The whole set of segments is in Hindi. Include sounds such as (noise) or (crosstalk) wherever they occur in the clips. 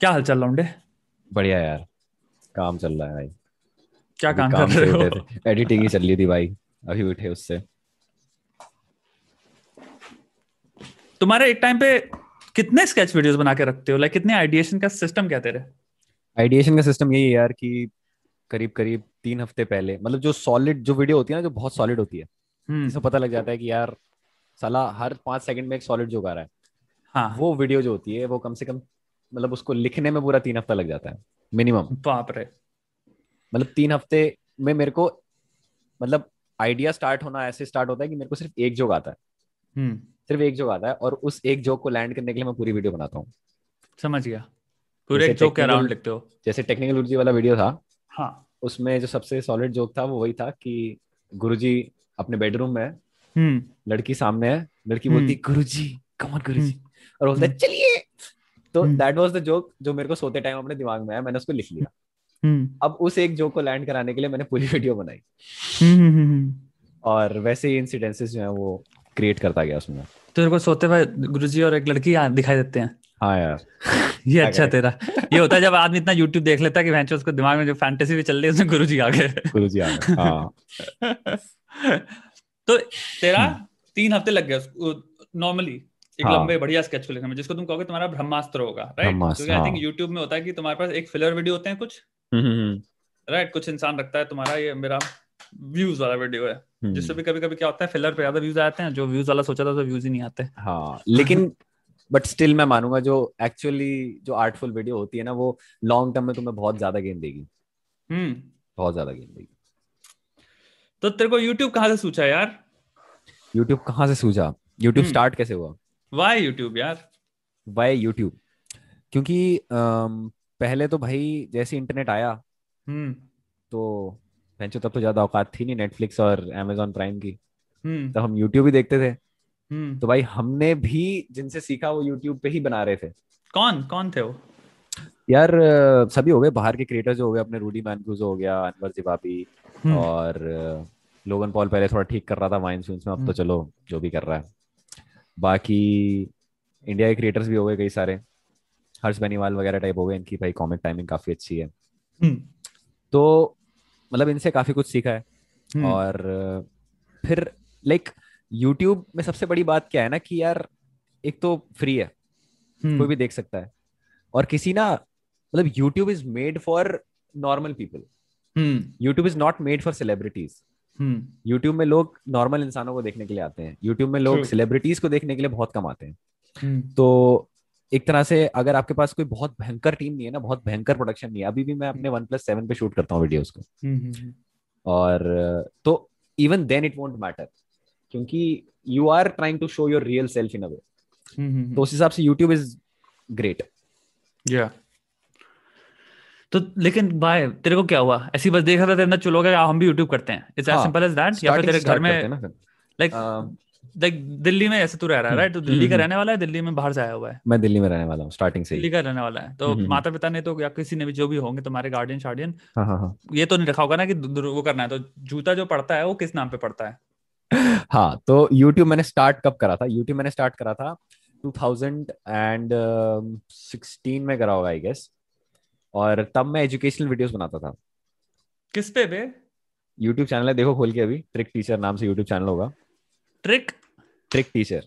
क्या हाल चल लौंडे? बढ़िया यार काम चल रहा है भाई। क्या अभी काम कर रहे हो? एडिटिंग ही चल रही थी भाई अभी उठे उससे। तुम्हारे एक टाइम पे कितने स्केच वीडियोस बना के रखते हो? लाइक कितने आइडिएशन का सिस्टम क्या तेरे? आइडिएशन का सिस्टम यही है यार कि करीब करीब तीन हफ़्ते पहले मतलब जो सॉलिड जो वीडियो होती है ना जो बहुत सॉलिड होती है हम्म। जिसमें पता लग जाता है कि यार साला हर पाँच सेकंड में एक सॉलिड जोक आ रहा है। हाँ। वो वीडियो जो होती है वो कम से कम मतलब उसको लिखने में पूरा तीन हफ़्ता लग जाता है मिनिमम बाप रे। मतलब तीन हफ़्ते में मेरे को मतलब आइडिया स्टार्ट होना ऐसे स्टार्ट होता है कि मेरे को सिर्फ़ एक जोक आता है। हम्म। सिर्फ़ एक जोक आता है और उस एक जोक को लैंड करने के लिए मैं पूरी वीडियो बनाता हूँ। समझ गया। पूरे जैसे एक जोक के अराउंड लिखते हो। जैसे टेक्निकल गुरुजी वाला वीडियो था हाँ। उसमें जो सबसे सॉलिड जोक था वो वही था कि गुरुजी अपने बेडरूम में है, हम्म। लड़की सामने है लड़की हम्म। बोलती गुरुजी कमन गुरुजी। हम्म। और बोलता है हम्म। चलिए। तो। दैट वाज द जोक जो मेरे को सोते टाइम अपने दिमाग में आया मैंने उसको लिख लिया। हम्म। अब उस एक जोक को लैंड कराने के लिए मैंने पूरी वीडियो बनाई। हम्म, हम्म। और वैसे ही इंसिडेंसेस जो है वो क्रिएट करता गया उसमें। तो तेरे को सोते हुए गुरुजी और एक लड़की दिखाई देते हैं। हाँ यार। (laughs) ये अच्छा तेरा। ये होता है जब आदमी इतना यूट्यूब देख लेता है कि भैंचो उसको दिमाग में जो फैंटेसी भी चल रही है उसमें गुरुजी आ गए। गुरुजी आ गए हाँ। (laughs) तो तेरा तीन हफ़्ते लग गए नॉर्मली एक हाँ। लंबे बढ़िया स्केच को लिखने में जिसको तुम कहोगे तुम्हारा ब्रह्मास्त्र होगा राइट क्योंकि आई थिंक। यूट्यूब में होता है कि तुम्हारे पास एक फिलर वीडियो होते हैं कुछ। हम्म, हम्म, राइट कुछ इंसान रखता है तुम्हारा ये मेरा व्यूज़ वाला वीडियो है हम्म, जिससे भी कभी कभी क्या होता है फिलर पे ज़्यादा व्यूज़ आते हैं जो व्यूज़ वाला सोचा था तो व्यूज़ ही नहीं आते। हाँ लेकिन (laughs) बट स्टिल मैं मानूँगा जो एक्चुअली जो आर्टफुल वीडियो होती है ना वो लॉन्ग टर्म में तुम्हें बहुत ज़्यादा गेन देगी। हम्म। बहुत ज़्यादा गेन देगी। तो तेरे को यूट्यूब कहाँ से सूझा यार? यूट्यूब कहाँ से सूझा? यूट्यूब हम्म। स्टार्ट कैसे हुआ? वाई यूट्यूब यार? वाई यूट्यूब क्योंकि अम, पहले तो भाई जैसे इंटरनेट आया हम्म। तो बेंचो तब तो ज़्यादा औकात थी नहीं नेटफ्लिक्स और amazon प्राइम की। हम्म। तो हम यूट्यूब ही देखते थे। हम्म। तो भाई हमने भी जिनसे सीखा वो यूट्यूब पे ही बना रहे थे। कौन? कौन थे वो? यार सभी हो गए। बाहर के क्रिएटर्स जो हो गए अपने रूडी मैनक्रूज हो गया अनवर जिबाबी हम्म, और लोगन पॉल पहले थोड़ा ठीक कर रहा था वाइन में। अब तो हम्म। चलो जो भी कर रहा है। बाकी इंडिया के क्रिएटर्स भी हो गए कई सारे। हर्ष बेनीवाल वगैरह टाइप हो गए इनकी भाई कॉमिक टाइमिंग काफ़ी अच्छी है। हम्म, तो मतलब इनसे काफ़ी कुछ सीखा है। हम्म, और फिर लाइक यूट्यूब में सबसे बड़ी बात क्या है ना कि यार एक तो फ्री है। हम्म, कोई भी देख सकता है। और किसी ना मतलब YouTube is made for normal people YouTube is not made for celebrities YouTube में लोग नॉर्मल इंसानों को देखने के लिए आते हैं। यूट्यूब में लोग सेलिब्रिटीज को देखने के लिए बहुत कम आते हैं। हम्म, तो एक तरह से अगर आपके पास कोई बहुत भयंकर टीम नहीं है ना बहुत भयंकर प्रोडक्शन नहीं है अभी भी मैं अपने वन प्लस सेवन पे शूट करता हूँ वीडियोस को। हम्म, हम्म, और तो even then it won't matter क्योंकि you are trying to show your real self in a way हम्म, तो उस हिसाब से यूट्यूब इज़ ग्रेट या तो लेकिन भाई तेरे को क्या हुआ? ऐसी बस देखा था तेरे अंदर चलो गया हम भी यूट्यूब करते हैं। इट्स एज हाँ, सिंपल एज दैट या फिर तेरे घर में लाइक लाइक दिल्ली में ऐसे तू रह रहा है हम्म, राइट तो दिल्ली का हम्म, रहने वाला है दिल्ली में बाहर से आया हुआ है? मैं दिल्ली में रहने वाला हूँ स्टार्टिंग से दिल्ली का रहने वाला है तो हम्म, हम्म। माता पिता ने तो या किसी ने भी जो भी होंगे तुम्हारे गार्डियन शार्डियन हाँ हाँ हाँ। ये तो नहीं रखा होगा ना कि वो करना है तो जूता जो पड़ता है वो किस नाम पे पड़ता है? हाँ तो यूट्यूब मैंने स्टार्ट कब करा था? यूट्यूब मैंने स्टार्ट करा था 2016 में करा होगा आई गेस और तब मैं एजुकेशनल वीडियोस बनाता था। किस पे बे? यूट्यूब चैनल है देखो खोल के अभी। ट्रिक टीचर नाम से यूट्यूब चैनल होगा। Trick trick teacher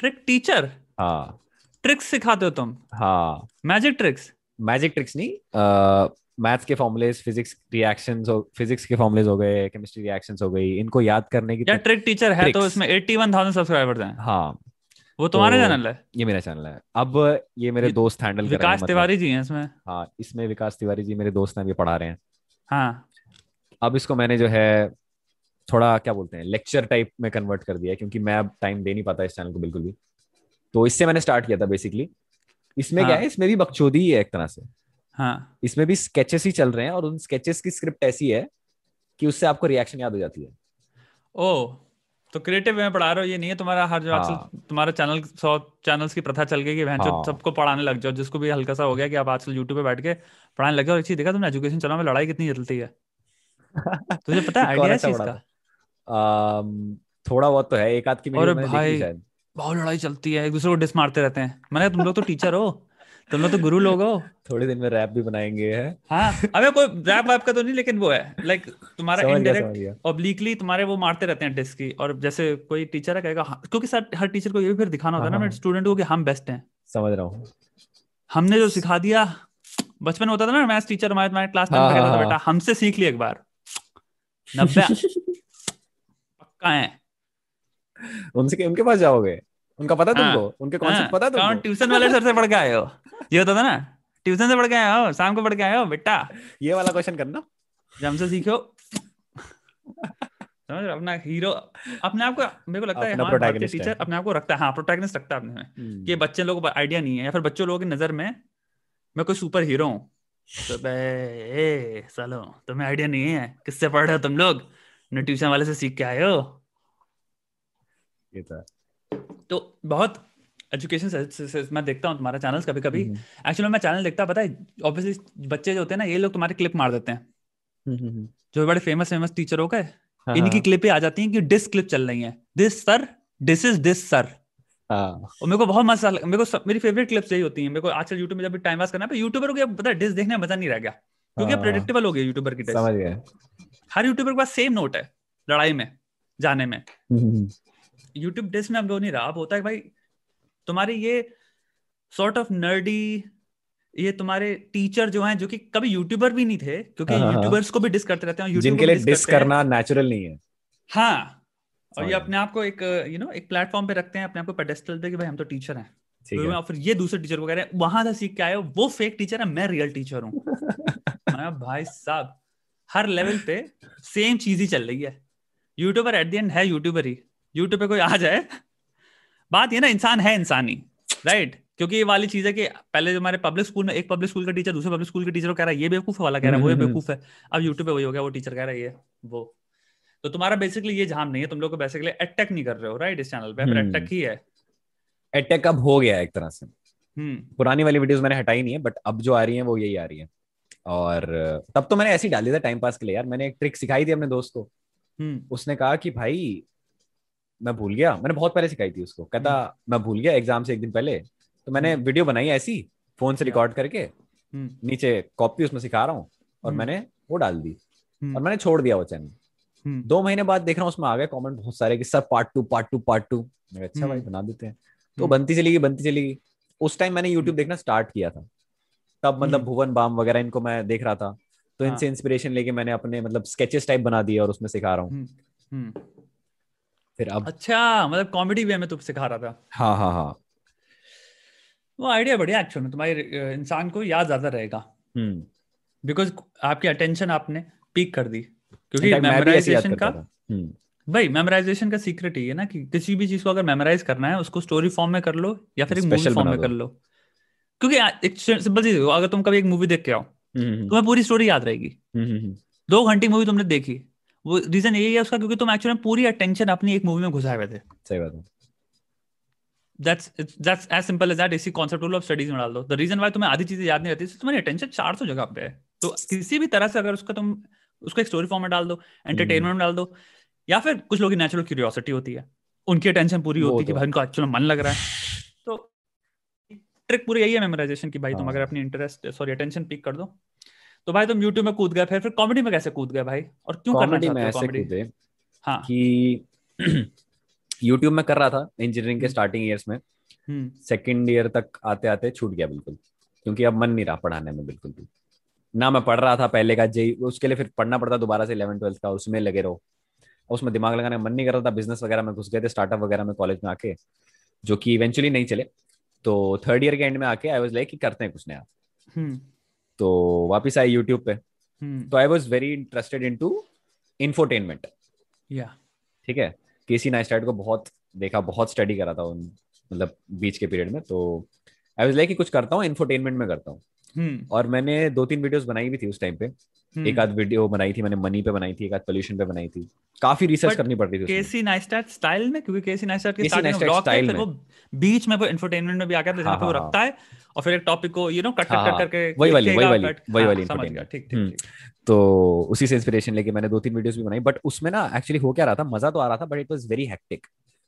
trick teacher हाँ। ट्रिक्स सिखाते हो तुम? हाँ। मैजिक ट्रिक्स मैजिक ट्रिक्स नहीं मैथ्स के फॉर्मूलेस फिजिक्स रिएक्शंस हो फिजिक्स के फॉर्मूलेस हो गए केमिस्ट्री रिएक्शंस हो गई इनको याद करने की या ट्रिक टीचर है तो. इसमें 81000 सब्सक्राइबर्स हैं। हाँ। वो तुम्हारे तो- चैनल है? ये मेरा चैनल है। अब ये मेरे ये दोस्त हैंडल कर रहे हैं विकास मतलब। तिवारी जी हैं इसमें। हाँ इसमें विकास तिवारी जी मेरे दोस्त हैं अभी पढ़ा रहे हैं। हाँ। अब इसको मैंने जो है थोड़ा क्या बोलते हैं लेक्चर टाइप में कन्वर्ट कर दिया क्योंकि मैं अब टाइम दे नहीं पाता इस चैनल को बिल्कुल भी। तो इससे मैंने स्टार्ट किया था बेसिकली इसमें क्या हाँ। है इसमें भी बकचोदी ही है एक तरह से। हाँ। इसमें भी स्केचेस ही चल रहे हैं और उन स्केचेस की स्क्रिप्ट ऐसी है कि उससे आपको रिएक्शन याद हो जाती है। ओ तो क्रिएटिव में पढ़ा रहे हो ये नहीं है तुम्हारा हर जो हाँ। आजकल तुम्हारा चैनल सौ चैनल्स की प्रथा चल गई कि हाँ। सबको पढ़ाने लग जाओ जिसको भी हल्का सा हो गया कि आप आजकल यूट्यूब पे बैठ के पढ़ाने लगे और एक चीज़ देखा तुमने एजुकेशन चला में लड़ाई कितनी चलती है? (laughs) तुझे पता है आइडिया है अच्छा चीज़ का? थोड़ा बहुत तो है एक आध की देखी भाई, बहुत लड़ाई चलती है एक दूसरे को डिस मारते रहते हैं। मैंने तुम लोग तो टीचर हो। तुम लोग तो गुरु लोग हो। थोड़े दिन में रैप भी बनाएँगे है। हाँ अबे कोई रैप वैप का तो नहीं लेकिन वो है। लाइक like, तुम्हारा इनडायरेक्ट। ऑब्लिकली तुम्हारे वो मारते रहते हैं डिस्क की और जैसे कोई टीचर है कहेगा हाँ, क्योंकि सर हर टीचर को ये भी फिर दिखाना होता है हाँ, ना हाँ। मेरे स्टूडेंट को कि हम बेस्ट हैं। समझ रहा हूँ। हमने जो सिखा दिया बचपन होता था ना मैथ्स टीचर हमारे तुम्हारे क्लास में हाँ, कहता था हाँ, बेटा हमसे सीख लिया एक बार। नब्बे (laughs) पक्का है। उनसे उनके पास जाओगे? उनका पता हाँ, तुमको? उनके कॉन्सेप्ट पता तुमको? ट्यूशन वाले सर से पढ़ के आए हो? ये होता था ना ट्यूशन से पढ़ के आए हो शाम को पढ़ के आए हो बेटा। ये वाला क्वेश्चन करना। हमसे सीखो। समझ रहे हो? अपना हीरो अपने आप को मेरे को लगता है हाँ भारतीय टीचर अपने आप को रखता है। हाँ प्रोटैगनिस्ट रखता है अपने में हम्म, कि बच्चे लोगों को आइडिया नहीं है या फिर बच्चों लोगों की नज़र में मैं कोई सुपर हीरो हूँ। तो ए सालो तुम्हें आइडिया नहीं है? किससे पढ़ रहे हो तुम लोग? न ट्यूशन वाले से सीख के आए हो? ये तो तो बहुत एजुकेशन मैं देखता हूँ तुम्हारा चैनल्स कभी कभी एक्चुअली मैं चैनल देखता पता है ऑब्वियसली बच्चे जो होते हैं ना ये लोग तुम्हारे क्लिप मार देते हैं। हम्म, हम्म, हम्म। जो बड़े फ़ेमस फ़ेमस टीचर हो गए हाँ, इनकी हाँ, क्लिपें आ जाती हैं कि डिस क्लिप चल रही हैं। This sir this is this sir हाँ। और मेरे को बहुत मज़ा मेरे को मेरी फेवरेट क्लिप्स यही होती हैं। मेरे को आजकल यूट्यूब में जब टाइम पास करना है यूट्यूबर को पता है डिस देखने में मज़ा नहीं रह गया। क्योंकि हाँ, प्रेडिक्टेबल हो गया यूट्यूबर की डिस हर यूट्यूबर के पास सेम नोट है लड़ाई में जाने में। यूट्यूब डिस में अब वो नहीं रहा। अब होता है भाई तुम्हारी ये सॉर्ट ऑफ़ नर्डी ये तुम्हारे टीचर जो हैं जो कि कभी यूट्यूबर भी नहीं थे क्योंकि हाँ, हाँ, हाँ। यूट्यूबर्स को भी डिस करते रहते हैं जिनके लिए डिस हैं। करना नेचुरल नहीं है। हाँ और ये अपने आप को एक यू नो एक प्लेटफॉर्म पे रखते हैं अपने आप को पेडेस्टल पे कि भाई हम तो टीचर हैं। ठीक तो है। और फिर ये दूसरे टीचर को कह रहे हैं वहाँ से सीख के आए वो फेक टीचर है मैं रियल टीचर हूँ। (laughs) भाई साहब हर लेवल पे सेम चीज़ ही चल रही है। यूट्यूबर एट द एंड है यूट्यूबर ही। यूट्यूब पे कोई आ जाए बात ये ना इंसान है इंसानी राइट क्योंकि ये वाली चीज़ है कि पहले जो हमारे पब्लिक स्कूल में एक पब्लिक स्कूल का टीचर दूसरे पब्लिक स्कूल के टीचर को कह रहा है ये बेवकूफ़ वाला कह रहा है वो ये हम्म, हम्म, बेवकूफ़ है। अब यूट्यूब पे वही हो गया वो टीचर कह रहा है ये वो। तो तुम्हारा बेसिकली ये झाम नहीं है तुम लोग को बेसिकली अटैक नहीं कर रहे हो राइट इस चैनल पे? फिर हम्म। अटैक ही है। अटैक अब हो गया एक तरह से। हम्म। पुरानी वाली वीडियोस मैंने हटाई नहीं है बट अब जो आ रही है वो यही आ रही है। और तब तो मैंने ऐसे डाल था टाइम पास के लिए। यार मैंने एक ट्रिक सिखाई थी अपने दोस्त को। हम्म। उसने कहा कि भाई मैं भूल गया। मैंने बहुत पहले सिखाई थी उसको। कहता मैं भूल गया एग्ज़ाम से एक दिन पहले। तो मैंने हम्म। वीडियो बनाई ऐसी फ़ोन से रिकॉर्ड करके हम्म। नीचे कॉपी उसमें सिखा रहा हूँ और हम्म। मैंने वो डाल दी हम्म, और मैंने छोड़ दिया वो चैनल हम्म, दो महीने बाद देख रहा हूँ उसमें आ गए कमेंट बहुत सारे कि sir part two part two part two अच्छा भाई हम्म। बना देते हैं। तो हम्म। बनती चली गई बनती चली गई। उस टाइम मैंने यूट्यूब देखना स्टार्ट किया था। तब मतलब हम्म। भुवन बाम वगैरह इनको मैं देख रहा था। तो इनसे हाँ। इंस्पिरेशन लेके मैंने अपने मतलब स्केचेस टाइप बना दिए और उसमें सिखा रहा हूँ। हम्म, हम्म। फिर अब अच्छा मतलब कॉमेडी वे में तुम सिखा रहा था। हाँ हाँ हाँ। वो आइडिया बढ़िया एक्चुअल में तुम्हारे इंसान को याद ज़्यादा रहेगा। हम्म। बिकॉज़ आपकी अटेंशन आपने पीक कर दी। क्योंकि मेमोराइजेशन का हम्म। भाई मेमोराइजेशन का सीक्रेट ही है ना कि किसी भी चीज़ को अगर मेमोराइज करना है उसको स्टोरी फॉर्म में कर लो या फिर एक मूवी फॉर्म में। कर लो। क्योंकि एक सिंपल चीज़ अगर तुम कभी एक मूवी देख के आओ हम्म, तुम्हें पूरी स्टोरी याद रहेगी। हम्म, हम्म, हम्म, दो घंटे मूवी तुमने देखी वो रीजन यही है उसका क्योंकि तुम एक्चुअली पूरी अटेंशन अपनी एक मूवी में घुसाए हुए थे। सही बात है। That's that's as simple as that इसी कॉन्सेप्ट रूल ऑफ़ स्टडीज़ में डाल दो। द रीजन वाई तुम्हें आधी चीज़ें याद नहीं रहती तुम्हारी अटेंशन 400 जगह पे है। तो किसी भी तरह से अगर उसका तुम उसको एक स्टोरी फॉर्म में डाल दो एंटरटेनमेंट में डाल दो या फिर कुछ लोग की नेचुरल क्यूरियोसिटी होती है उनकी अटेंशन पूरी होती है कि तो भाई उनको एक्चुअली मन लग रहा है। तो ट्रिक पूरी यही है मेमोराइजेशन की। भाई तुम हाँ। अगर अपनी इंटरेस्ट सॉरी अटेंशन पिक कर दो। तो भाई तुम यूट्यूब में कूद गए फिर फिर कॉमेडी में कैसे कूद गए भाई? और क्यों करना कॉमेडी में चाहते हो ऐसे कूदे हाँ। कि (clears throat) यूट्यूब में कर रहा था इंजीनियरिंग के हम्म। स्टार्टिंग ईयर्स में। हम्म। सेकेंड ईयर तक आते आते छूट गया बिल्कुल क्योंकि अब मन नहीं रहा पढ़ाने में बिल्कुल भी। ना मैं पढ़ रहा था पहले का जेई उसके लिए फिर पढ़ना पड़ता दोबारा से इलेवन ट्वेल्थ का उसमें लगे रहो। उसमें दिमाग लगाने मन नहीं कर रहा था बिज़नेस वगैरह में घुस गए थे स्टार्टअप वगैरह में कॉलेज में आके जो कि इवेंचुअली नहीं चले। तो थर्ड ईयर के एंड में आके आई वॉज़ लाइक करते हैं कुछ नया। हम्म। तो वापस आई यूट्यूब पे। हम्म। तो I was very interested in to infotainment या ठीक है? के केसी नाइस्टाइट को बहुत देखा बहुत स्टडी करा था उन मतलब बीच के पीरियड में। तो आई वॉज़ लाइक कुछ करता हूँ इन्फोटेनमेंट में करता हूँ। हम्म। और मैंने दो तीन वीडियोस बनाई भी थी उस टाइम पे। एक आध वीडियो बनाई थी मैंने मनी पे बनाई थी एक आध पोल्यूशन पे बनाई थी। काफ़ी रिसर्च करनी पड़ती थी केसी नाइस्टैट स्टाइल में? क्योंकि केसी नाइस्टैट के स्टार्टिंग में ब्लॉग में। वो बीच में वो इंफोटेनमेंट में भी आ गया था जहाँ हाँ, पे वो हाँ, रखता है और फिर एक टॉपिक को यू नो कट हाँ, कट हाँ, करके वही वाली, वही वाली, वही हाँ, वाली समझ ठीक ठीक हम्म। ठीक तो उसी से इंस्पिरेशन लेके मैंने दो तीन वीडियोस भी बनाई बट उसमें ना एक्चुअली हो क्या रहा था? मज़ा तो आ रहा था but it was very hectic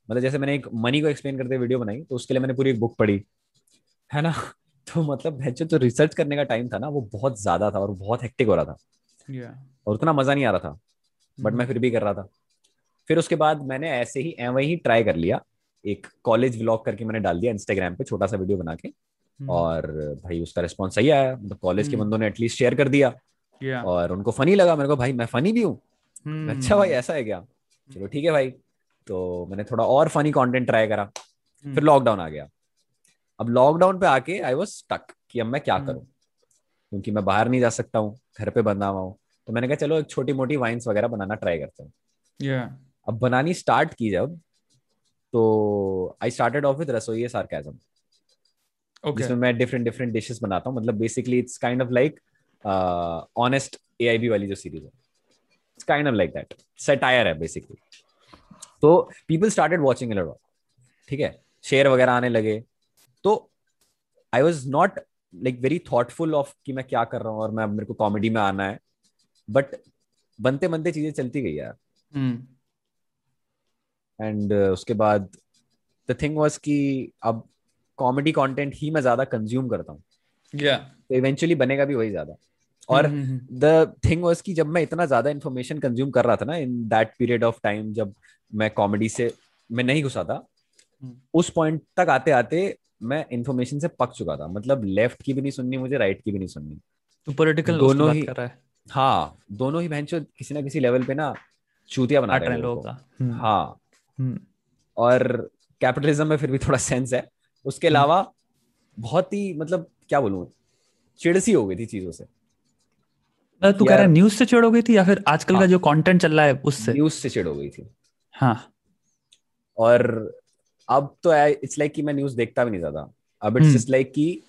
मतलब जैसे मैंने एक मनी को एक्सप्लेन करते वीडियो बनाई तो उसके लिए मैंने पूरी एक बुक पढ़ी। है ना? तो मतलब जो जो रिसर्च करने का टाइम था ना वो बहुत ज़्यादा था और बहुत हेक्टिक हो रहा था। Yeah. और उतना मज़ा नहीं आ रहा था बट मैं फिर भी कर रहा था। फिर उसके बाद मैंने ऐसे ही वही ही ट्राई कर लिया। एक कॉलेज व्लॉग करके मैंने डाल दिया इंस्टाग्राम पे छोटा सा वीडियो बना के। और भाई उसका रिस्पॉन्स सही आया। मतलब कॉलेज के बंदों ने एटलीस्ट शेयर कर दिया। Yeah. और उनको फनी लगा। मेरे को भाई मैं फनी भी हूँ। अच्छा भाई ऐसा है क्या? चलो ठीक है भाई। तो मैंने थोड़ा और फनी कंटेंट ट्राई करा। फिर लॉकडाउन आ गया। अब लॉकडाउन पे आके आई वॉज़ स्टक कि अब मैं क्या करूँ? क्योंकि मैं बाहर नहीं जा सकता हूँ घर पे बंधा हुआ हूँ। तो मैंने कहा चलो एक छोटी मोटी वाइन्स वगैरह बनाना ट्राई करता हूँ. Yeah. अब बनानी स्टार्ट की जब तो I started off with Rasoi sarcasm okay. जिसमें मैं डिफरेंट डिफरेंट डिशेस बनाता हूँ। मतलब basically it's kind of like honest AIB वाली जो सीरीज़ है। It's kind of like that satire है बेसिकली तो पीपल स्टार्टेड वॉचिंग ठीक है? शेयर वगैरह आने लगे। तो I was not like very thoughtful of कि मैं क्या कर रहा हूँ और मैं मेरे को कॉमेडी में आना है बट बनते बनते चीज़ें चलती गई यार एंड hmm. uh, उसके बाद द थिंग वॉज़ कि अब कॉमेडी कंटेंट ही मैं ज़्यादा कंज्यूम करता हूँ yeah. तो इवेंचुअली बनेगा भी वही ज़्यादा और द थिंग वॉज़ कि जब मैं इतना ज़्यादा इन्फॉर्मेशन कंज्यूम कर रहा था ना in that period of time जब मैं कॉमेडी से मैं नहीं घुसा था hmm. उस पॉइंट तक आते आते मैं इन्फॉर्मेशन से पक चुका था। मतलब लेफ़्ट की भी नहीं सुननी मुझे राइट की भी नहीं सुननी। तो पॉलिटिकल दोनों ही कर रहा है। हाँ दोनों ही बहन किसी ना किसी लेवल पे ना चूतिया बना रहे हैं लोगों का। हम्म। हाँ। हम्म। और कैपिटलिज्म में फिर भी थोड़ा सेंस है। उसके हम्म। अलावा बहुत ही मतलब क्या बोलूँ चिड़सी हो गई थी चीज़ों से। तू कह रहा है न्यूज़ से चिड़ हो गई थी या फिर आजकल हाँ, का जो कंटेंट चल रहा है उससे? न्यूज़ से चिड़ हो गई थी। हाँ। और अब तो इट्स लाइक कि मैं न्यूज़ देखता भी नहीं ज़्यादा। अब इट्स जस्ट लाइक कि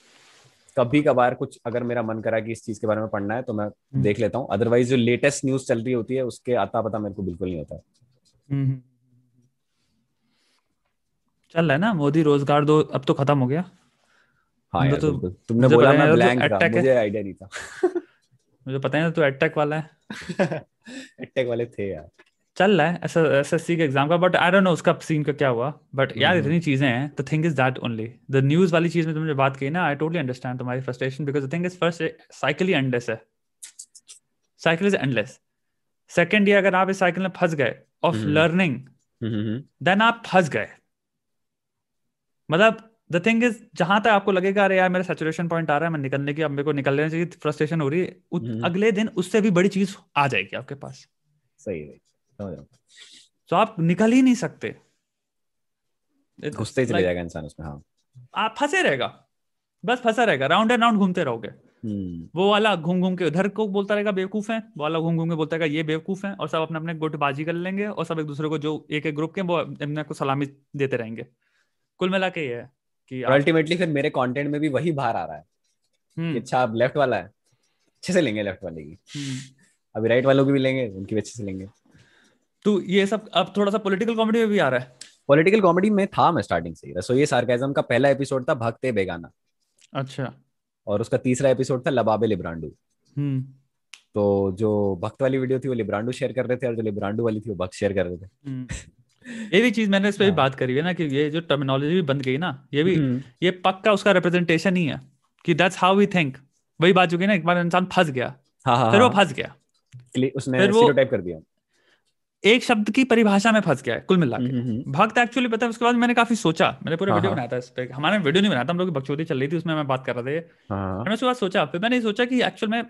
कभी कभार कुछ अगर मेरा मन करा कि इस चीज़ के बारे में पढ़ना है तो मैं हम्म। देख लेता हूँ। अदरवाइज़ जो लेटेस्ट न्यूज़ चल रही होती है उसके आता पता मेरे को बिल्कुल नहीं होता। हम्म। चल रहा है ना? मोदी रोज़गार दो अब तो खत्म हो गया। हाँ यार, तो, तुमने बोला मैं ब्लैंक था। मुझे आइडिया नहीं था। (laughs) मुझे पता है तो एटैक वाला है। (laughs) एटैक वाले थे यार। चल रहा है एस एस सी के एग्ज़ाम का बट आई डोंट नो उसका सीन का क्या हुआ बट यार हम्म। इतनी चीज़ें हैं the thing is that only the news वाली चीज़ में तुमने बात की ना आई टोटली अंडरस्टैंड तुम्हारी frustration because the thing is first cycle he endless है। साइकिल इज़ एंडलेस सेकेंड ये अगर आप इस साइकिल में फंस गए ऑफ़ लर्निंग देन आप फंस गए। मतलब द थिंग इज़ जहाँ तक आपको लगेगा अरे यार मेरा सेचुरेशन पॉइंट आ रहा है मैं निकलने की अब मेरे को निकलने चाहिए फ्रस्ट्रेशन हो रही है हम्म। अगले दिन उससे भी बड़ी चीज़ आ जाएगी आपके पास। सही है। तो आप निकल ही नहीं सकते। घुसते ही चले जाएगा इंसान उसमें हाँ। आप फंसे रहेगा। बस फंसा रहेगा। राउंड एंड राउंड घूमते रहोगे। हम्म। वो वाला घूम घूम के उधर को बोलता रहेगा बेवकूफ़ है। वो वाला घूम घूम के बोलता रहेगा ये बेवकूफ़ है और सब अपने अपने गुटबाजी कर लेंगे और सब एक दूसरे को जो एक एक ग्रुप के वो अपने को सलामी देते रहेंगे। कुल मिला के ये है कि अल्टीमेटली फिर मेरे कंटेंट में भी वही बाहर आ रहा है हम्म। अच्छा अब लेफ़्ट वाला है। अच्छे से लेंगे लेफ़्ट वाले की। हम्म। अभी राइट वालों की भी लेंगे उनकी भी अच्छे से लेंगे। तो ये सब अब थोड़ा सा पॉलिटिकल कॉमेडी में भी आ रहा है। पॉलिटिकल कॉमेडी में था मैं स्टार्टिंग से रसोई सार्केजम का पहला एपिसोड था भक्ते बेगाना। अच्छा। और उसका तीसरा एपिसोड था लबाबे लिब्रांडू। हम्म। तो जो भक्त वाली वीडियो थी वो लिब्रांडू शेयर कर रहे थे और जो लिब्रांडू वाली थी वो भक्त शेयर कर रहे थे। हम्म। ये भी चीज़ मैंने इस पर भी हाँ। बात करी है ना कि ये जो टर्मिनोलॉजी भी बन गई ना ये भी हम्म। ये पक्का उसका रिप्रेजेंटेशन ही है कि दैट्स हाउ वी थिंक वही बात चुकी ना एक बार इंसान फंस गया हाँ, हाँ, फिर वो फंस गया। उसने फिर वो कर दिया। एक शब्द की परिभाषा में फंस गया है कुल मिला भक्त एक्चुअली पता है उसके बाद मैंने काफ़ी सोचा मैंने पूरा वीडियो हाँ, हाँ। बनाया था इस पे। हमारे वीडियो नहीं बनाया था हम लोग बकचोदी चल रही थी उसमें मैं बात कर रहे थे हाँ, मैंने उसके बाद सोचा फिर मैंने सोचा कि एक्चुअल में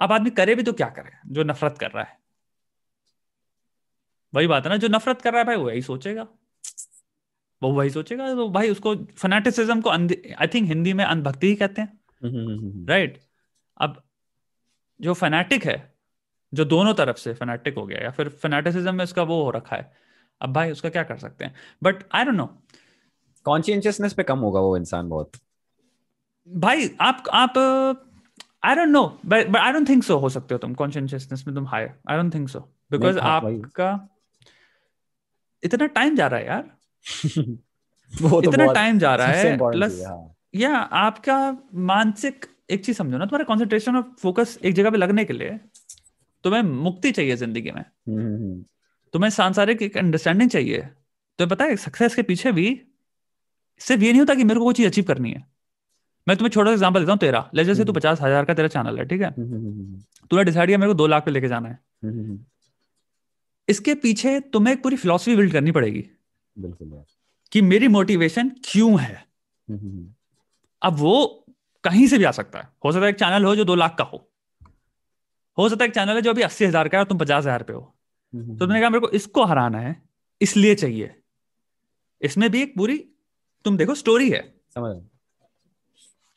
अब आदमी करे भी तो क्या करे जो नफरत कर रहा है। वही बात है ना जो नफरत कर रहा है भाई वही सोचेगा। वो वही सोचेगा तो भाई उसको फनाटिसिज्म को आई थिंक हिंदी में अंधभक्ति ही कहते हैं। राइट अब जो फैनेटिक है जो दोनों तरफ़ से फेनेटिक हो गया या फिर फैनेटिसिज्म में उसका वो हो रखा है। अब भाई उसका क्या कर सकते हैं? But I don't know consciousness पे कम होगा वो इंसान बहुत। भाई आप आप I don't know but I don't think so हो सकते हो तुम। कॉन्शियसनेस में तुम high I don't think so because आपका इतना टाइम जा रहा है यार। (laughs) वो तो इतना टाइम जा रहा है प्लस या हाँ। आपका मानसिक एक चीज़ समझो ना तुम्हारा कॉन्सेंट्रेशन और फोकस एक जगह पे लगने के लिए तुम्हें मुक्ति चाहिए ज़िंदगी में। हम्म, हम्म, हम्म। तुम्हें सांसारिक एक अंडरस्टैंडिंग चाहिए। तो पता है सक्सेस के पीछे भी सिर्फ़ ये नहीं होता कि मेरे को कोई चीज़ अचीव करनी है। मैं तुम्हें छोटा सा एग्जांपल देता हूँ तेरा। ले जैसे तू। पचास हज़ार का तेरा चैनल है ठीक है? तूने डिसाइड किया मेरे को दो लाख पे लेके जाना है। इसके पीछे तुम्हें एक पूरी फिलोसफी बिल्ड करनी पड़ेगी। बिल्कुल कि मेरी मोटिवेशन क्यों है? अब वो कहीं से भी आ सकता है। हो सकता है एक चैनल हो जो दो लाख का हो। हो सकता है एक चैनल है जो अभी अस्सी हज़ार का है और तुम पचास हज़ार पे हो। हम्म, तो तुमने कहा मेरे को इसको हराना है इसलिए चाहिए। इसमें भी एक पूरी तुम देखो स्टोरी है। समझ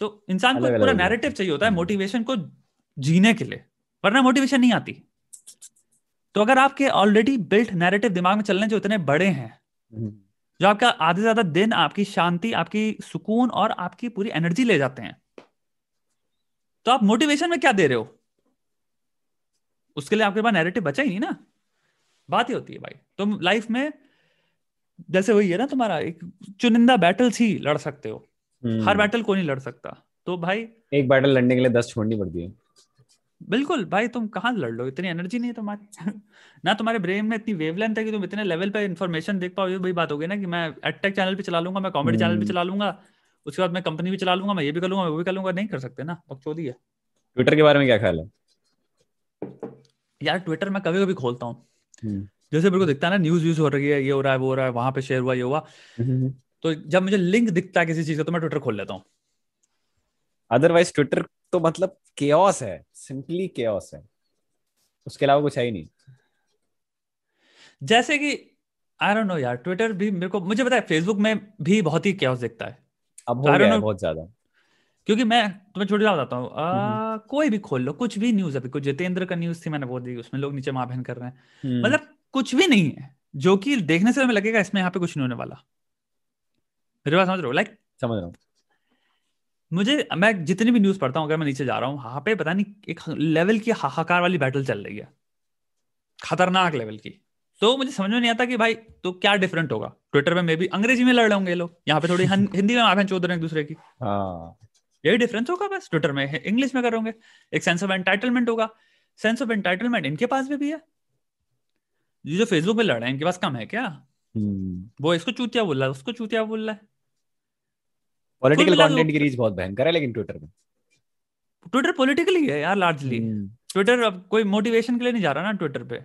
तो इंसान को पूरा। नैरेटिव चाहिए होता है हम्म। मोटिवेशन को जीने के लिए वरना मोटिवेशन नहीं आती। तो अगर आपके ऑलरेडी बिल्ट नैरेटिव दिमाग में चलने जो इतने बड़े हैं हम्म, जो आपका आधे ज़्यादा दिन आपकी शांति आपकी सुकून और आपकी पूरी एनर्जी ले जाते हैं तो आप मोटिवेशन में क्या दे रहे हो? उसके लिए आपके पास नैरेटिव बचा ही नहीं ना। बात ही होती है भाई। तुम लाइफ में जैसे वही है ना तुम्हारा एक चुनिंदा बैटल्स ही लड़ सकते हो। हम्म, हर बैटल को नहीं लड़ सकता। तो भाई एक बैटल लड़ने के लिए दस छोड़नी पड़ती है। बिल्कुल भाई तुम कहाँ लड़ लो इतनी एनर्जी नहीं है तुम्हारी (laughs) ना तुम्हारे ब्रेन में इतनी वेवलेंथ है कि तुम इतने लेवल पे इन्फॉर्मेशन देख पाओ। ये वही बात हो गई ना कि मैं एडटेक चैनल भी चला लूँगा मैं कॉमेडी चैनल भी हम्म। चला लूँगा। उसके बाद मैं कंपनी भी चला लूँगा मैं ये भी कर लूँगा मैं वो भी कर लूँगा। नहीं कर सकते ना बकचोदी है। ट्विटर के बारे में क्या ख्याल है? यार ट्विटर मैं कभी कभी खोलता हूँ। हम्म, जैसे मेरे को दिखता है ना न्यूज़ व्यूज़ हो रही है ये हो रहा है वो हो रहा है वहाँ पे शेयर हुआ ये हुआ। हम्म, तो जब मुझे लिंक दिखता है किसी चीज़ का तो मैं ट्विटर खोल लेता हूँ। अदरवाइज़ ट्विटर तो मतलब केओस है सिंपली केओस है। उसके अलावा कुछ है ही नहीं। जैसे कि आई डोंट नो यार ट्विटर भी मेरे को मुझे पता है फेसबुक में भी बहुत ही क्या दिखता है। अब हो गया है बहुत ज़्यादा। क्योंकि मैं तुम्हें छोटी बात बताता हूँ। हम्म। कोई भी खोल लो कुछ भी न्यूज़ अभी कुछ जितेंद्र का न्यूज़ थी मैंने वो दी उसमें लोग नीचे माँ कर रहे हैं। हम्म, मतलब कुछ भी नहीं है जो कि देखने से हमें लगेगा इसमें यहाँ पे कुछ नहीं होने वाला। मेरी बात समझ रहे हो? लाइक समझ रहा हूँ। मुझे मैं जितनी भी न्यूज़ पढ़ता हूँ अगर मैं नीचे जा रहा हूँ वहाँ पे पता नहीं एक लेवल की हाहाकार वाली बैटल चल रही है। खतरनाक लेवल की। तो मुझे समझ में नहीं आता कि भाई तो क्या डिफरेंट होगा? ट्विटर में मे भी अंग्रेज़ी में लड़ रहे होंगे लोग। यहाँ पे थोड़ी (laughs) हिंदी में चोद रहे हैं एक दूसरे की। हाँ। यही डिफरेंस होगा बस ट्विटर में इंग्लिश में करोगे एक सेंस ऑफ़ एंटाइटलमेंट होगा। सेंस ऑफ़ एंटाइटलमेंट इनके पास भी, भी है। ये जो फेसबुक पे लड़ रहे हैं इनके पास कम है क्या? हम्म। वो इसको चूतिया बोल रहा है उसको चूतिया बोल रहा है। पॉलिटिकल कंटेंट की रीच बहुत भयंकर है लेकिन ट्विटर में। ट्विटर पॉलिटिकली है यार लार्जली हम्म, ट्विटर अब कोई मोटिवेशन के लिए नहीं जा रहा ना ट्विटर पे।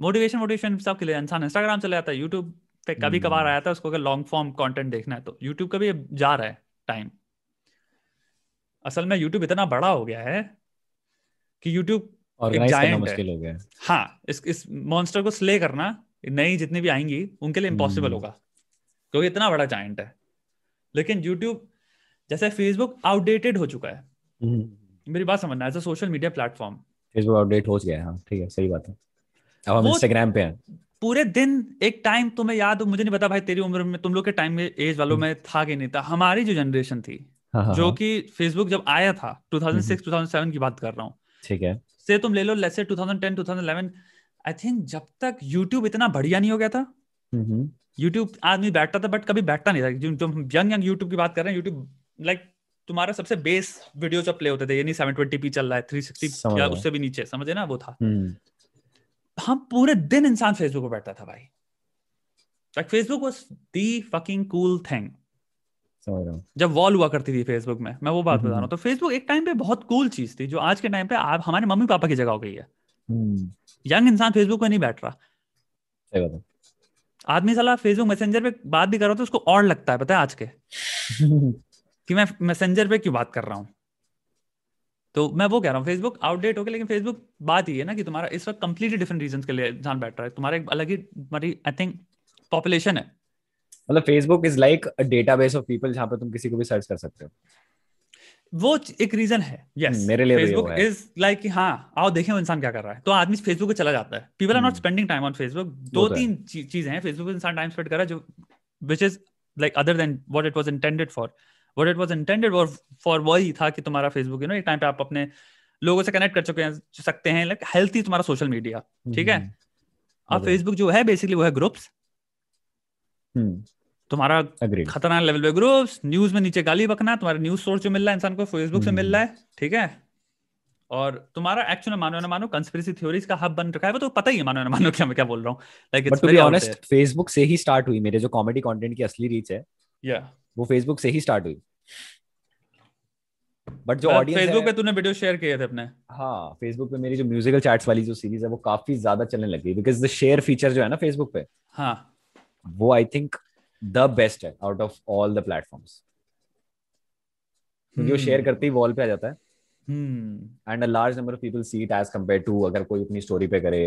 मोटिवेशन मोटिवेशन सब के लिए इंसान इंस्टाग्राम चले जाता है यूट्यूब पे कभी कभार हम्म। आया था उसको अगर लॉन्ग फॉर्म कंटेंट देखना है तो यूट्यूब का भी जा रहा है टाइम असल में यूट्यूब इतना बड़ा हो गया है कि यूट्यूब ऑर्गेनाइज करना giant है। मुश्किल हो गया हाँ। इस इस मॉन्स्टर को स्ले करना नई जितनी भी आएँगी उनके लिए इम्पॉसिबल हम्म। होगा क्योंकि इतना बड़ा जाइंट है। लेकिन यूट्यूब जैसे फेसबुक आउटडेटेड हो चुका है। हम्म, मेरी बात समझना as a social media platform Facebook update हो गया है हाँ ठीक है सही बात है। अब हम इंस्टाग्राम पे हैं। पूरे दिन एक टाइम तुम्हें याद हो मुझे नहीं पता भाई तेरी उम्र में तुम लोग के टाइम में एज वालों में था कि नहीं था हमारी जो जनरेशन थी हाँ हाँ जो हाँ, कि फेसबुक जब आया था 2006 2007 की बात कर रहा हूँ ठीक है। से तुम ले लो लेट्स से 2010 2011 आई थिंक जब तक यूट्यूब इतना बढ़िया नहीं हो गया था हम्म, हम्म, यूट्यूब आदमी बैठता था बट कभी बैठता नहीं था। जो हम यंग यंग यूट्यूब की बात कर रहे हैं यूट्यूब लाइक तुम्हारा सबसे बेस वीडियो जब प्ले होते थे ये नहीं 720p चल रहा है 360 समझ या उससे भी नीचे समझे ना वो था। हम्म, हम पूरे दिन इंसान फेसबुक पर बैठता था भाई। Like Facebook was the fucking cool thing समझ रहा हूँ। जब वॉल हुआ करती थी फेसबुक में मैं वो बात हम्म, बता रहा हूँ तो फेसबुक एक टाइम पे बहुत कूल चीज़ थी जो आज के टाइम पे आप हमारे मम्मी पापा की जगह हो गई है। हम्म, यंग इंसान फेसबुक पे नहीं बैठ रहा। आदमी साला फेसबुक मैसेंजर पे बात भी कर रहा हो तो उसको और लगता है पता है आज के? (laughs) कि मैं मैसेंजर पे क्यों बात कर रहा हूँ? तो मैं वो कह रहा हूँ फेसबुक आउटडेट हो गया लेकिन फेसबुक बात ये है ना कि तुम्हारा इस वक्त कंप्लीटली डिफरेंट रीजन के लिए इंसान बैठ रहा है। तुम्हारा एक अलग ही तुम्हारी आई थिंक पॉपुलेशन है। मतलब Facebook is like a database of people जहाँ पे तुम किसी को भी सर्च कर सकते हो। वो एक रीजन है यस हम्म, मेरे लिए फेसबुक इज़ लाइक कि हाँ आओ देखें इंसान क्या कर रहा है। तो आदमी फेसबुक पे चला जाता है। People are not. Spending time on Facebook दो वो तो है। तीन चीज़ें हैं। फेसबुक पे इंसान टाइम स्पेंड कर रहा है जो which is like other than what it was intended for what it was intended for वही था कि तुम्हारा फेसबुक यू नो एक टाइम पे आप अपने लोगों से कनेक्ट कर चुके हैं सकते हैं लाइक हेल्थी तुम्हारा सोशल मीडिया ठीक है? हम्म, अब वो तो है। फेसबुक जो है बेसिकली वो है ग्रुप्स तुम्हारा खतरनाक लेवल पे ग्रुप्स न्यूज़ में नीचे गाली बकना तुम्हारा न्यूज़ सोर्स जो मिल रहा है इंसान को फेसबुक से मिल हम्म। रहा है ठीक है? और तुम्हारा एक्चुअल मानो ना मानो कंस्पिरेसी थ्योरीज का हब बन रखा है वो तो पता ही है मानो ना मानो क्या मैं क्या बोल रहा हूँ। Like it's very honest Facebook से ही स्टार्ट हुई मेरे जो कॉमेडी कंटेंट की असली रीच है या वो फेसबुक से ही स्टार्ट हुई। बट जो ऑडियंस फेसबुक पे तूने वीडियो शेयर किए थे अपने। हाँ फेसबुक पे मेरी जो म्यूजिकल चैट्स वाली जो सीरीज़ है वो काफ़ी ज़्यादा चलने लगी बिकॉज़ द शेयर फीचर जो है ना फेसबुक पे हाँ। वो आई थिंक द बेस्ट है out of all the platforms क्योंकि वो शेयर करते ही वॉल पे आ जाता है। And a large number of people see it as compare to अगर कोई अपनी स्टोरी पे करे।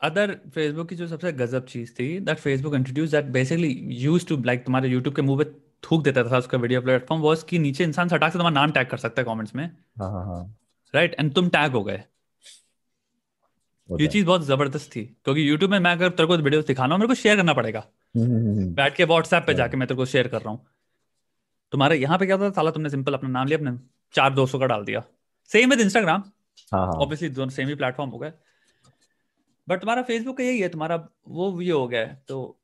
अदर फेसबुक की जो सबसे गजब चीज़ थी that Facebook introduce that basically use to like तुम्हारे यूट्यूब के मुँह पे थूक देता था उसका वीडियो प्लेटफॉर्म वो उसकी नीचे इंसान सटाक से तुम्हारा नाम टैग कर सकता है कमेंट्स में। हाँ हाँ हाँ। राइट एंड तुम टैग हो गए। ये है। चीज़ बहुत ज़बरदस्त थी क्योंकि यूट्यूब में मैं अगर तेरे को वीडियो दिखाना हो मेरे को शेयर करना पड़ेगा। हम्म, बैठ के व्हाट्सएप पे जाके मैं तेरे को शेयर कर रहा हूँ। तुम्हारे यहाँ पे क्या होता था? साला तुमने सिंपल अपना नाम लिया अपने चार दोस्तों का डाल दिया। सेम विद इंस्टाग्राम हाँ हाँ। ऑब्वियसली दोनों सेम ही प्लेटफॉर्म हो गए। बट तुम्हारा फेसबुक का यही है तुम्हारा वो ये हो गया है। तो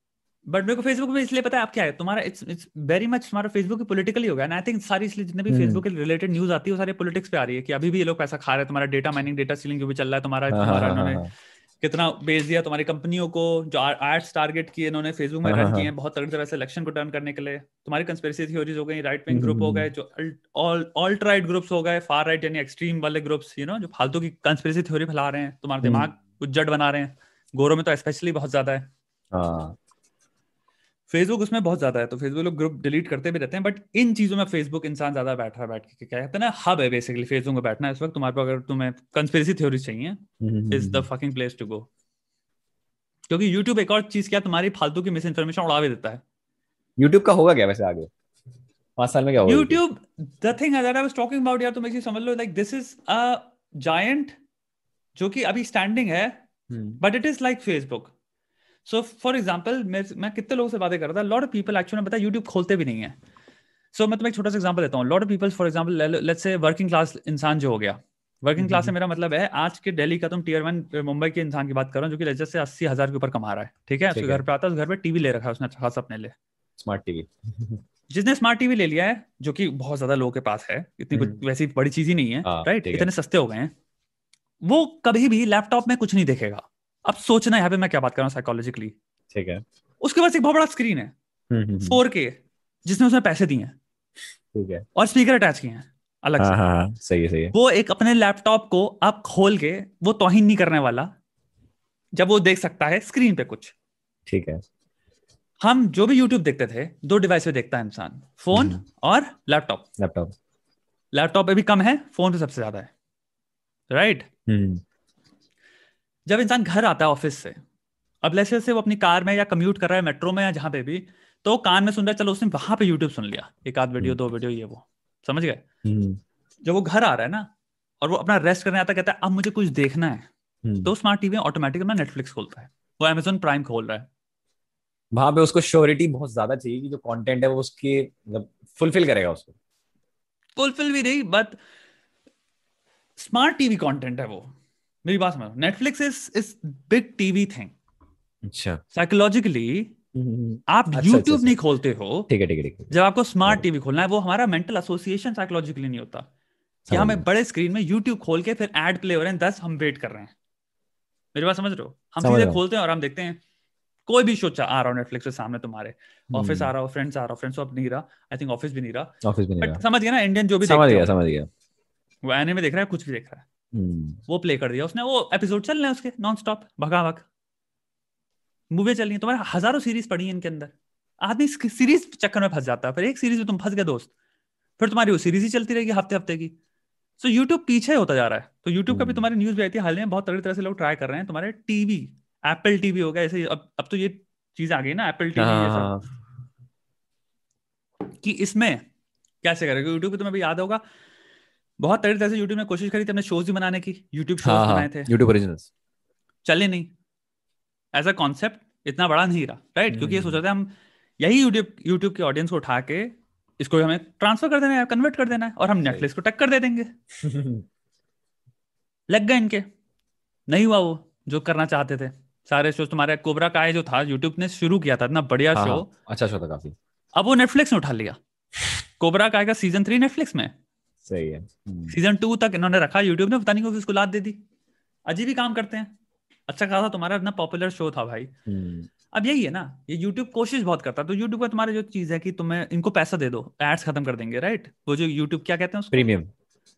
बट मेरे को फेसबुक पे इसलिए पता है आप क्या है? तुम्हारा इट्स इट्स वेरी मच तुम्हारा फेसबुक पॉलिटिकली हो गया एंड आई थिंक सारी इसलिए जितने भी हम्म। फेसबुक के रिलेटेड न्यूज़ आती है वो सारी पॉलिटिक्स पे आ रही है कि अभी भी ये लोग पैसा खा रहे हैं तुम्हारा डेटा माइनिंग डेटा सीलिंग जो भी चल रहा है तुम्हारा तुम्हारा हाँ, हाँ, इन्होंने हाँ, कितना बेच दिया तुम्हारी कंपनियों को जो एड्स टारगेट किए इन्होंने फेसबुक में रन किए हाँ। बहुत तगड़ी तरह से इलेक्शन को टर्न करने के लिए। तुम्हारी कंस्पिरेसी थ्योरीज हो गई राइट विंग हम्म, ग्रुप हो हम्म, गए जो ऑल्ट राइट ग्रुप्स हो गए फार राइट यानी एक्सट्रीम वाले ग्रुप्स यू नो जो फालतू की कंस्पिरेसी थ्योरी फैला रहे हैं तुम्हारा हम्म। दिमाग उज्जड बना रहे हैं। गोरों में तो स्पेशली बहुत ज़्यादा हाँ। फेसबुक उसमें बहुत ज़्यादा है तो फेसबुक लोग ग्रुप डिलीट करते भी रहते हैं बट इन चीज़ों में फेसबुक इंसान ज़्यादा बैठ रहा है बैठ के क्या कहते हैं ना हब है बेसिकली फेसबुक में बैठना इस वक्त तुम्हारे पास अगर तुम्हें कंस्पिरेसी थ्योरी चाहिए is the fucking place to go क्योंकि यूट्यूब एक और चीज़ क्या तुम्हारी फालतू की मिस इन्फॉर्मेशन उड़ा भी देता है। यूट्यूब का होगा क्या वैसे आगे? पाँच साल में क्या होगा YouTube the thing that I was talking about यार तुम ऐसे समझ लो like this is a giant जो कि अभी स्टैंडिंग है but it is like Facebook so for example मैं मैं कितने लोगों से बातें कर रहा था? लॉट ऑफ़ पीपल एक्चुअली पता यूट्यूब खोलते भी नहीं है। सो so, मैं तुम्हें एक छोटा सा एग्ज़ाम्पल देता हूँ। Lot of people for example let's say working class इंसान जो हो गया। वर्किंग क्लास से। मेरा मतलब है आज के दिल्ली का तुम टीयर वन मुंबई के इंसान की बात कर रहा हूँ जो कि लेजर से अस्सी हज़ार के ऊपर कमा रहा है। ठीक है? उसके घर पे आता है उस घर पे टीवी ले रखा है उसने अच्छा खासा अपने लिए। स्मार्ट टीवी (laughs) जिसने स्मार्ट टीवी ले लिया है जो कि बहुत ज़्यादा लोगों के पास है इतनी कुछ हम्म। वैसी बड़ी चीज़ ही नहीं है हाँ, राइट इतने सस्ते हो गए हैं। वो कभी भी लैपटॉप में कुछ नहीं देखेगा। अब सोचना यहाँ पे मैं क्या बात कर रहा हूँ साइकोलॉजिकली ठीक है। उसके पास एक बहुत बड़ा स्क्रीन है हम्म, हम्म, हम्म, फोर के जिसने उसमें पैसे दिए हैं। ठीक है। और स्पीकर अटैच किए हैं अलग हाँ से। हाँ हाँ सही है सही है। वो एक अपने लैपटॉप को आप खोल के वो तोहिन नहीं करने वाला जब वो देख सकता है स्क्रीन पे कुछ। ठीक है। हम जो भी यूट्यूब देखते थे दो डिवाइस पे देखता है इंसान फ़ोन हम्म। और लैपटॉप लैपटॉप लैपटॉप पे भी कम है फ़ोन पे सबसे ज़्यादा है। राइट हम्म। जब इंसान घर आता है ऑफ़िस से अब जैसे से वो अपनी कार में या कम्यूट कर रहा है मेट्रो में या जहाँ पे भी तो कान में सुन रहा है चलो उसने वहाँ पे यूट्यूब सुन लिया एक आध वीडियो हम्म। दो वीडियो ये वो समझ गए? हम्म। जब वो घर आ रहा है ना और वो अपना रेस्ट करने आता है कहता है अब मुझे कुछ देखना है। हम्म। तो स्मार्ट टीवी ऑटोमेटिक अपना नेटफ्लिक्स खोलता है वो अमेजोन प्राइम खोल रहा है। वहाँ पे उसको श्योरिटी बहुत ज़्यादा चाहिए कि जो कंटेंट है वो उसके मतलब फुलफिल करेगा उसको। फुलफिल भी नहीं बट स्मार्ट टीवी कंटेंट है वो। मेरी बात समझो Netflix is is big TV thing अच्छा। साइकोलॉजिकली आप अच्छा, यूट्यूब अच्छा। नहीं खोलते हो। ठीक है ठीक है जब आपको स्मार्ट टीवी खोलना है वो हमारा मेंटल एसोसिएशन साइकोलॉजिकली नहीं होता। कि हमें बड़े स्क्रीन में यूट्यूब खोल के फिर एड प्ले हो रहे हैं दस हम वेट कर रहे हैं। मेरी बात समझ रहे हो? हम सीधे खोलते हैं और हम देखते हैं कोई भी शो आ रहा हो नेटफ्लिक्स पे सामने तुम्हारे। ऑफ़िस हम्म, आ रहा हो फ्रेंड्स आ रहा हो फ्रेंड्स अब नहीं रहा। आई थिंक ऑफ़िस भी नहीं रहा। ऑफ़िस भी नहीं रहा। समझ गया ना इंडियन जो भी समझ गया समझ गया। वो एनिमे देख रहा है कुछ भी देख रहा है। वो प्ले कर दिया उसने। वो एपिसोड चल रहे हैं उसके नॉन स्टॉप भगा भग मूवी चल रही है तुम्हारे हज़ारों सीरीज़ पड़ी हैं इनके अंदर। आदमी सीरीज़ चक्कर में फंस जाता है फिर एक सीरीज़ में तुम फंस गए दोस्त। फिर तुम्हारी वो सीरीज़ ही चलती रहेगी हफ़्ते हफ़्ते की। सो so, यूट्यूब पीछे होता जा रहा है। तो यूट्यूब का भी हम्म। तुम्हारी न्यूज़ भी आई थी हाल में बहुत तगड़ी तरह से लोग ट्राई कर रहे हैं। तुम्हारे टीवी एप्पल टीवी हो गया ऐसे अब अब तो ये चीज़ आ गई ना एप्पल टीवी ये सब। हाँ। कि इसमें कैसे करेगा यूट्यूब पे तुम्हें भी याद होगा बहुत तगड़ी तरह से यूट्यूब ने कोशिश करी थी हमने शोज़ भी बनाने की। यूट्यूब शोज़ हाँ हाँ बनाए थे। यूट्यूब ओरिजिनल्स चले नहीं। एज अ कॉन्सेप्ट इतना बड़ा नहीं रहा राइट क्योंकि ये हम्म। सोच थे हम यही यूट्यूब यूट्यूब के ऑडियंस को उठा के इसको हमें ट्रांसफ़र कर देना है कन्वर्ट कर देना है और हम नेटफ्लिक्स को टक्कर दे देंगे। (laughs) लग गए इनके। नहीं हुआ वो जो करना चाहते थे। सारे शो तुम्हारे कोबरा काय जो था यूट्यूब ने शुरू किया था इतना बढ़िया हाँ, शो हाँ, अच्छा शो था काफ़ी। अब वो नेटफ्लिक्स ने उठा लिया। (laughs) कोबरा काय का सीज़न थ्री नेटफ्लिक्स में। सही है। हम्म, सीज़न टू तक इन्होंने रखा यूट्यूब ने पता नहीं को किसको लाद दे दी। अजीब ही काम करते हैं। अच्छा खासा तुम्हारा इतना पॉपुलर शो था भाई। हम्म, अब यही है ना ये यूट्यूब कोशिश बहुत करता है। तो यूट्यूब का तुम्हारा जो चीज़ है कि तुम्हें इनको पैसा दे दो एड्स खत्म कर देंगे राइट वो जो यूट्यूब क्या कहते हैं प्रीमियम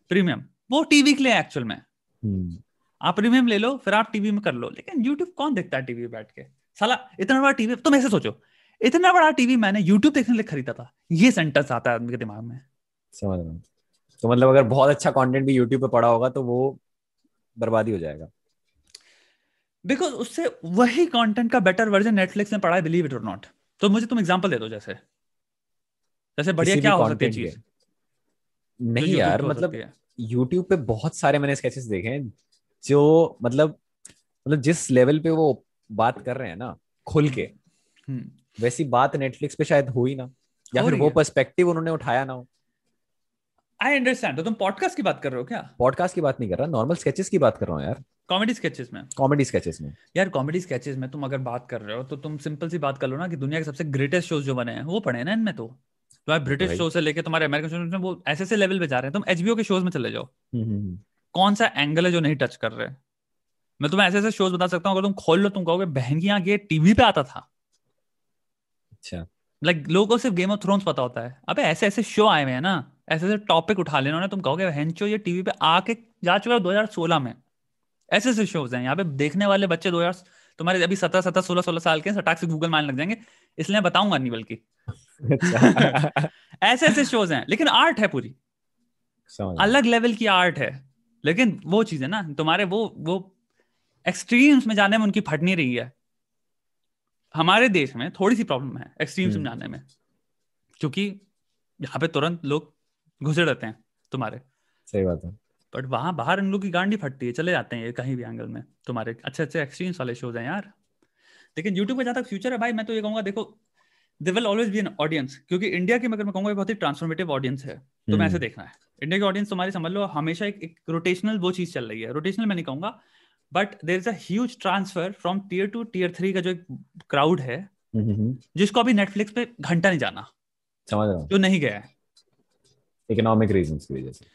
प्रीमियम वो टीवी के लिए एक्चुअल में। हम्म, आप प्रीमियम ले लो फिर आप टीवी में कर लो। लेकिन यूट्यूब कौन देखता है टीवी बैठ के? साला इतना बड़ा टीवी तुम ऐसे सोचो। इतना बड़ा टीवी मैंने यूट्यूब देखने के लिए खरीदा था। ये सेंटेंस आता है आदमी के दिमाग में। समझ रहा तो मतलब अगर बहुत अच्छा कंटेंट भी यूट्यूब पे पड़ा होगा तो वो बर्बादी हो जाएगा। बिकॉज़ उससे वही कंटेंट का बेटर वर्जन नेटफ्लिक्स में पड़ा है बिलीव इट और नॉट तो मुझे तुम एग्जांपल दे दो जैसे। जैसे बढ़िया क्या हो सकती है चीज़? जो नहीं YouTube यार मतलब? यूट्यूब पे बहुत सारे मैंने स्केचेस देखे हैं जो मतलब मतलब जिस लेवल पे वो बात कर रहे हैं ना खुल के हम्म, वैसी बात नेटफ्लिक्स पे शायद हुई ना। या फिर वो। पर्सपेक्टिव उन्होंने उठाया ना हो। आई अंडरस्टैंड तो तुम पॉडकास्ट की बात कर रहे हो क्या? पॉडकास्ट की बात नहीं कर रहा नॉर्मल स्केचेस की बात कर रहा हूँ यार। कॉमेडी स्केचेस में? कॉमेडी स्केचेस में। यार कॉमेडी स्केचेस में तुम अगर बात कर रहे हो तो तुम सिंपल सी बात कर लो ना कि दुनिया के सबसे ग्रेटेस्ट शोज़ जो बने हैं वो पढ़े ना इनमें तो? तुम्हारे ब्रिटिश शो से लेके तुम्हारे अमेरिकन शो में वो ऐसे ऐसे लेवल पे जा रहे हैं। तुम एचबीओ के शोज़ में चले जाओ। हम्म, हम्म, हम्म। कौन सा एंगल है जो नहीं टच कर रहे? मैं तुम्हें ऐसे ऐसे शोज़ बता सकता हूँ अगर तुम खोल लो तुम कहोगे बहन की ये टीवी पे आता था। अच्छा। लाइक लोगों को सिर्फ़ गेम ऑफ़ थ्रोन्स पता होता है। अबे ऐसे ऐसे शो आए हुए हैं ना। ऐसे ऐसे टॉपिक उठा लेना उन्होंने तुम कहोगे हेंचो ये टीवी पे आके जा चुका है 2016 में। ऐसे ऐसे शोज़ हैं यहाँ पे देखने वाले बच्चे 2000 तुम्हारे अभी सत्रह सत्रह सोलह सोलह साल के सटाक से गूगल मारने लग जाएँगे इसलिए मैं बताऊँगा नहीं बल्कि। अच्छा। (laughs) ऐसे ऐसे शोज़ हैं लेकिन आर्ट है पूरी। अलग लेवल की आर्ट है लेकिन वो चीज़ है ना तुम्हारे वो वो एक्सट्रीम्स में जाने में उनकी फट नहीं रही है। हमारे देश में थोड़ी सी प्रॉब्लम है एक्सट्रीम्स में हम्म। जाने में क्योंकि यहाँ पे तुरंत लोग घुसे रहते हैं तुम्हारे। सही बात है। बट वहाँ बाहर इन लोग की गांडी फटती है चले जाते हैं कहीं भी एंगल में। तुम्हारे अच्छे अच्छे एक्सट्रीम्स वाले शोज़ हैं यार। लेकिन यूट्यूब का जहाँ तक फ्यूचर है भाई मैं तो ये कहूँगा देखो they will always be an audience क्योंकि इंडिया की अगर मैं कहूँगा बहुत ही ट्रांसफॉर्मेटिव ऑडियंस है तुम्हें हम्म। ऐसे देखना है। इंडिया की ऑडियंस तुम्हारी समझ लो हमेशा एक, एक रोटेशनल वो चीज़ चल रही है। रोटेशनल मैं नहीं कहूँगा but there is a transfer from tier two tier three का जो एक क्राउड है हम्म, हम्म, हम्म। जिसको अभी नेटफ्लिक्स पे घंटा नहीं जाना। समझ रहा जो नहीं गया है। इकोनॉमिक रीजन की वजह से।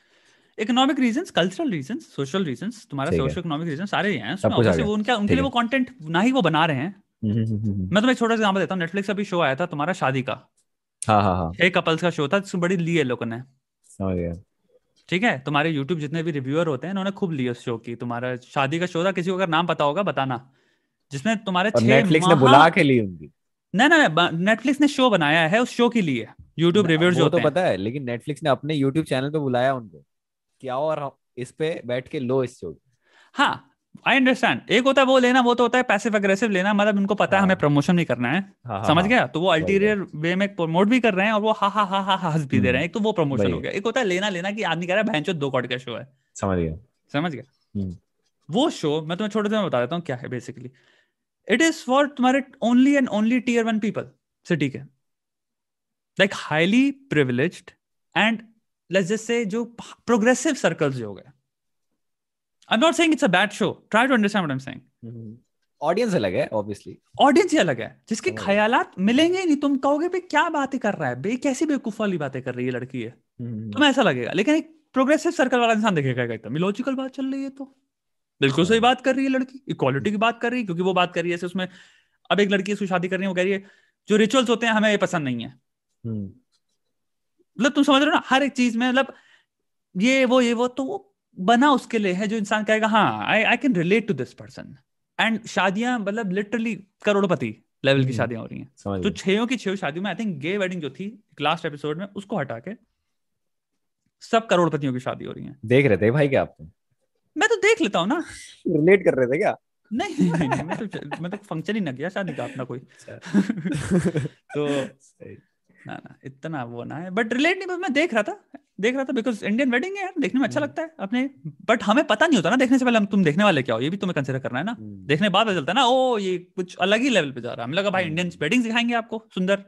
Economic reasons cultural reasons social reasons तुम्हारा। सोशल इकोनॉमिक रीजन सारे हैं उसमें। वो उनका उनके लिए वो कंटेंट ना ही वो बना रहे हैं। हम्म, हम्म, हम्म। मैं तुम्हें छोटा सा एग्जांपल देता हूँ। नेटफ्लिक्स अभी शो आया था तुम्हारा शादी का। हाँ हाँ हाँ। कपल्स का शो था जिसमें बड़ी ली है लोगों ने। ठीक है? तुम्हारे यूट्यूब जितने भी रिव्यूअर होते हैं इन्होंने खूब लिया उस शो की। तुम्हारा शादी का शो था किसी को अगर नाम पता होगा बताना। जिसमें तुम्हारे नेटफ्लिक्स ने बुला के ली उनकी। नहीं नहीं नेटफ्लिक्स ने शो बनाया है उस शो के लिए यूट्यूब रिव्यूअर्स जो वो होते तो हैं। पता है लेकिन नेटफ्लिक्स ने अपने यूट्यूब चैनल पे बुलाया उनको कि आओ और इस पे बैठ के लो इस शो हाँ आई अंडरस्टैंड एक होता है वो लेना वो तो होता है पैसिव अग्रेसिव लेना मतलब इनको पता है हाँ। हमें प्रमोशन नहीं करना है। हाँ, हाँ, समझ हाँ, गया? तो वो अल्टीरियर वे में प्रमोट भी कर रहे हैं और वो हा हा हा हा हा हंस भी दे रहे हैं। एक तो वो प्रमोशन हो गया। एक होता है लेना लेना कि आदमी कह रहा है भैंचो दो कौड़ का शो है। समझ गया। समझ गया? हम्म। वो शो मैं तुम्हें छोटे से बता देता हूँ क्या है बेसिकली इट इज़ फॉर तुम्हारे only and only tier one people city के। Like highly privileged and let's just say जो प्रोग्रेसिव सर्कल्स जो हो गए। I am not saying it's a bad show try to understand what I am saying audience अलग है ऑब्वियसली ऑडियंस ही अलग है। जिसके समझ ख्यालात मिलेंगे ही नहीं तुम कहोगे भाई क्या बातें कर रहा है? बे कैसी बेवकूफ़ वाली बातें कर रही है लड़की है? तुम्हें ऐसा लगेगा। लेकिन एक प्रोग्रेसिव सर्कल वाला इंसान देखेगा एकदम? लॉजिकल बात चल रही है तो। बिल्कुल सही हाँ। बात कर रही है लड़की। इक्वालिटी की बात कर रही है क्योंकि वो बात कर रही है उसमें अब एक लड़की उसकी शादी कर रही है वो कह रही है जो रिचुअल्स होते हैं हमें ये पसंद नहीं है। मतलब तुम समझ रहे हो ना हर एक चीज़ में मतलब ये वो ये वो तो वो बना उसके लिए है जो इंसान कहेगा हाँ I I can relate to this person and शादियाँ मतलब लिटरली करोड़पति लेवल की हम्म। शादियाँ हो रही हैं। तो गया। छयों की छह शादियों में आई थिंक गे वेडिंग जो थी लास्ट एपिसोड में उसको हटा के सब करोड़पतियों की शादी हो रही है। देख रहे थे भाई क्या आप? मैं तो देख लेता हूँ ना। रिलेट कर रहे थे क्या? नहीं नहीं नहीं, मैं तो मैं तो फ़ंक्शन ही ना किया शादी का अपना कोई। (laughs) तो (laughs) सही। ना ना इतना वो ना है। बट रिलेट नहीं बस मैं देख रहा था देख रहा था बिकॉज़ इंडियन वेडिंग है यार देखने में अच्छा हम्म। लगता है अपने। बट हमें पता नहीं होता ना देखने से पहले हम तुम देखने वाले क्या हो ये भी तुम्हें कंसिडर करना है ना। हम्म। देखने बाद पता चलता है ना ओ ये कुछ अलग ही लेवल पे जा रहा है। हमें लगा भाई हम्म। इंडियन वेडिंग्स दिखाएँगे आपको सुंदर।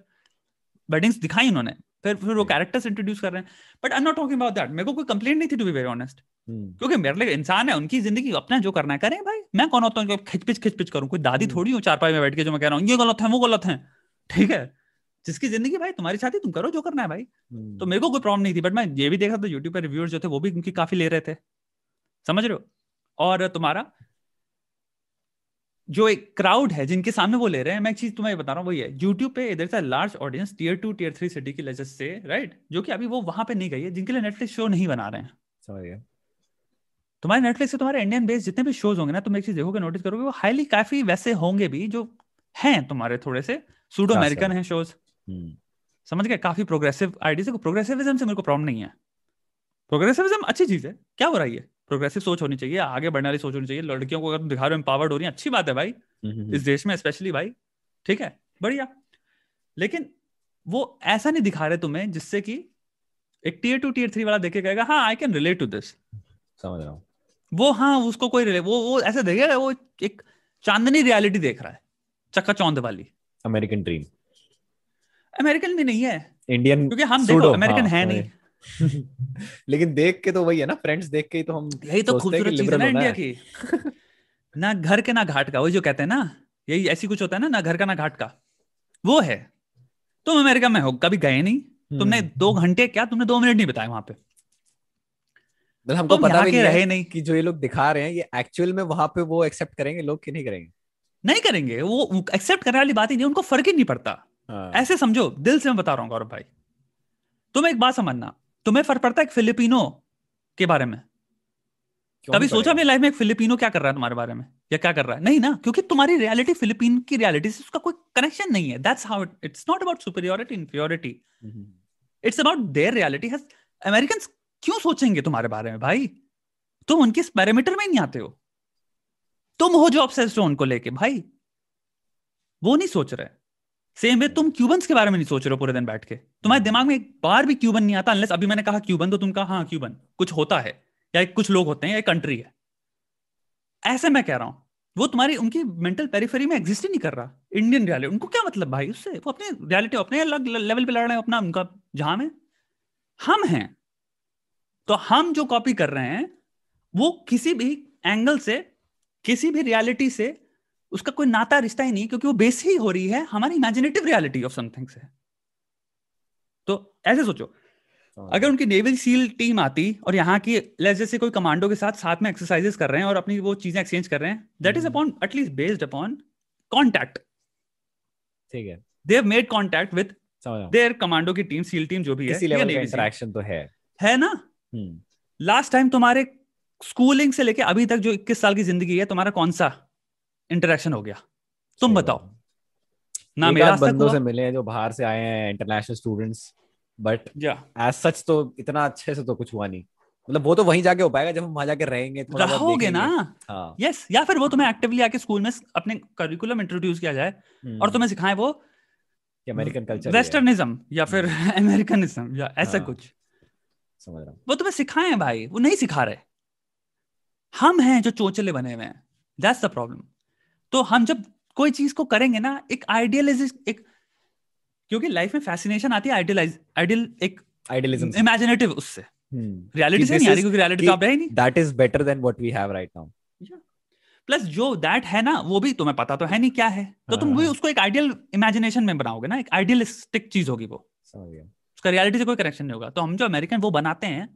वेडिंग्स दिखाई उन्होंने। फिर फिर वो हम्म। कैरेक्टर्स इंट्रोड्यूस कर रहे हैं। But I am not talking about that मेरे को कोई कंप्लेंट नहीं थी to be very honest hmm, क्योंकि मेरे लिए इंसान है उनकी ज़िंदगी अपना जो करना है करें भाई। मैं कौन होता हूँ खिचपिच खिचपिच करूँ। कोई दादी हम्म। थोड़ी हूँ चारपाई में बैठ के जो मैं कह रहा हूँ ये गलत है वो गलत है। ठीक है? जिसकी ज़िंदगी भाई तुम्हारी शादी तुम करो जो करना है भाई। हम्म, तो मेरे को कोई प्रॉब्लम नहीं थी बट मैं ये भी देखा था यूट्यूब पे रिव्यूअर्स जो थे वो भी उनकी काफ़ी ले रहे थे। समझ रहे हो? और तुम्हारा जो एक क्राउड है जिनके सामने वो ले रहे हैं मैं एक चीज़ तुम्हें बता रहा हूँ वही है। यूट्यूब पे इधर से large audience tier two tier three city की लेजेस से राइट जो कि अभी वो वहाँ पे नहीं गई है जिनके लिए नेटफ्लिक्स शो नहीं बना रहे हैं। समझ तुम्हारे नेटफ्लिक्स से तुम्हारे इंडियन बेस्ड जितने भी शोज़ होंगे ना तुम एक चीज़ देखोगे नोटिस करोगे वो हाईली काफ़ी वैसे होंगे भी जो हैं तुम्हारे थोड़े से सूडो अमेरिकन। हैं शोज़ समझ गए? काफ़ी प्रोग्रेसिव आइडिया से प्रोग्रेसिविज्म से मेरे को प्रॉब्लम नहीं है। प्रोग्रेसिविज्म अच्छी चीज़ है। क्या हो रहा है प्रोग्रेसिव सोच होनी चाहिए आगे बढ़ने वाली सोच होनी चाहिए। लड़कियों को अगर दिखा रहे हो एम्पावर्ड हो रही है अच्छी बात है भाई। हम्म, इस देश में स्पेशली भाई। ठीक है? बढ़िया। लेकिन वो ऐसा नहीं दिखा रहे तुम्हें जिससे कि एक टीयर टू टीयर थ्री वाला देखे कहेगा हाँ I can relate to this समझ रहा हूँ। वो हाँ उसको कोई relate- वो वो ऐसे देखेगा वो एक चांदनी रियलिटी देख रहा है। चक्का चौंध वाली। अमेरिकन ड्रीम अमेरिकन भी नहीं है। इंडियन क्योंकि हम देखो अमेरिकन हाँ, है नहीं। (laughs) लेकिन देख के तो वही है ना फ्रेंड्स देख के ही तो हम यही तो खूबसूरत चीज़ है ना इंडिया की। ना घर के ना घाट का वही जो कहते हैं ना यही ऐसी कुछ होता है ना ना घर का ना घाट का। वो है। तुम अमेरिका में हो कभी गए नहीं? तुमने हम्म, दो घंटे क्या तुमने दो मिनट नहीं बताए वहाँ पे? मतलब हमको पता भी रहे नहीं। कि जो ये लोग दिखा रहे हैं ये एक्चुअल में वहाँ पे वो एक्सेप्ट करेंगे लोग कि नहीं करेंगे? नहीं करेंगे। वो एक्सेप्ट करने वाली बात ही नहीं उनको फ़र्क ही नहीं पड़ता। ऐसे समझो दिल से मैं बता रहा हूँ गौरव भाई। तुम एक बात समझना तुम्हें फ़र्क पड़ता है एक फिलिपिनो के बारे में? कभी सोचा अपनी लाइफ में एक फिलिपिनो क्या कर रहा है तुम्हारे बारे में? या क्या कर रहा है? नहीं ना क्योंकि तुम्हारी रियलिटी फिलिपीन की रियलिटी से उसका कोई कनेक्शन नहीं है। That's how it's not about superiority inferiority hmm, it's about their reality has American क्यों सोचेंगे तुम्हारे बारे में भाई? तुम उनके पैरामीटर में ही नहीं आते हो। तुम हो जो ऑब्सेस्ड हो उनको लेके भाई। वो नहीं सोच रहे। सेम वे तुम क्यूबन्स के बारे में नहीं सोच रहे हो पूरे दिन बैठ के। तुम्हारे दिमाग में एक बार भी क्यूबन नहीं आता अनलेस अभी मैंने कहा क्यूबन तो तुम कहा हाँ क्यूबन कुछ होता है, या कुछ लोग होते हैं, या कंट्री है। ऐसे मैं कह रहा हूँ। वो तुम्हारी, उनकी मेंटल पेरिफेरी में एग्जिस्ट ही नहीं कर रहा इंडियन रियलिटी उनको क्या मतलब भाई उससे? वो अपने रियलिटी अपने अलग लेवल पे लड़ रहे हैं, अपना, उनका जहाँ में। हम हैं तो हम जो कॉपी कर रहे हैं, वो किसी भी एंगल से, किसी भी रियलिटी से उसका कोई नाता रिश्ता ही नहीं क्योंकि वो बेस ही हो रही है हमारी इमेजिनेटिव रियलिटी ऑफ़ समथिंग से। तो ऐसे सोचो अगर उनकी नेवल सील टीम आती और यहाँ की जैसे कोई कमांडो के साथ साथ में एक्सरसाइजेस कर रहे हैं और अपनी वो चीज़ें एक्सचेंज कर रहे हैं that is hmm. Upon at least based upon contact ठीक है। They have made contact with who their commando की टीम सील टीम जो भी है लेवल। इंटरेक्शन तो है। है ना? हम्म, लास्ट टाइम तुम्हारे स्कूलिंग से लेके अभी तक जो 21 साल की ज़िंदगी है तुम्हारा कौन सा? इंटरेक्शन हो गया। तुम बताओ। ना मेरा बंदों से मिले हैं जो बाहर से आए हैं international students but as such तो इतना अच्छे से तो कुछ हुआ नहीं। मतलब वो तो वहीं जाके हो पाएगा जब हम वहाँ जाके रहेंगे रहोगे। ना? हाँ। यस या फिर वो तुम्हें एक्टिवली आके स्कूल में अपने करिकुलम इंट्रोड्यूस किया जाए और तुम्हें सिखाए वो अमेरिकन कल्चर वेस्टर्निज्म या फिर (laughs) अमेरिकनिज्म या ऐसा हाँ। कुछ। समझ रहा हूँ। वो तुम्हें सिखाएँ भाई वो नहीं सिखा रहे। हम हैं जो चोचले बने हुए हैं। दैट्स द प्रॉब्लम तो हम जब कोई चीज़ को करेंगे ना एक आइडियलाइज एक क्योंकि लाइफ में फैसिनेशन आती है आइडियलाइज आइडियल एक आइडियलिज्म इमेजिनेटिव उससे। रियलिटी से नहीं आ रही क्योंकि रियलिटी तो आप है ही नहीं। That is better than what we have right now plus जो दैट है ना वो भी तुम्हें पता तो है नहीं क्या है। तो तुम भी हाँ। उसको एक आइडियल इमेजिनेशन में बनाओगे ना एक आइडियलिस्टिक चीज़ होगी वो। उसका रियलिटी से कोई कनेक्शन नहीं होगा। तो हम जो अमेरिकन वो बनाते हैं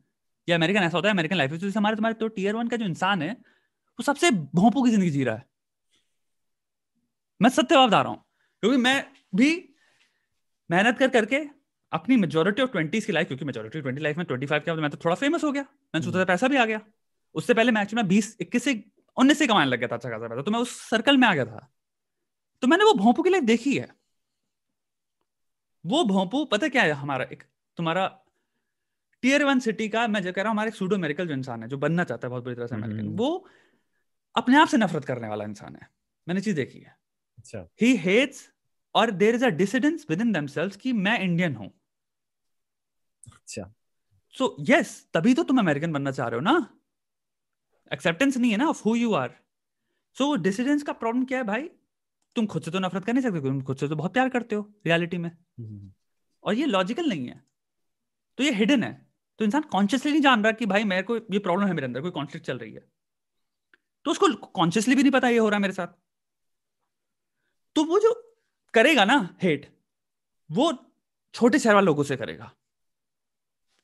या अमेरिकन ऐसा होता है अमेरिकन लाइफ जैसे हमारे तुम्हारे तो टीयर वन का जो इंसान है वो सबसे भोंपू की ज़िंदगी जी रहा है। मैं सत्यवाद बता रहा हूँ क्योंकि मैं भी मेहनत कर करके अपनी मेजोरिटी ऑफ़ ट्वेंटीज की लाइफ क्योंकि मेजोरिटी ट्वेंटी लाइफ में ट्वेंटी फाइव के बाद मैं तो थोड़ा फ़ेमस हो गया। मैंने सोचा था पैसा भी आ गया। उससे पहले मैं एक्चुअली बीस इक्कीस से उन्नीस से कमाने लग गया था अच्छा खासा पैसा तो मैं उस सर्कल में आ गया था। तो मैंने वो भोंपू की लाइफ देखी है। वो भोंपू पता क्या है हमारा एक तुम्हारा टीयर वन सिटी का मैं जो कह रहा हूँ हमारे सूडो मेरिकल जो इंसान है जो बनना चाहता है बहुत बुरी तरह से अमेरिकन हम्म। वो अपने आप से नफरत करने वाला इंसान है। मैंने चीज़ देखी है। ही हेट्स और there is a dissidence within themselves कि मैं इंडियन हूँ। अच्छा। सो यस तभी तो तुम अमेरिकन बनना चाह रहे हो ना। एक्सेप्टेंस नहीं है ना of who you are so dissidence का प्रॉब्लम क्या है भाई? तुम खुद से तो नफरत कर नहीं सकते तुम खुद से तो बहुत प्यार करते हो रियलिटी में। हम्म, और ये लॉजिकल नहीं है। तो ये हिडन है। तो इंसान कॉन्शियसली नहीं जान रहा कि भाई मेरे को ये प्रॉब्लम है मेरे अंदर कोई कॉन्फ्लिक्ट चल रही है। तो उसको कॉन्शियसली भी नहीं पता ये हो रहा है मेरे साथ। तो वो जो करेगा ना हेट वो छोटे शहर वाले लोगों से करेगा।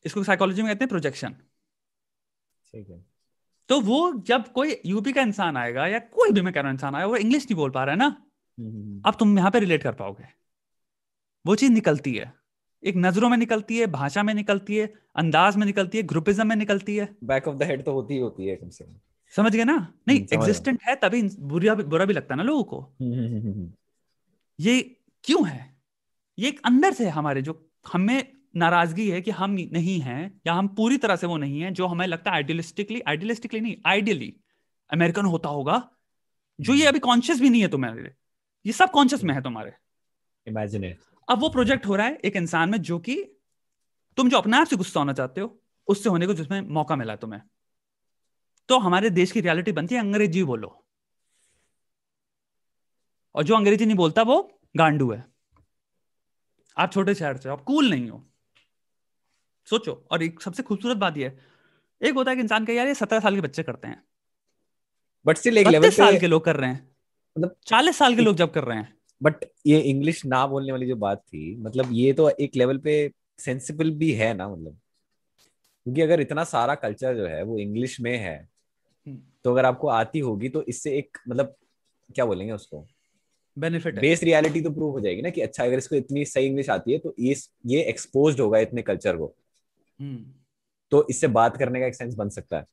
इसको साइकोलॉजी में कहते हैं प्रोजेक्शन ठीक है। तो वो जब कोई यूपी का इंसान आएगा या कोई भी मैं कह रहा इंसान आएगा वो इंग्लिश नहीं बोल पा रहा है ना हम्म, अब तुम यहाँ पे रिलेट कर पाओगे। वो चीज़ निकलती है। एक नज़रों में निकलती है भाषा में निकलती है अंदाज में निकलती है ग्रुपिज्म में निकलती है। बैक ऑफ़ द हेड तो होती ही होती है कम से कम। समझ गए ना? नहीं हम्म, एग्जिस्टेंट है तभी बुरा भी बुरा भी लगता है ना लोगों को हम्म, हम्म, हम्म, हम्म। ये क्यों है? ये एक अंदर से हमारे जो हमें नाराज़गी है कि हम नहीं हैं या हम पूरी तरह से वो नहीं है जो हमें लगता है आइडियलिस्टिकली आइडियलिस्टिकली नहीं आइडियली अमेरिकन होता होगा जो ये अभी कॉन्शियस भी नहीं है तुम्हारे ये सब कॉन्शियस में है तुम्हारे। इमेजिन अब वो प्रोजेक्ट हो रहा है एक इंसान में जो कि तुम जो अपने आप से गुस्सा होना चाहते हो उससे होने को जिसमें मौका मिला तुम्हें। तो हमारे देश की रियलिटी बनती है अंग्रेज़ी बोलो। और जो अंग्रेज़ी नहीं बोलता वो गांडू है। आप छोटे शहर से आप कूल नहीं हो। सोचो और एक सबसे खूबसूरत बात यह है एक होता है कि इंसान का यार ये सत्रह साल के बच्चे करते हैं। बट स्टिल एक लेवल साल के लोग कर रहे हैं। मतलब चालीस साल के लोग जब कर रहे हैं। बट ये इंग्लिश ना बोलने वाली जो बात थी मतलब ये तो एक लेवल पे सेंसिबल भी है ना मतलब? क्योंकि अगर इतना सारा कल्चर जो है वो इंग्लिश में है हम्म। तो अगर आपको आती होगी तो इससे एक मतलब क्या बोलेंगे उसको? बेनिफिट बेस रियलिटी तो प्रूव हो जाएगी ना कि अच्छा अगर इसको इतनी सही इंग्लिश आती है तो ये ये एक्सपोज होगा इतने कल्चर को। हम्म। तो इससे बात करने का एक सेंस बन सकता है।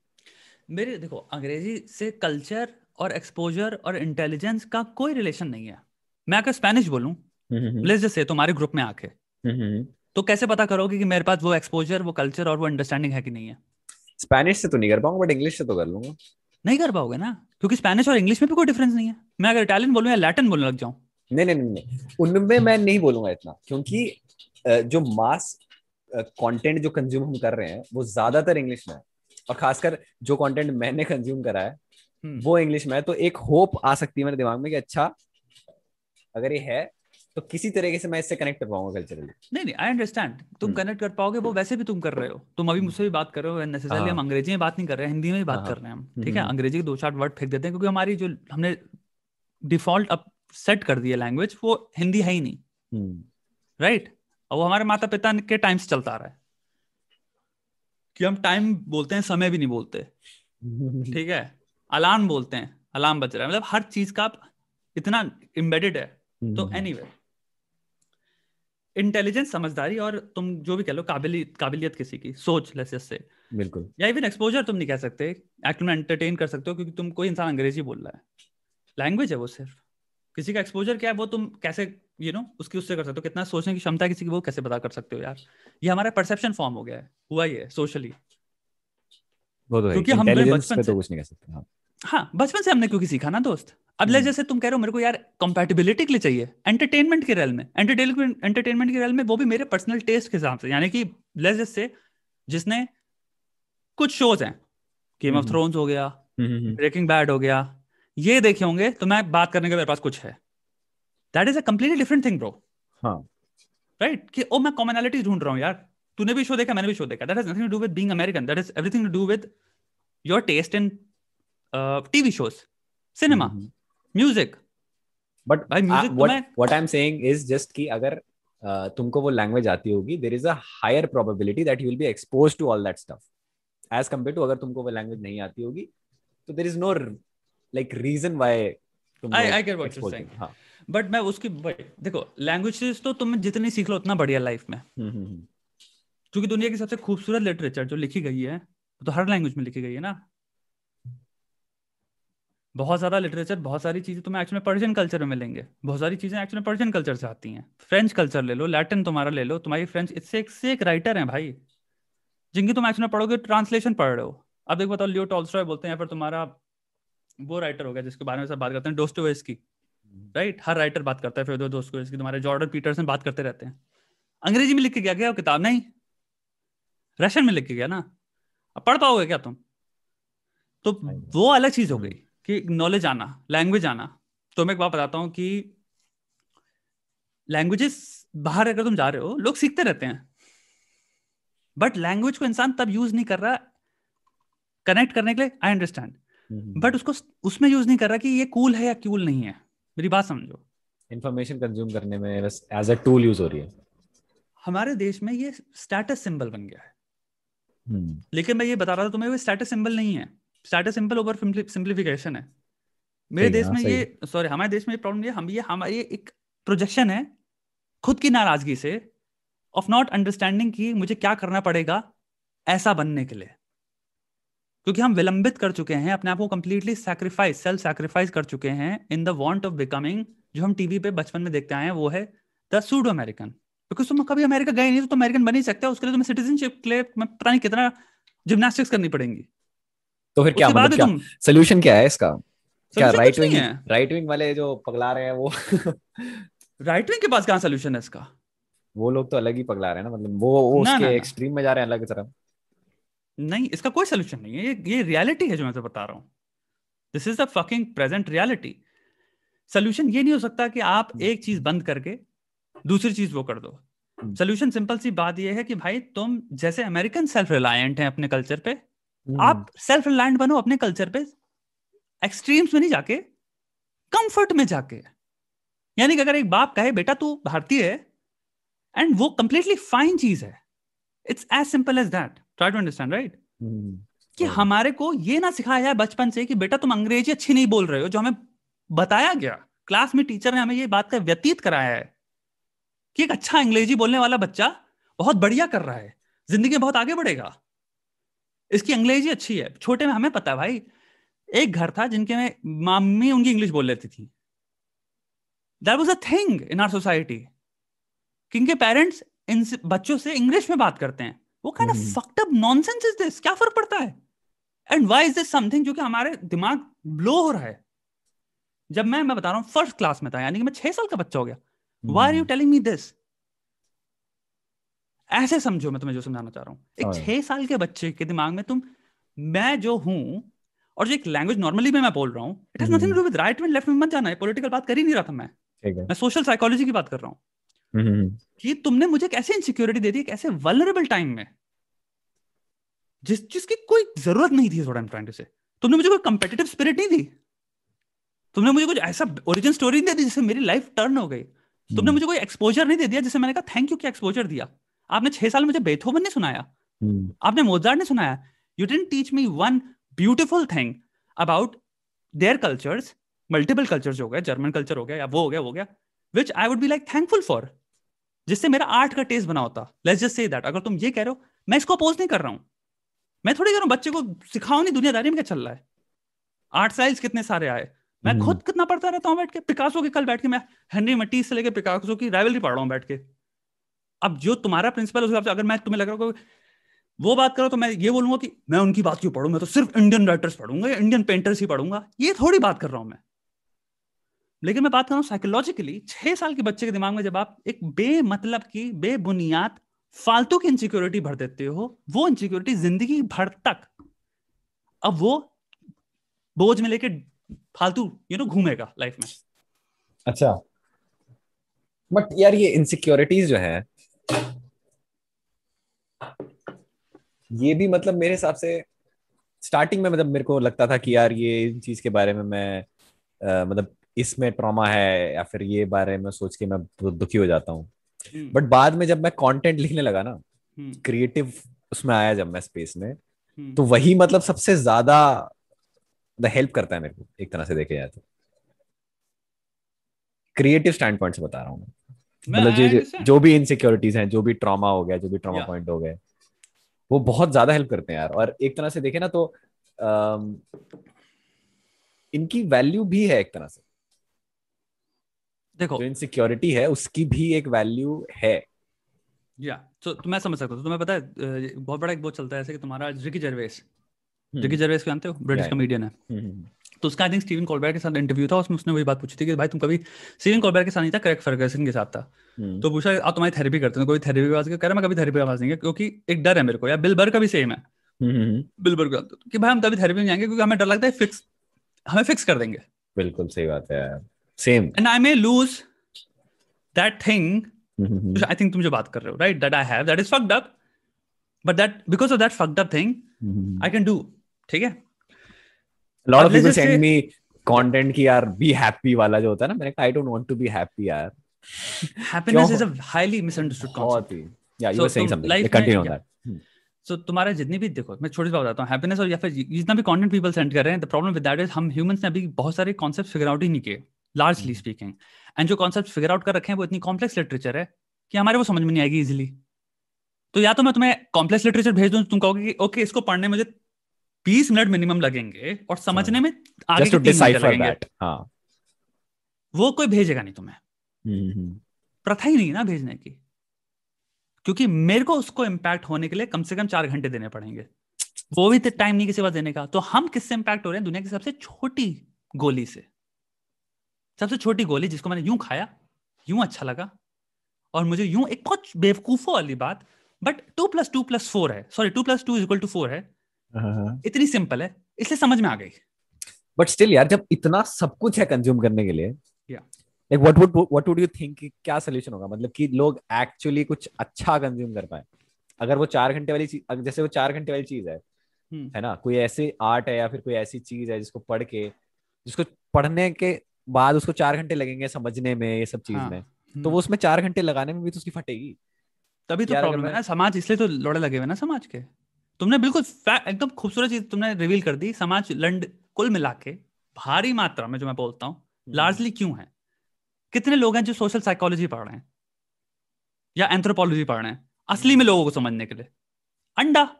मेरे देखो अंग्रेज़ी से कल्चर और एक्सपोजर और इंटेलिजेंस का कोई रिलेशन नहीं है। मैं अगर स्पेनिश बोलूँ लेट्स जस्ट से तुम्हारे ग्रुप में आके तो कैसे पता करोगे कि मेरे पास वो एक्सपोजर वो कल्चर और वो अंडरस्टैंडिंग है कि नहीं है? स्पेनिश से तो नहीं कर पाऊँगा बट इंग्लिश से तो कर लूँगा। नहीं कर पाओगे ना? क्योंकि स्पेनिश और इंग्लिश में भी कोई डिफरेंस नहीं है। मैं अगर इटालियन बोलूँ या लैटिन बोलने लग जाऊँ। नहीं नहीं नहीं नहीं। उनमें मैं नहीं बोलूँगा इतना क्योंकि जो मास कंटेंट जो कंज्यूम हम कर रहे हैं वो ज़्यादातर इंग्लिश में है। और खासकर जो कंटेंट मैंने कंज्यूम करा है हम्म। वो इंग्लिश में है। तो एक होप आ सकती है मेरे दिमाग में कि अच्छा अगर ये है तो किसी तरीके से मैं इससे कनेक्ट कर पाऊँगा कल्चरली नहीं नहीं आई अंडरस्टैंड तुम हम्म। कनेक्ट कर पाओगे वो वैसे भी तुम कर रहे हो। तुम अभी मुझसे भी बात कर रहे हो नेसेसरली हाँ। हम अंग्रेज़ी में बात नहीं कर रहे हैं हिंदी में भी बात हाँ, कर रहे हैं हम हम्म, ठीक है? हम्म। अंग्रेज़ी के दो चार वर्ड फेंक देते हैं क्योंकि हमारी जो हमने डिफ़ॉल्ट अब सेट कर दी है लैंग्वेज वो हिंदी है ही नहीं। हम्म, राइट और वो हमारे माता पिता के टाइम से चलता आ रहा है। कि हम टाइम बोलते हैं समय भी नहीं बोलते। (laughs) ठीक है? अलार्म बोलते हैं अलार्म बज रहा है। मतलब हर चीज़ का इतना इम्बेडेड है। तो हम्म, एनीवे इंटेलिजेंस समझदारी और तुम जो भी कह लो काबिलियत काबिलियत किसी की सोच लेसे से। बिल्कुल। या इवन एक्सपोजर तुम नहीं कह सकते एक्ट में एंटरटेन कर सकते हो क्योंकि तुम कोई इंसान अंग्रेज़ी बोल रहा है। लैंग्वेज है वो सिर्फ़। किसी का एक्सपोजर क्या है वो तुम कैसे यू you नो know, उसकी उससे कर सकते हो। कितना सोचने की क्षमता किसी की वो कैसे पता कर सकते हो यार? ये हमारा परसेप्शन फॉर्म हो गया है हुआ ही है सोशली तो है क्योंकि हमने इंटेलिजेंस बचपन से- तो कुछ नहीं कह सकते हाँ। हाँ बचपन से हमने क्योंकि सीखा ना दोस्त। अब ले हम्म। जैसे तुम कह रहे हो मेरे को यार कंपैटिबिलिटी के लिए चाहिए एंटरटेनमेंट के रेल में। एंटरटेनमेंट एंटरटेनमेंट के रेल में वो भी मेरे पर्सनल टेस्ट के हिसाब से यानी कि ले जैसे जिसने कुछ शोज़ हैं। Game of hmm. थ्रोन्स हो गया हम्म, हम्म, ब्रेकिंग बैड हो गया ये देखे होंगे तो मैं बात करने के मेरे पास कुछ है। That is a completely different thing bro हाँ। राइट कि ओ मैं कॉमनैलिटी ढूंढ रहा हूँ यार। तूने भी शो देखा मैंने भी शो देखा। That has nothing to do with being American that is everything to do with your taste in TV shows cinema music but भाई, music. तो what what I am saying is just कि अगर uh, तुमको वो लैंग्वेज आती होगी there is a higher probability that you will be expose to all that stuff as compare to अगर तुमको वो लैंग्वेज नहीं आती होगी तो there is no like reason why तुम I- वो I get what you're expose saying. करोगे। हाँ। बट मैं उसकी भाई, देखो लैंग्वेजेस तो तुम जितनी सीख लो उतना बढ़िया लाइफ में। हम्म, हम्म, हम्म, क्योंकि दुनिया की सबसे खूबसूरत लिटरेचर जो लिखी गई है तो हर लैंग्वेज में लिखी गई है ना। बहुत ज़्यादा लिटरेचर बहुत सारी चीज़ें तुम्हें एक्चुअली पर्शियन कल्चर में मिलेंगे। बहुत सारी चीज़ें एक्चुअली पर्शियन कल्चर से आती हैं। फ्रेंच कल्चर ले लो लैटिन तुम्हारा ले लो तुम्हारी फ्रेंच इससे एक से एक राइटर हैं भाई जिनकी तुम एक्चुअली पढ़ोगे ट्रांसलेशन पढ़ रहे हो। अब देखो बताओ लियो टॉल्स्टॉय बोलते हैं या फिर तुम्हारा वो राइटर हो गया जिसके बारे में सब बात करते हैं डोस्टोवेस्की राइट हर राइटर बात करता है फिर दोस्त को तुम्हारे जॉर्डन पीटरसन बात करते रहते हैं। अंग्रेज़ी में लिख के गया क्या किताब? नहीं। रशियन में लिख के गया ना। अब पढ़ पाओगे क्या तुम? तो वो अलग चीज़ हो गई। कि नॉलेज आना लैंग्वेज आना। तो मैं एक बात बताता हूँ कि लैंग्वेजेस बाहर अगर तुम जा रहे हो लोग सीखते रहते हैं। बट लैंग्वेज को इंसान तब यूज़ नहीं कर रहा कनेक्ट करने के लिए आई अंडरस्टैंड बट उसको उसमें यूज़ नहीं कर रहा कि ये कूल है या कूल नहीं है। मेरी बात समझो। इंफॉर्मेशन कंज्यूम करने में बस एज अ टूल यूज़ हो रही है। हमारे देश में ये स्टेटस सिंबल बन गया है। हम्म, लेकिन मैं ये बता रहा था तुम्हें वो स्टेटस सिंबल नहीं है। स्टेटस सिंबल ओवर सिंप्लीफिकेशन है। मेरे देश है, में सही ये सॉरी हमारे देश में ये प्रॉब्लम ये हम ये हमारी एक प्रोजेक्शन है खुद की नाराज़गी से ऑफ़ नॉट अंडरस्टैंडिंग कि मुझे क्या करना पड़ेगा ऐसा बनने के लिए। क्योंकि हम विलंबित कर चुके हैं अपने आप को कंप्लीटली सैक्रिफाइस सेल्फ सैक्रिफाइस कर चुके हैं in the want of becoming जो हम टीवी पे बचपन में देखते आए हैं वो है द सूडो अमेरिकन बिकॉज़ तुम कभी अमेरिका गए नहीं तो तुम अमेरिकन बन ही सकते उसके लिए तुम्हें सिटीजनशिप के लिए पता नहीं कितना जिम्नास्टिक्स करनी पड़ेंगी। तो फिर क्या मतलब क्या? सोल्यूशन क्या है इसका? क्या राइट विंग राइट विंग वाले जो पगला रहे हैं वो? (laughs) राइट विंग के पास कहाँ सोल्यूशन है इसका? वो लोग तो अलग ही पगला रहे हैं ना मतलब वो, वो उसके एक्सट्रीम में जा रहे हैं अलग तरफ़। नहीं इसका कोई सोल्यूशन नहीं है। ये ये रियलिटी है जो मैं तो बता रहा हूँ। This is the fucking present reality solution ये नहीं हो सकता कि आप हम्म। एक चीज़ बंद करके दूसरी चीज़ वो कर दो। सोल्यूशन हम्म। सिंपल सी बात ये है कि भाई तुम जैसे अमेरिकन सेल्फ रिलायंट है अपने कल्चर पे। आप सेल्फ रिलायंट बनो अपने कल्चर पे एक्सट्रीम्स में नहीं जाके कंफर्ट में जाके। यानी कि अगर एक बाप कहे बेटा तू भारतीय है एंड वो कंप्लीटली फाइन चीज़ है। It's as simple as that try to understand right कि हमारे को ये ना सिखाया जाए बचपन से कि बेटा तुम अंग्रेज़ी अच्छी नहीं बोल रहे हो जो हमें बताया गया। क्लास में टीचर ने हमें ये बात का व्यतीत कराया है कि एक अच्छा अंग्रेज़ी बोलने वाला बच्चा बहुत बढ़िया कर रहा है। ज़िंदगी में बहुत आगे बढ़ेगा। इसकी अंग्रेज़ी अच्छी है। छोटे में हमें पता है भाई। एक घर था जिनके में मम्मी उनकी इंग्लिश बोल लेती थी। That was a thing in our society कि पेरेंट्स इन बच्चों से इंग्लिश में बात करते हैं। वो kind of fucked up nonsense is this क्या फ़र्क पड़ता है? And why is this something जो कि हमारे दिमाग ब्लो हो रहा है? जब मैं मैं बता रहा हूँ फ़र्स्ट क्लास में था यानी कि मैं छह साल का बच्चा हो गया। Why are you telling me this ऐसे समझो मैं तुम्हें जो समझाना चाह रहा हूँ। एक हाँ। छह साल के बच्चे के दिमाग में तुम मैं जो हूँ और जो एक लैंग्वेज नॉर्मली में मैं बोल रहा हूँ it has nothing to do with right में लेफ़्ट में मत जाना है पॉलिटिकल बात कर ही नहीं रहा था मैं। मैं सोशल साइकोलॉजी की बात कर रहा हूँ। हम्म। कि तुमने मुझे कैसे इनसिक्योरिटी दे दी कैसे वलरेबल टाइम में जिस जिसकी कोई ज़रूरत नहीं थी थोड़ा ट्राइंग से तुमने मुझे कोई कंपेटिटिव स्पिरिट नहीं दी। तुमने मुझे कुछ ऐसा ओरिजिन स्टोरी नहीं दे दी जिससे मेरी लाइफ टर्न हो गई। तुमने हम्म। मुझे कोई एक्सपोजर नहीं दे दिया जिससे मैंने कहा थैंक यू क्या एक्सपोजर दिया। आपने छह साल मुझे बेथोवन नहीं सुनाया। हम्म। आपने मोजार्ट नहीं सुनाया। You didn't teach me one beautiful thing about their cultures multiple cultures हो गए जर्मन कल्चर हो गया या वो हो गया वो हो गया which I would be like thankful for जिससे मेरा आर्ट का टेस्ट बना होता। लेट्स जस्ट से दैट अगर तुम ये कह रहे हो मैं इसको अपोज नहीं कर रहा हूँ। मैं थोड़ी कह रहा हूँ बच्चे को सिखाओ नहीं दुनियादारी में क्या चल रहा है? आर्ट स्टाइल्स कितने सारे आए। मैं हम्म। खुद कितना पढ़ता रहता हूँ बैठ के पिकासो के कल बैठ के मैं हेनरी मटीज से लेकर पिकासो की राइवलरी पढ़ रहा हूँ बैठ के। अब जो तुम्हारा प्रिंसिपल उस हिसाब से अगर मैं तुम्हें लग रहा हूँ वो बात करो तो मैं ये बोलूँगा कि मैं उनकी बात क्यों पढ़ू? मैं तो सिर्फ़ इंडियन राइटर्स पढ़ूँगा या इंडियन पेंटर्स ही पढ़ूँगा। ये थोड़ी बात कर रहा हूँ मैं। लेकिन मैं बात कर रहा हूँ साइकोलॉजिकली छह साल के बच्चे के दिमाग में जब आप एक बेमतलब की, बेबुनियाद, फालतू की इनसिक्योरिटी भर देते हो, वो इनसिक्योरिटी ज़िंदगी भर तक अब वो बोझ में लेके फालतू यू नो घूमेगा लाइफ में। अच्छा। बट यार ये इनसिक्योरिटीज जो है ये भी मतलब मेरे हिसाब से स्टार्टिंग में मतलब मेरे को लगता था कि यार ये इन चीज़ के बारे में मैं आ, मतलब इसमें ट्रॉमा है या फिर ये बारे में सोच के मैं दुखी हो जाता हूँ बट हम्म। बाद में जब मैं कंटेंट लिखने लगा ना क्रिएटिव हम्म। उसमें आया जब मैं स्पेस में हम्म। तो वही मतलब सबसे ज़्यादा हेल्प करता है मेरे को एक तरह से देखे जाए तो क्रिएटिव स्टैंड पॉइंट से बता रहा हूँ मतलब जो जो भी इनसिक्योरिटीज हैं जो भी ट्रॉमा हो गया जो भी ट्रॉमा पॉइंट हो गए वो बहुत ज़्यादा हेल्प करते हैं यार। और एक तरह से देखे ना तो आ, इनकी वैल्यू भी है एक तरह से। देखो जो इनसिक्योरिटी है उसकी भी एक वैल्यू है। या तो, तो मैं समझ सकता हूँ। तुम्हें पता है बहुत बड़ा एक बहुत चलता है ऐसे कि तुम्हारा रिकी जर्वेस रिकी जर्वेस जानते हो? ब्रिटिश कॉमेडियन है। हम्म, हम्म, हम्म। तो उसका आई थिंक स्टीवन कॉलबैर के साथ इंटरव्यू था उसमें उसने वही बात पूछी थी कि भाई तुम कभी स्टीवन कॉलबैर के साथ नहीं था करेक्ट फर्गसन के साथ था। तो पूछा आप तुम्हारी थेरेपी करते हो कोई थेरेपी आवाज़ कह रहा मैं कभी थेरेपी आवाज़ नहीं क्योंकि एक डर है मेरे को या बिल बर का भी सेम है। बिल बर का कि भाई हम तभी थेरेपी में जाएँगे क्योंकि हमें डर लगता है फिक्स हमें फिक्स कर देंगे। बिल्कुल सही बात है same and I may lose that thing I think तुम जो बात कर रहे हो right that I have that is fucked up but that because of that fucked up thing I can do ठीक है? Lot of people send me content की यार बी हैप्पी वाला जो होता है ना मैंने I don't want to be happy यार. Happiness is a highly misunderstood concept या you were saying something continue on that so तुम्हारा जितनी भी देखो मैं छोटी सी बात बताता हूँ हैप्पीनेस और या फिर जितना भी कंटेंट पीपल सेंड कर रहे हैं the problem with that is हम ह्यूमंस ने अभी बहुत सारे कॉन्सेप्ट फिगर आउट ही नहीं किए लार्जली स्पीकिंग एंड जो कॉन्सेप्ट फिगर आउट कर रखे हैं वो इतनी कॉम्प्लेक्स लिटरेचर है कि हमारे वो समझ में नहीं आएगी इजिली तो या तो मैं तुम्हें कॉम्प्लेक्स लिटरेचर भेज दूँ तुम कहोगे कि ओके इसको पढ़ने में मुझे बीस मिनट मिनिमम लगेंगे और समझने में आगे लगेंगे। हाँ। वो कोई भेजेगा नहीं तुम्हें। हम्म, हम्म, प्रथा ही नहीं ना भेजने की। क्योंकि मेरे को उसको इम्पैक्ट होने के लिए कम से कम चार घंटे देने पड़ेंगे। वो भी टाइम नहीं किसी बात देने का। तो हम किससे इम्पैक्ट हो रहे हैं? दुनिया की सबसे छोटी गोली से। सबसे छोटी गोली जिसको मैंने यूँ खाया यूँ अच्छा लगा। और मुझे यूँ एक बहुत बेवकूफों वाली बात but two plus two plus four है। Sorry two plus two is equal to four है हाँ, हाँ। इतनी सिंपल है इसलिए समझ में आ गई। बट स्टिल यार जब इतना सब कुछ है कंज्यूम करने के लिए Yeah. Like what would what would you think क्या सोल्यूशन होगा? मतलब कि लोग एक्चुअली कुछ अच्छा कंज्यूम कर पाए। अगर वो चार घंटे वाली चीज़ जैसे वो चार घंटे वाली चीज़ है हम्म। है ना? कोई ऐसी आर्ट है या फिर कोई ऐसी चीज़ है जिसको पढ़ के जिसको पढ़ने के बाद उसको चार घंटे लगेंगे समझने में ये सब चीज़ हाँ, में हम्म। तो वो उसमें चार घंटे लगाने में भी तो उसकी फटेगी। तभी तो प्रॉब्लम है। ना समाज इसलिए तो लोड़े लगे हुए ना समाज के। तुमने बिल्कुल एकदम खूबसूरत चीज़ तुमने रिवील कर दी समाज लंड कुल मिला के भारी मात्रा में जो मैं बोलता हूँ लार्जली क्यों है? कितने लोग हैं जो सोशल साइकोलॉजी पढ़ रहे हैं? या एंथ्रोपोलॉजी पढ़ रहे हैं? असली में लोगों को समझने के लिए। अंडा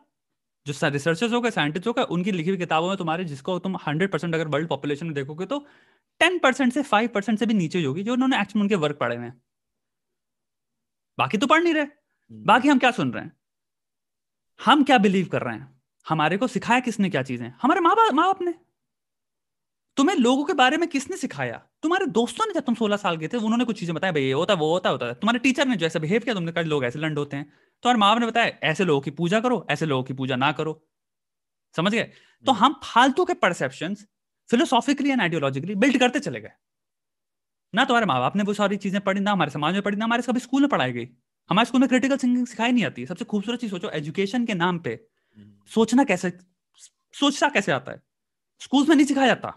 जो रिसर्चर्स हो गए साइंटिस्ट हो गए उनकी लिखी हुई किताबों में तुम्हारे जिसको तुम हंड्रेड परसेंट अगर वर्ल्ड पॉपुलेशन में देखोगे तो टेन परसेंट से फाइव परसेंट से भी नीचे होगी जो उन्होंने एक्चुअली उनके वर्क पढ़े हुए हैं। बाकी तो पढ़ नहीं रहे। हम्म। बाकी हम क्या सुन रहे हैं? हम क्या बिलीव कर रहे हैं? हमारे को सिखाया किसने क्या चीज़ें? हमारे माँ बाप माँ बाप ने। तुम्हें लोगों के बारे में किसने सिखाया? तुम्हारे दोस्तों ने जब तुम 16 साल के थे उन्होंने कुछ चीज़ें बताया भाई ये होता वो होता होता। है तुम्हारे टीचर ने जो ऐसा बिहेव किया तुमने कहा लोग ऐसे लंड होते हैं। तुम्हारे माँ बाप ने बताया ऐसे लोगों की पूजा करो ऐसे लोगों की पूजा ना करो। समझ गए? तो हम्म। हम फालतू के perception philosophically and ideologically build करते चले गए। ना तुम्हारे माँ बाप ने वो सारी चीज़ें पढ़ी ना हमारे समाज में पढ़ी ना हमारे सभी स्कूल में पढ़ाई गई। हमारे स्कूल में क्रिटिकल थिंकिंग सिखाई नहीं आती। सबसे खूबसूरत चीज़ सोचो एजुकेशन के नाम पे हम्म। सोचना कैसे सोचना कैसे आता है? स्कूल में नहीं सिखाया जाता।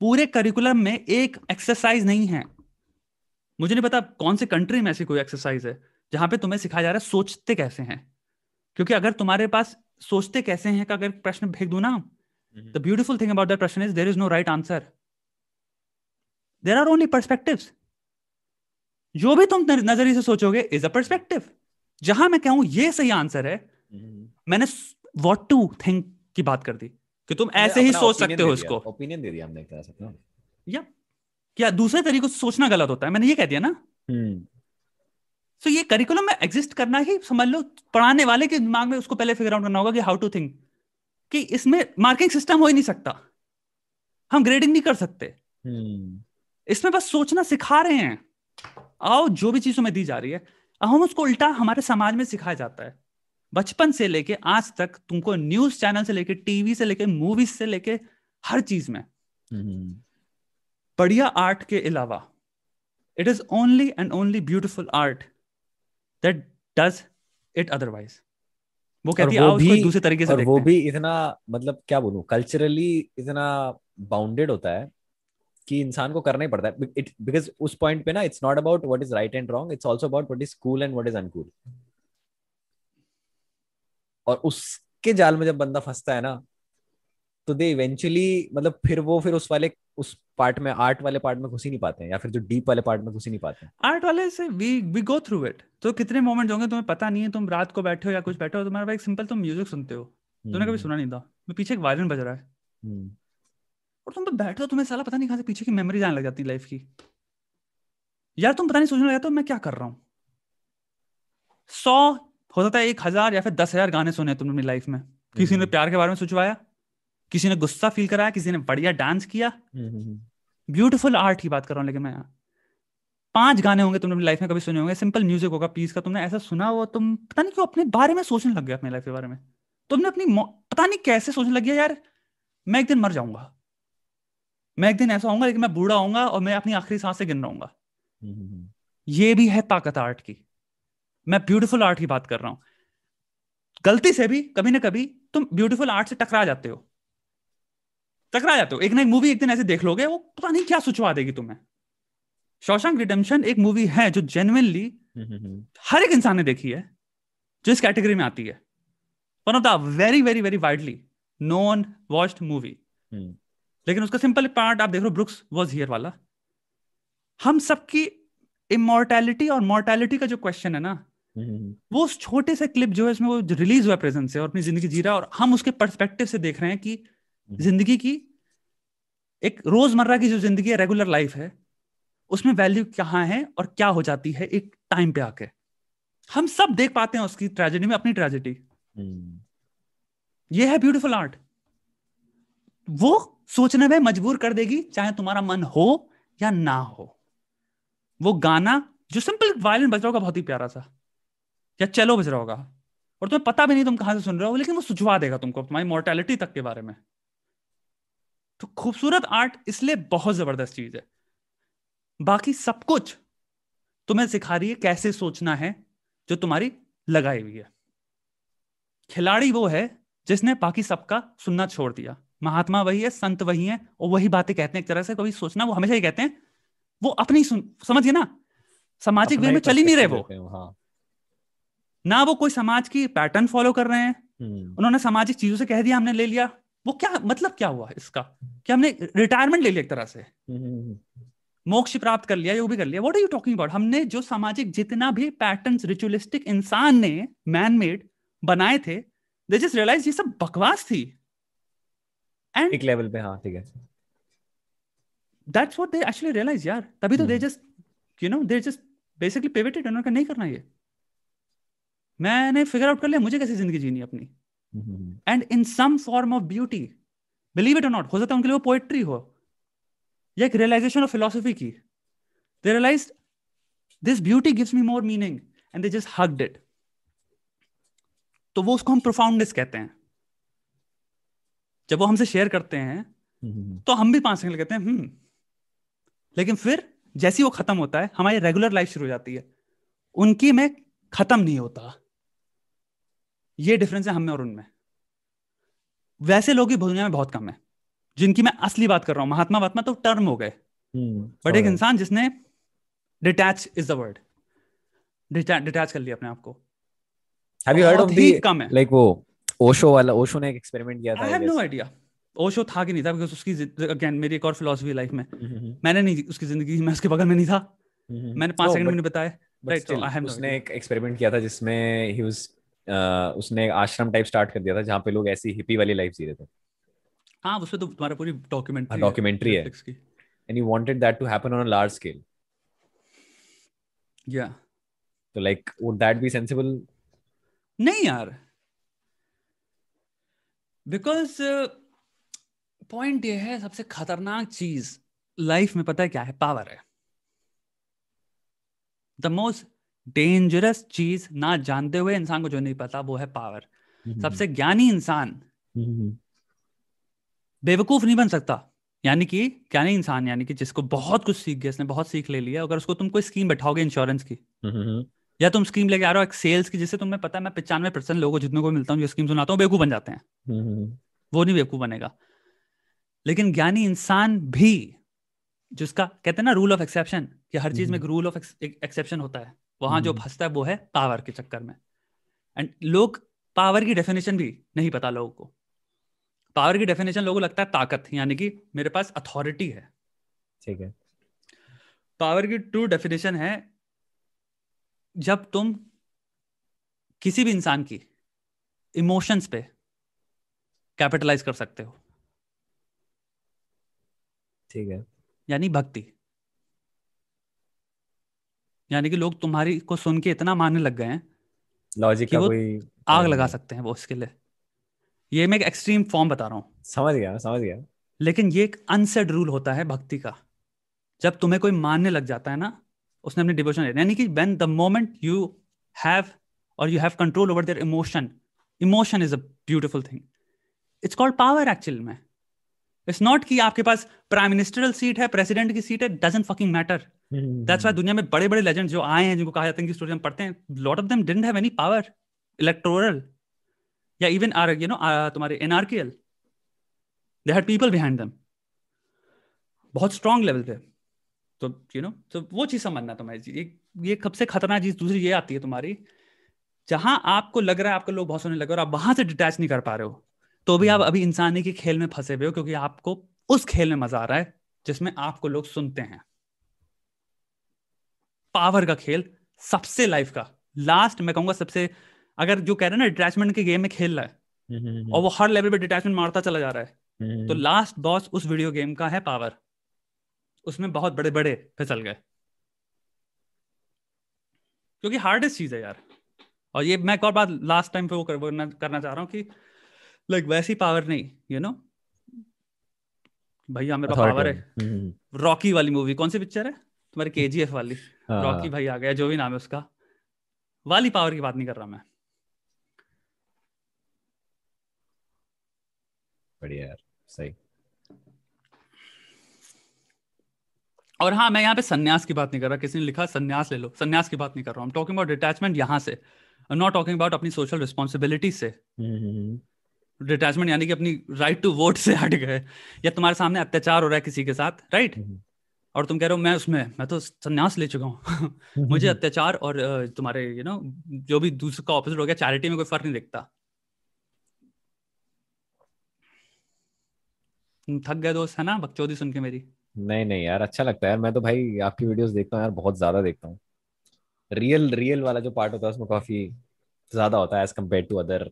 पूरे करिकुलम में एक एक्सरसाइज नहीं है। मुझे नहीं पता कौन से कंट्री में ऐसी कोई एक्सरसाइज है जहाँ पे तुम्हें सिखाया जा रहा है सोचते कैसे हैं। क्योंकि अगर तुम्हारे पास सोचते कैसे हैं का अगर प्रश्न फेंक दू ना। The beautiful thing about that प्रश्न is there is no right answer there are only perspectives जो भी तुम नज़रिए से सोचोगे इज़ अ पर्सपेक्टिव जहाँ मैं कहूँ ये सही आंसर है हम्म। मैंने व्हाट टू थिंक की बात कर दी कि तुम ऐसे ही सोच सकते हो इसको। ओपिनियन दे दिया हमने एक तरह से या क्या दूसरे तरीके से सोचना गलत होता है मैंने ये कह दिया ना। हम्म। सो ये करिकुलम में एग्जिस्ट करना ही समझ लो पढ़ाने वाले के दिमाग में उसको पहले फिगर आउट करना होगा कि हाउ टू थिंक कि इसमें मार्किंग सिस्टम हो ही नहीं सकता। हम ग्रेडिंग नहीं कर सकते। हम्म। इसमें बस सोचना सिखा रहे हैं। आओ जो भी चीज़ों में दी जा रही है हम उसको उल्टा हमारे समाज में सिखाया जाता है। बचपन से लेके आज तक तुमको न्यूज़ चैनल से लेके टीवी से लेके मूवीज़ से लेके हर चीज़ में। हम्म। बढ़िया आर्ट के अलावा it is only and only beautiful art that does it otherwise वो कहती है भी- दूसरे तरीके से और वो भी इतना मतलब क्या बोलूँ कल्चरली इतना बाउंडेड होता है कि इंसान को करना ही पड़ता है। इट बिकॉज़ उस पॉइंट पे ना it's not about what is right and wrong it's also about what is cool and what is uncool और उसके जाल में जब बंदा फंसता है ना तो दे इवेंचुअली मतलब फिर वो फिर उस वाले उस पार्ट में आर्ट वाले पार्ट में घुस ही नहीं पाते हैं या फिर जो डीप वाले पार्ट में घुस ही नहीं पाते हैं। आर्ट वाले से we we go through it तो कितने मोमेंट होंगे तुम्हें पता नहीं है तुम रात को बैठे हो या कुछ बैठे हो तुम्हारा एक सिंपल तुम म्यूज़िक सुनते हो। तुमने कभी सुना नहीं था? मैं पीछे एक वायलिन बज रहा है। हम्म, और तुम तो बैठे हो तुम्हें साला पता नहीं कहाँ से पीछे की मेमोरी आने लग जाती लाइफ की। यार तुम पता नहीं सोचने लगा तो मैं क्या कर रहा हूँ? सौ हो सकता है एक हज़ार या फिर दस हज़ार गाने सुने तुमने अपनी लाइफ में। किसी ने हम्म। प्यार के बारे में सोचवाया किसी ने गुस्सा फील कराया किसी ने बढ़िया डांस किया। हम्म, हम्म, हम्म, ब्यूटीफुल आर्ट की बात कर रहा हूँ लेकिन मैं यहाँ पाँच गाने होंगे तुमने अपनी लाइफ में कभी सुने होंगे। सिंपल म्यूज़िक होगा पीस का। तुमने ऐसा सुना हो तुम पता नहीं क्यों अपने बारे में सोचने लग गया अपनी लाइफ के बारे में। तुमने अपनी पता नहीं कैसे सोचने लग गया यार मैं एक दिन मर जाऊँगा। मैं एक दिन ऐसा होऊँगा लेकिन मैं बूढ़ा होऊँगा और मैं अपनी आखिरी साँसें गिन रहूँगा हम्म, हम्म, ये भी है ताकत आर्ट की। मैं ब्यूटीफुल आर्ट की बात कर रहा हूँ। गलती से भी कभी ना कभी तुम ब्यूटीफुल आर्ट से टकरा जाते हो। टकरा जाते हो। एक ना एक मूवी एक दिन ऐसे देख लोगे वो पता नहीं क्या सोचवा देगी तुम्हें। शौशांक रिडेम्पशन एक मूवी है जो जेन्युइनली हम्म, हम्म, हम्म, हर एक इंसान ने देखी है जो इस कैटेगरी में आती है। One of the very very very widely known watched movie hmm, लेकिन उसका सिंपल पार्ट आप देख रहे हो ब्रुक्स वॉज़ हियर वाला। हम सबकी इमोर्टैलिटी और मोर्टैलिटी का जो क्वेश्चन है ना हम्म, वो उस छोटे से क्लिप जो है इसमें वो रिलीज़ हुआ प्रेजेंट से और अपनी ज़िंदगी जी रहा और हम उसके पर्सपेक्टिव से देख रहे हैं कि हम्म। ज़िंदगी की एक रोज़मर्रा की जो ज़िंदगी है रेगुलर लाइफ है उसमें वैल्यू कहाँ है और क्या हो जाती है एक टाइम पे आके। हम सब देख पाते हैं उसकी ट्रेजेडी में अपनी ट्रेजेडी हम्म, ये है ब्यूटीफुल आर्ट वो सोचने में मजबूर कर देगी, चाहे तुम्हारा मन हो या ना हो। वो गाना, जो सिंपल वायलिन बज रहा होगा, बहुत ही प्यारा सा। या चलो बज रहा होगा। और तुम्हें पता भी नहीं तुम कहाँ से सुन रहे हो, लेकिन वो सुझवा देगा तुमको, तुम्हारी मोर्टेलिटी तक के बारे में। तो खूबसूरत आर्ट इसलिए बहुत ज़बरदस्त चीज़ है। बाकी सब कुछ तुम्हें सिखा रही है कैसे सोचना है, जो तुम्हारी लगाई हुई है। खिलाड़ी वो है जिसने बाकी सबका सुनना छोड़ दिया। महात्मा वही है संत वही है और वही बातें कहते हैं। एक तरह से कभी सोचना वो हमेशा ही कहते हैं वो अपनी सुन समझ गए ना सामाजिक वे में चल ही नहीं रहे वो। हाँ ना वो कोई समाज की पैटर्न फॉलो कर रहे हैं। हम्म, उन्होंने सामाजिक चीज़ों से कह दिया हमने ले लिया। वो क्या मतलब क्या हुआ इसका? कि हमने रिटायरमेंट ले लिया एक तरह से? हम्म, मोक्ष प्राप्त कर लिया ये भी कर लिया। What are you talking about हमने जो सामाजिक जितना भी पैटर्न्स रिचुअलिस्टिक इंसान ने मैन मेड बनाए थे दे जस्ट रियलाइज़ ये सब बकवास थी। एंड एक लेवल पे हाँ ठीक है। That's what they actually realise यार। तभी तो they. Just you know they just basically pivoted उन्होंने कहा नहीं करना ये। मैंने फिगर आउट कर लिया मुझे कैसे ज़िंदगी जीनी अपनी? And in some form of beauty believe it और नॉट हो सकता है उनके लिए वो पोएट्री हो या एक रियलाइजेशन ऑफ़ फिलोसफी की। They realise this beauty gives me more meaning and they just hugged it तो वो उसको हम प्रोफाउंडनेस कहते हैं। जब वो हमसे शेयर करते हैं हम्म, तो हम भी पाँच सेकंड कहते हैं हम्म। लेकिन फिर जैसी वो खत्म होता है हमारी रेगुलर लाइफ शुरू हो जाती है। उनकी में खत्म नहीं होता। ये डिफरेंस है हम में और उनमें। वैसे लोग ही दुनिया में बहुत कम है जिनकी मैं असली बात कर रहा हूँ। महात्मा महात्मा तो टर्म हो गए। हम्म, बट एक इंसान जिसने detach is the word detach कर लिया अपने आप को। Have you heard of the like वो ओशो वाला ओशो ने एक एक्सपेरिमेंट किया था I have no. Idea Osho था कि नहीं था बिकॉज़ उसकी अगेन मेरी एक और फिलोसफी लाइफ में। हम्म, मैंने नहीं उसकी ज़िंदगी में उसके बगल में नहीं था। हम्म, मैंने पाँच सेकंड में नहीं बताया still, I have no उसने एक एक्सपेरिमेंट किया था जिसमें ही वाज उसने एक आश्रम टाइप स्टार्ट कर दिया था जहाँ पे लोग ऐसी हिप्पी वाली लाइफ जी रहे थे। हाँ उसमें तो तुम्हारा पूरी डॉक्यूमेंट्री हाँ, है। की। And he wanted that to happen on a large scale या तो like would that be sensible नहीं यार। बिकॉज़ पॉइंट ये है सबसे खतरनाक चीज़ लाइफ में पता है क्या है? पावर है। द मोस्ट डेंजरस चीज़ ना जानते हुए इंसान को जो नहीं पता वो है पावर mm-hmm. सबसे ज्ञानी इंसान mm-hmm. बेवकूफ़ नहीं बन सकता। यानी कि ज्ञानी इंसान यानी कि जिसको बहुत कुछ सीख गया इसने बहुत सीख ले लिया अगर उसको तुम कोई स्कीम बैठाओगे इंश्योरेंस की या तुम स्कीम लेके आ रहे हो एक सेल्स की जिससे तुम्हें पता है मैं पचानवे परसेंट लोगों जितने को मिलता हूँ जो स्कीम सुनाता हूँ बेवकूफ़ बन जाते हैं। वो नहीं बेवकूफ़ बनेगा। लेकिन ज्ञानी इंसान भी जिसका कहते हैं ना रूल ऑफ़ एक्सेप्शन कि हर चीज़ में रूल ऑफ़ एक्सेप्शन होता है वहाँ जो हम्म। फंसता है वो है पावर के चक्कर में। एंड लोग पावर की डेफिनेशन भी नहीं पता लोगों को। पावर की डेफिनेशन लोगों को लगता है ताकत यानी कि मेरे पास अथॉरिटी है। ठीक है। पावर की ट्रू डेफिनेशन है जब तुम किसी भी इंसान की इमोशंस पे कैपिटलाइज कर सकते हो। ठीक है। यानी भक्ति। यानी कि लोग तुम्हारी को सुन के इतना मानने लग गए हैं लॉजिक कि कोई आग लगा सकते हैं वो उसके लिए। ये मैं एक एक्सट्रीम फॉर्म बता रहा हूँ। समझ गया समझ गया। लेकिन ये एक अनसेड रूल होता है भक्ति का। जब तुम्हें कोई मानने लग जाता है ना उसने अपनी डिवोशन यानी कि when the moment you have और you have control over their emotion emotion is a beautiful thing it's called power actual में इट्स नॉट कि आपके पास प्राइम मिनिस्टरल सीट है प्रेसिडेंट की सीट है doesn't fucking matter that's why दुनिया में बड़े बड़े लेजेंड जो आए हैं जिनको कहा जाता है कि स्टोरी हम पढ़ते हैं lot of them didn't have any power electoral या इवन आर यू नो तुम्हारे NRKL they had people behind them बहुत स्ट्रांग लेवल पे। तो यू नो तो वो चीज़ समझना तुम्हारी ये ये सबसे खतरनाक चीज़ दूसरी ये आती है तुम्हारी जहाँ आपको लग रहा है आपको लोग बहुत सोने लगे और आप वहाँ से डिटैच नहीं कर पा रहे हो तो भी आप अभी इंसानी के खेल में फंसे हुए हो क्योंकि आपको उस खेल में मज़ा आ रहा है जिसमें आपको लोग सुनते हैं। पावर का खेल सबसे लाइफ का। लास्ट मैं कहूँगा सबसे अगर जो कह रहे हैं ना डिटैचमेंट के गेम में खेल रहा है हम्म, और वो हर लेवल पे डिटैचमेंट मारता चला जा रहा है हम्म, तो लास्ट बॉस उस वीडियो गेम का है पावर। उसमें बहुत बड़े बड़े फिसल गए। क्योंकि हार्डेस्ट चीज़ है यार। और ये मैं एक और बात लास्ट टाइम पे वो कर, करना चाह रहा हूँ कि लाइक वैसी पावर नहीं यू नो भैया मेरे पास पावर है। हम्म, रॉकी वाली मूवी कौन सी पिक्चर है? तुम्हारी के जी एफ़ वाली। हाँ, रॉकी भाई आ गया जो भी नाम है उसका। वाली पावर की बात नहीं कर रहा मैं। बढ़िया यार सही। और हाँ मैं यहाँ पे सन्यास की बात नहीं कर रहा किसी ने लिखा संन्यास ले लो। सन्यास की बात नहीं कर रहा हूँ। टॉकिंग अबाउट डिटैचमेंट यहाँ से। नॉट टॉकिंग अबाउट अपनी सोशल रिस्पॉन्सिबिलिटी से। हम्म, हम्म, डिटैचमेंट यानी कि अपनी राइट टू वोट से हट गए। या तुम्हारे सामने अत्याचार हो रहा है किसी के साथ राइट हम्म, और तुम कह रहे हो मैं उसमें मैं तो संन्यास ले चुका हूँ। हम्म, मुझे अत्याचार और तुम्हारे यू नो जो भी दूसरे का ऑपोजिट हो गया चैरिटी में कोई फ़र्क नहीं दिखता। थक गए दोस्त है ना? बकचोदी सुन के मेरी। नहीं नहीं यार अच्छा लगता है यार। मैं तो भाई आपकी वीडियोस देखता हूँ यार बहुत ज़्यादा देखता हूँ। रियल रियल वाला जो पार्ट होता है उसमें काफ़ी ज़्यादा होता है एज कंपेयर टू अदर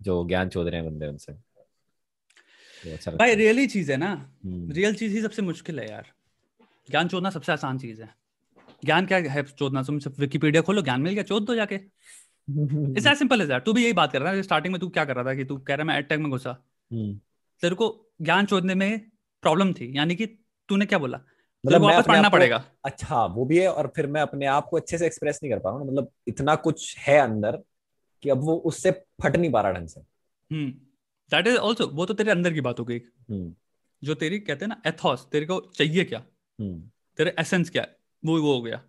जो ज्ञान चोद रहे हैं बंदे उनसे। तो अच्छा भाई है। रियली चीज़ है ना। हम्म, रियल चीज़ ही सबसे मुश्किल है यार। ज्ञान चोदना सबसे आसान चीज़ है। ज्ञान क्या है चोदना तुम सिर्फ़ विकिपीडिया खोलो ज्ञान मिल गया चोद दो जाके। It's as simple as that तू भी यही बात कर रहा है स्टार्टिंग में तू क्या कर रहा था कि तू कह रहा मैं एड में घुसा। हम्म, तेरे को ज्ञान चोदने में प्रॉब्लम थी यानी कि तूने क्या बोला? मतलब वापस अपने पढ़ना पड़ेगा। अच्छा वो भी है और फिर मैं अपने आप को अच्छे से एक्सप्रेस नहीं कर पा रहा हूँ मतलब इतना कुछ है अंदर कि अब वो उससे फट नहीं पा रहा ढंग से। हम्म दैट इज़ आल्सो वो तो तेरे अंदर की बात हो गई। हम्म, जो तेरी कहते हैं ना एथॉस तेरे को चाहिए क्या? हम्म, तेरे एसेंस क्या? है वो वो हो गया।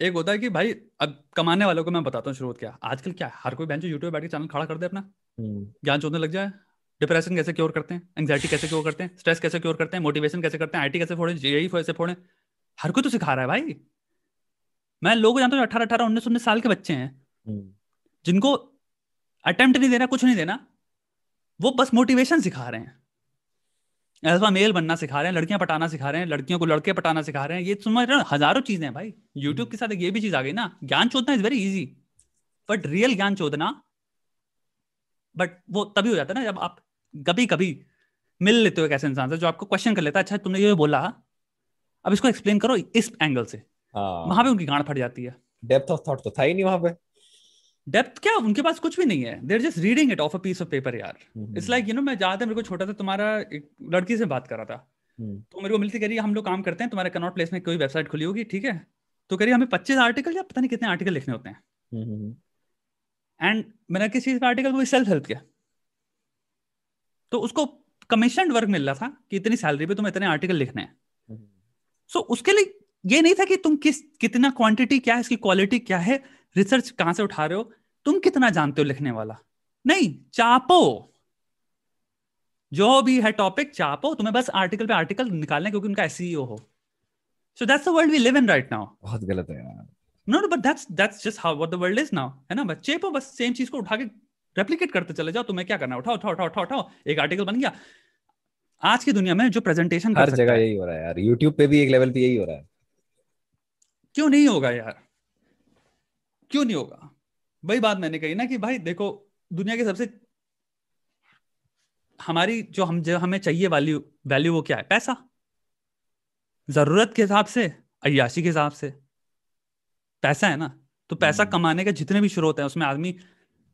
एक होता है कि भाई अब कमाने वालों को मैं बताता हूँ शुरुआत क्या? आजकल क्या है? हर कोई बेंच यूट्यूब बैठ के चैनल खड़ा कर दे अपना। हम्म, ज्ञान चोदने लग जाए। डिप्रेशन कैसे क्योर करते हैं? एंग्जाइटी कैसे क्योर करते हैं? स्ट्रेस कैसे क्योर करते हैं? मोटिवेशन कैसे करते हैं? आईटी कैसे फोड़े? जेई कैसे फोड़े हर कोई तो सिखा रहा है भाई। मैं लोग जानता हूँ अठारह अठारह उन्नीस उन्नीस साल के बच्चे हैं। हम्म, जिनको अटेम्प्ट नहीं देना कुछ नहीं देना वो बस मोटिवेशन सिखा रहे हैं। अल्फ़ा मेल बनना सिखा रहे हैं लड़कियाँ पटाना सिखा रहे हैं लड़कियों को लड़के पटाना सिखा रहे हैं। ये समझ रहे हज़ारों चीज़ें हैं भाई। यूट्यूब के साथ ये भी चीज़ आ गई ना ज्ञान चोदना is very easy but real ज्ञान चोदना बट वो तभी हो जाता है ना जब आप कभी कभी मिल लेते हो एक ऐसे इंसान से जो आपको क्वेश्चन कर लेता है अच्छा तुमने ये बोला अब इसको एक्सप्लेन करो इस एंगल से। वहाँ हाँ पे उनकी गांड फट जाती है। डेप्थ ऑफ़ थॉट तो था ही नहीं वहाँ पे। डेप्थ क्या? उनके पास कुछ भी नहीं है। There just reading it of a piece of paper यार। Hmm, it's like you know मैं ज़्यादा मेरे को छोटा था तुम्हारा एक लड़की से बात कर रहा था। हम्म, तो मेरे को मिलती कह रही हम लोग काम करते हैं तुम्हारे कनॉट प्लेस में कोई वेबसाइट खुली होगी ठीक है? तो कह रही हमें पच्चीस आर्टिकल या पता नहीं कितने आर्टिकल लिखने होते हैं? हम्म, हम्म, एंड मैंने किस चीज़ का आर्टिकल वो सेल्फ हेल्प किया। तो उसको कमीशन वर्क मिल रहा था कि इतनी सैलरी पे तुम्हें इतने आर्टिकल लिखने हैं। सो उसके लिए ये नहीं था कि तुम किस कितना क्वांटिटी क्या है इसकी क्वालिटी क्या है रिसर्च कहाँ से उठा रहे हो तुम कितना जानते हो लिखने वाला। नहीं चापो। जो भी है टॉपिक चापो। तुम्हें बस आर्टिकल पे आर्टिकल निकालने क्योंकि उनका एसईओ हो। So that's the world we live in right now बहुत गलत है यार। No but that's that's just how what the world is now है ना? बच्चे चेपो बस सेम चीज़ को उठा के रेप्लिकेट करते चले जाओ तुम्हें क्या करना उठाओ उठाओ उठाओ उठाओ उठाओ एक आर्टिकल बन गया। आज की दुनिया में जो प्रेजेंटेशन हर जगह यही हो रहा है यार यूट्यूब पे भी एक लेवल पे यही हो रहा है। क्यों नहीं होगा यार? क्यों नहीं होगा? वही बात मैंने कही ना कि भाई देखो दुनिया के सबसे हमारी जो हम जो हमें चाहिए वैल्यू वैल्यू वो क्या है? पैसा। ज़रूरत के हिसाब से अयाशी के हिसाब से। पैसा है ना? तो पैसा हम्म। कमाने के जितने भी स्रोत हैं उसमें आदमी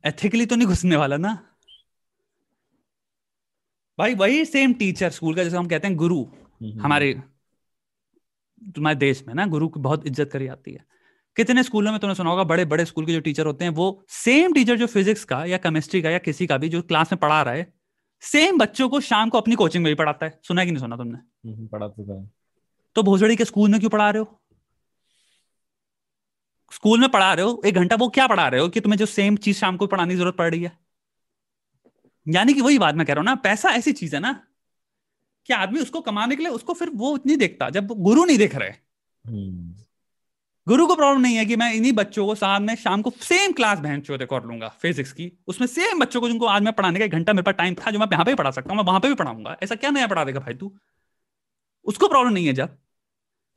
एथिकली तो नहीं घुसने वाला ना? भाई वही सेम टीचर स्कूल का जैसे हम कहते हैं गुरु हमारे तुम्हारे देश में ना गुरु की बहुत इज़्ज़त करी जाती है। कितने स्कूलों में तुमने सुना होगा बड़े बड़े स्कूल के जो टीचर होते हैं वो सेम टीचर जो फिजिक्स का या केमिस्ट्री का या किसी का भी जो क्लास में पढ़ा रहा है सेम बच्चों को शाम को अपनी कोचिंग में भी पढ़ाता है। सुना कि नहीं सुना तुमने? हम्म, पढ़ा तो तो भोसड़ी के स्कूल में क्यों पढ़ा रहे हो? स्कूल में पढ़ा रहे हो? एक घंटा वो क्या पढ़ा रहे हो कि तुम्हें जो सेम चीज़ शाम को पढ़ाने की ज़रूरत पड़ रही है? यानी कि वही बात मैं कह रहा हूँ ना पैसा ऐसी चीज़ है ना कि आदमी उसको कमाने के लिए उसको फिर वो नहीं देखता। जब गुरु नहीं देख रहे हम्म, गुरु को प्रॉब्लम नहीं है कि मैं इन्हीं बच्चों को साथ में शाम को सेम क्लास बहन चोते कर लूँगा फिजिक्स की। उसमें सेम बच्चों को जिनको आज मैं पढ़ाने का एक घंटा मेरे पास टाइम था जो मैं यहाँ पे भी पढ़ा सकता हूँ मैं वहाँ पे भी पढ़ाऊँगा। ऐसा क्या नया पढ़ा देगा भाई तू? उसको प्रॉब्लम नहीं है जब।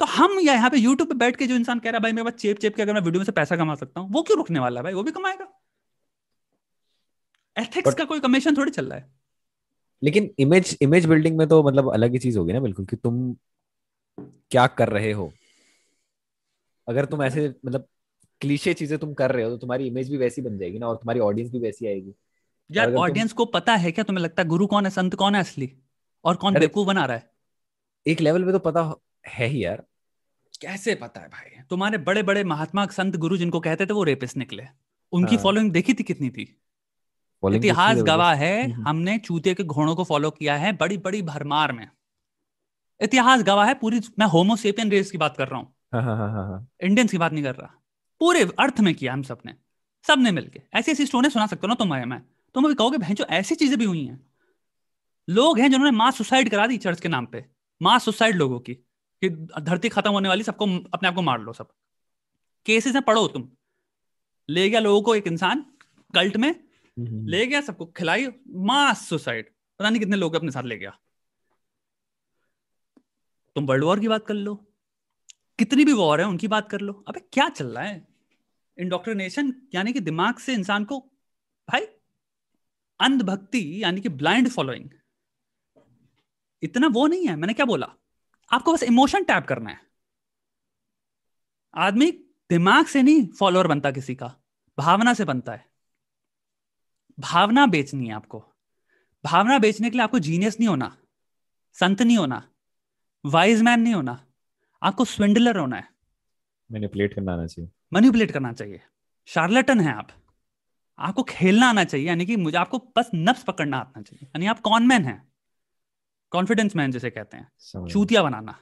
तो हम यहाँ पे यूट्यूब पे बैठ के जो इंसान कह रहा है भाई मेरे पास चेप चेप के अगर मैं वीडियो में से पैसा कमा सकता हूँ वो क्यों रुकने वाला है भाई? वो भी कमाएगा। एथिक्स का कोई कमीशन थोड़ी चल रहा है। लेकिन इमेज इमेज बिल्डिंग में तो मतलब अलग ही चीज़ होगी ना बिल्कुल कि तुम क्या कर रहे हो। अगर तुम ऐसे मतलब क्लीशे चीज़ें तुम कर रहे हो तो तुम्हारी इमेज भी वैसी बन जाएगी ना और तुम्हारी ऑडियंस भी वैसी आएगी। यार ऑडियंस तुम... को पता है क्या तुम्हें लगता है गुरु कौन है संत कौन है असली? और कौन बेवकूफ़ बना रहा है? एक लेवल पे तो पता है ही यार। कैसे पता है भाई? तुम्हारे बड़े बड़े महात्मा संत गुरु जिनको कहते थे वो रेपिस निकले। उनकी हाँ। फॉलोइंग देखी थी कितनी थी? इतिहास गवाह है हम्म। हमने चूते के घोड़ों को फॉलो किया है बड़ी बड़ी भरमार में। इतिहास गवाह है पूरी मैं होमोसेपियन रेस की बात कर रहा हूँ। इंडियंस हाँ, हाँ, की बात नहीं कर रहा। पूरे अर्थ में किया हम सबने। सबने मिलके। ऐसी ऐसी स्टोरी सुना सकते हो ना तुम मैं। तुम अभी कहोगे जो ऐसी चीज़ें भी हुई हैं। लोग हैं जिन्होंने मास सुसाइड करा दी चर्च के नाम पे। मास सुसाइड लोगों की। कि धरती खत्म होने वाली सबको अपने आप को मार लो सब। केसेस में पढ़ो तुम। ले गया लोगों को एक इंसान कल्ट में हम्म। ले गया सबको खिलाई मास सुसाइड। पता नहीं कितने लोग अपने साथ ले गया। तुम वर्ल्ड वॉर की बात कर लो। कितनी भी वॉर है उनकी बात कर लो। अबे क्या चल रहा है? इंडोक्ट्रिनेशन यानी कि दिमाग से इंसान को भाई अंधभक्ति यानी कि ब्लाइंड फॉलोइंग इतना वो नहीं है मैंने क्या बोला? आपको बस इमोशन टैप करना है। आदमी दिमाग से नहीं फॉलोअर बनता किसी का भावना से बनता है। भावना बेचनी है आपको। भावना बेचने के लिए आपको जीनियस नहीं होना संत नहीं होना वाइज मैन नहीं होना आपको स्विंडलर होना है। मैनिपुलेट करना आना चाहिए। मैनिपुलेट करना चाहिए। शार्लेटन है आप। आपको खेलना आना चाहिए यानी कि मुझे आपको बस नफ्स पकड़ना आना चाहिए। यानी आप कॉनमैन हैं। कॉन्फिडेंस मैन जिसे कहते हैं। चूतिया बनाना।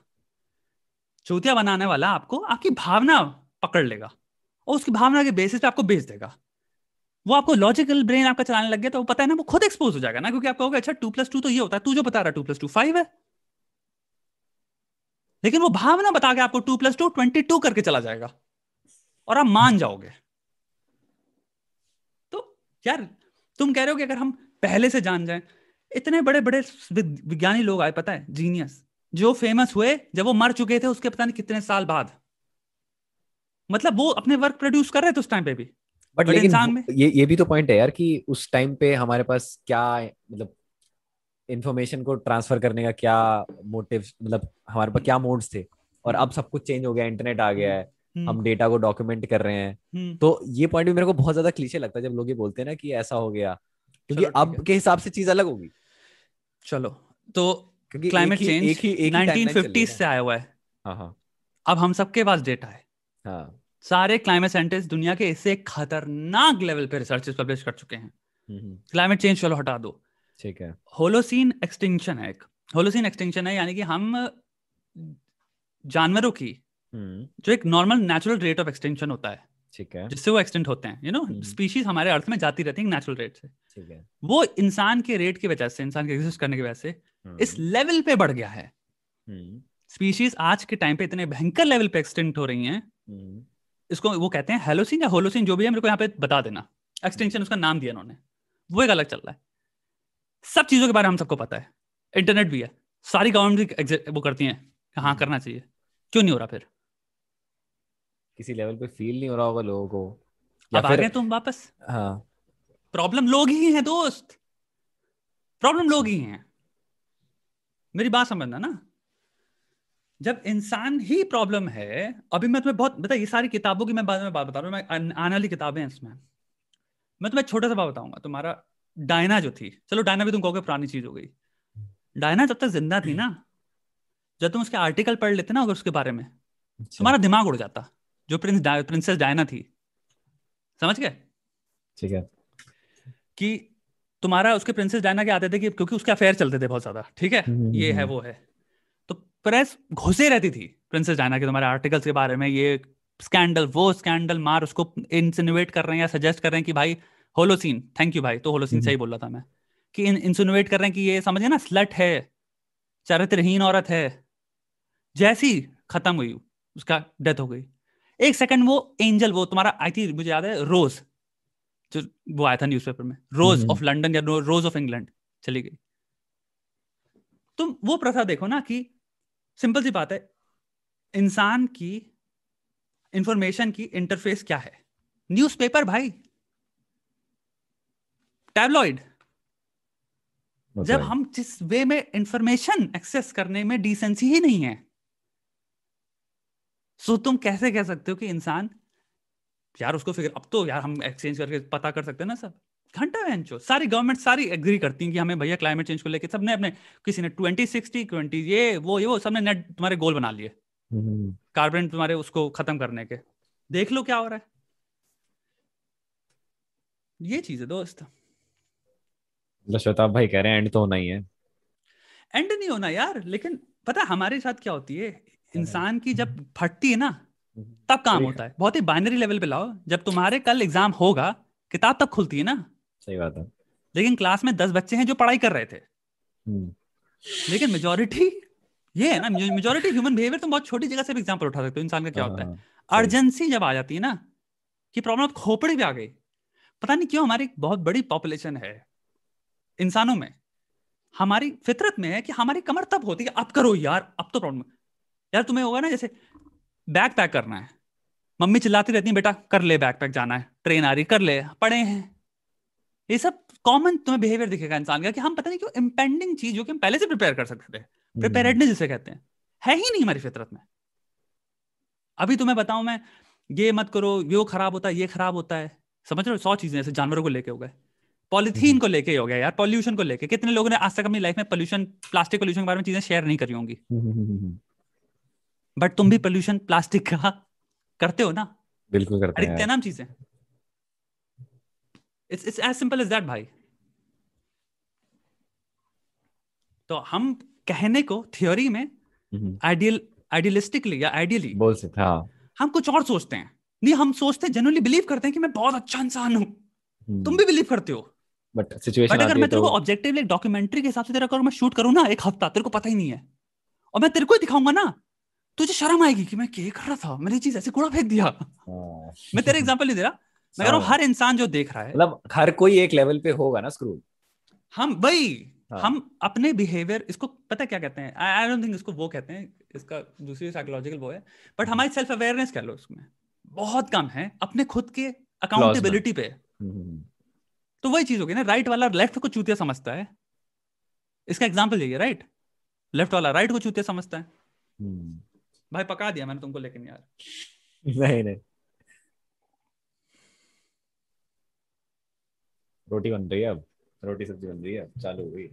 चूतिया बनाने वाला आपको आपकी भावना पकड़ लेगा और उसकी भावना के बेसिस पे आपको बेच देगा। वो आपको लॉजिकल ब्रेन आपका चलाने लग गया तो वो पता है ना वो खुद एक्सपोज हो जाएगा ना क्योंकि आप कहोगे अच्छा टू प्लस टू तो ये होता है तू जो बता रहा टू प्लस टू फाइव है। लेकिन वो भावना बता के आपको two plus two twenty two करके चला जाएगा। और आप मान जाओगे। तो यार तुम कह रहे हो कि अगर हम पहले से जान जाएँ इतने बड़े बड़े विज्ञानी लोग आए पता है? जीनियस जो फ़ेमस हुए जब वो मर चुके थे उसके पता नहीं कितने साल बाद। मतलब वो अपने वर्क प्रोड्यूस कर रहे थे उस टाइम पे भी। बट लेकिन में। ये ये भी तो पॉइंट है यार कि उस टाइम पे हमारे पास क्या मतलब इंफॉर्मेशन को ट्रांसफ़र करने का क्या मोटिव मतलब हमारे पास क्या मोड्स थे? और अब सब कुछ चेंज हो गया इंटरनेट आ गया है हम्म। हम डेटा को डॉक्यूमेंट कर रहे हैं। हम्म। तो ये पॉइंट भी मेरे को बहुत ज़्यादा क्लीशे लगता है जब लोग ये बोलते हैं ना कि ऐसा हो गया। क्योंकि अब के हिसाब से चीज़ अलग होगी। चलो तो क्लाइमेट चेंज एक ही एक 1950 से आया हुआ है। हाँ हाँ। अब हम सबके पास डेटा है। हाँ। सारे क्लाइमेट साइंटिस्ट दुनिया के इससे खतरनाक लेवल पे रिसर्च पब्लिश कर चुके हैं। क्लाइमेट चेंज चलो हटा दो। ठीक है। होलोसीन एक्सटिंक्शन है एक। होलोसीन एक्सटिंक्शन है यानी कि हम जानवरों की हम्म। जो एक normal natural rate of extension होता है। ठीक है। जिससे वो एक्सटेंट होते हैं यू नो स्पीशीज हमारे अर्थ में जाती रहती है नेचुरल रेट से। ठीक है। वो इंसान के रेट की वजह से इंसान के एग्जिस्ट करने की वजह से हम्म। इस लेवल पे बढ़ गया है। Species hmm. आज के टाइम पे इतने भयंकर लेवल पे एक्सटेंट हो रही हैं। इसको वो कहते हैं हेलोसिन या होलोसिन जो भी है मेरे को यहाँ पे बता देना। एक्सटेंशन उसका नाम दिया उन्होंने वो एक अलग चल रहा है। सब चीज़ों के बारे में हम सबको पता है। इंटरनेट भी है। सारी गवर्नमेंट वो करती हैं हाँ हम्म। करना चाहिए। क्यों नहीं हो रहा फिर? किसी लेवल पे फील नहीं हो रहा होगा लोगों को। अब आ गए तुम वापस? हाँ। प्रॉब्लम लोग ही हैं दोस्त। प्रॉब्लम लोग ही हैं। मेरी बात समझना ना? जब इंसान ही प्रॉब्लम है अभी मैं तुम्हें बहुत बता ये सारी किताबों की मैं बाद में बात बता रहा हूँ मैं आने वाली किताबें हैं इसमें। मैं तुम्हें छोटा सा बात बताऊँगा तुम्हारा डायना जो थी। चलो डायना भी तुम कहोगे पुरानी चीज़ हो गई। डायना जब तक ज़िंदा थी ना जब तुम उसके आर्टिकल पढ़ लेते ना अगर उसके बारे में अच्छा। तुम्हारा दिमाग उड़ जाता। जो प्रिंस प्रिंसेस डायना थी। समझ गए? ठीक है। कि तुम्हारा उसके प्रिंसेस डायना के आते थे कि क्योंकि उसके अफेयर चलते थे बहुत ज़्यादा ठीक है? हम्म, ये है हम्म। वो है। तो प्रेस घुसे रहती थी प्रिंसेस डायना के तुम्हारे आर्टिकल्स के बारे में ये स्कैंडल वो स्कैंडल मार उसको इंसिनुएट कर रहे हैं या सजेस्ट कर रहे हैं कि भाई होलोसीन थैंक यू भाई तो होलोसीन सही बोल रहा था मैं। कि इंसिनुएट कर रहे हैं कि ये समझे ना स्लट है चरित्रहीन औरत है जैसी खत्म हुई उसका डेथ हो गई। एक सेकंड वो एंजल वो तुम्हारा आई थी मुझे याद है रोज जो वो आया था न्यूज़पेपर में। रोज ऑफ़ लंडन या रोज ऑफ़ इंग्लैंड चली गई। तुम वो प्रथा देखो ना कि सिंपल सी बात है इंसान की इंफॉर्मेशन की इंटरफेस क्या है? न्यूज़पेपर भाई। टैबलॉइड जब हम जिस वे में इंफॉर्मेशन एक्सेस करने में डिसेंसी ही नहीं है सो तुम कैसे कह सकते हो कि इंसान यार उसको फिर अब तो यार हम एक्सचेंज करके पता कर सकते हैं ना सब। घंटा वेंचो सारी गवर्नमेंट सारी एग्री करती हैं कि हमें भैया क्लाइमेट चेंज को लेके सबने अपने किसी ने ट्वेंटी सिक्सटी ट्वेंटी ये वो ये वो सबने नेट तुम्हारे गोल बना लिए। Carbon hmm. तुम्हारे उसको खत्म करने के। देख लो क्या हो रहा है। ये चीज़ है दोस्त। श्वेता भाई कह रहे हैं एंड तो होना ही है। एंड नहीं होना यार लेकिन पता हमारे साथ क्या होती है? इंसान की जब फटती है ना तब काम होता है। बहुत ही बाइनरी लेवल पे लाओ। जब तुम्हारे कल एग्ज़ाम होगा किताब तब खुलती है ना? सही बात है। लेकिन क्लास में दस बच्चे हैं जो पढ़ाई कर रहे थे। हम्म। लेकिन मेजोरिटी ये है ना मेजोरिटी ह्यूमन बिहेवियर तुम बहुत छोटी जगह से भी एग्ज़ाम्पल उठा सकते हो इंसान का क्या होता है? अर्जेंसी हाँ, जब आ जाती है ना कि प्रॉब्लम खोपड़ी भी आ गई। पता नहीं क्यों हमारी बहुत बड़ी पॉपुलेशन है इंसानों में। हमारी फितरत में है कि हमारी कमर तब होती है अब करो यार अब तो प्रॉब्लम यार तुम्हें होगा ना जैसे बैग पैक करना है। मम्मी चिल्लाती रहती है बेटा कर ले बैग पैक जाना है ट्रेन आ रही कर ले पड़े हैं। ये सब कॉमन तुम्हें बिहेवियर दिखेगा इंसान का कि हम पता नहीं क्यों इम्पेंडिंग चीज़ जो कि हम पहले से प्रिपेयर कर सकते थे प्रिपेयर्डनेस जिसे कहते हैं है ही नहीं हमारी फितरत में। अभी तुम्हें बताऊँ मैं ये मत करो ये खराब होता है ये खराब होता है। समझ रहे हो? सौ चीज़ें ऐसे जानवरों को लेके हो गए। Polythene hmm. को लेके हो गया यार पॉल्यूशन को लेके। कितने लोगों ने आज तक अपनी लाइफ में पोल्यूशन प्लास्टिक पोल्यूशन के बारे में चीज़ें शेयर नहीं करी होंगी। बट तुम भी पोल्यूशन प्लास्टिक का करते हो ना? बिल्कुल करते हैं नाम चीज़ें? It's it's as simple as that भाई। तो हम कहने को थ्योरी में आइडियल आइडियलिस्टिकली या आइडियली बोल सकते हाँ हम कुछ और सोचते हैं। नहीं हम सोचते हैं जनरली बिलीव करते हैं कि मैं बहुत अच्छा इंसान हूँ। हम्म। तुम भी बिलीव करते हो। बट सिचुएशन बट अगर मैं तेरे को ऑब्जेक्टिवली डॉक्यूमेंट्री के हिसाब से तेरा करूँ मैं शूट करूँ ना एक हफ़्ता तेरे को पता ही नहीं है। और मैं तेरे को ही दिखाऊँगा ना। तुझे शर्म आएगी कि मैं क्या कर रहा था? मैंने चीज़ ऐसे कूड़ा फेंक दिया। हाँ। मैं तेरे एग्ज़ाम्पल नहीं दे रहा मैं कह रहा हूँ हर इंसान जो देख रहा है मतलब हर कोई एक लेवल पे होगा ना स्क्रू हम भाई हाँ. हम अपने बिहेवियर इसको पता क्या कहते हैं? आई डोंट थिंक इसको वो कहते हैं इसका दूसरी साइकोलॉजिकल वो है बट हम्म। हमारी सेल्फ अवेयरनेस कह लो इसमें बहुत कम है अपने खुद के अकाउंटेबिलिटी पे। हम्म, हम्म, तो वही चीज़ होगी ना राइट वाला लेफ़्ट को चूतिया समझता है। इसका एग्ज़ाम्पल यही है राइट लेफ़्ट वाला राइट को चूतिया समझता है। भाई पका दिया मैंने तुमको लेकिन यार। नहीं नहीं। रोटी बन रही है अब। रोटी सब्ज़ी बन रही है चालू हुई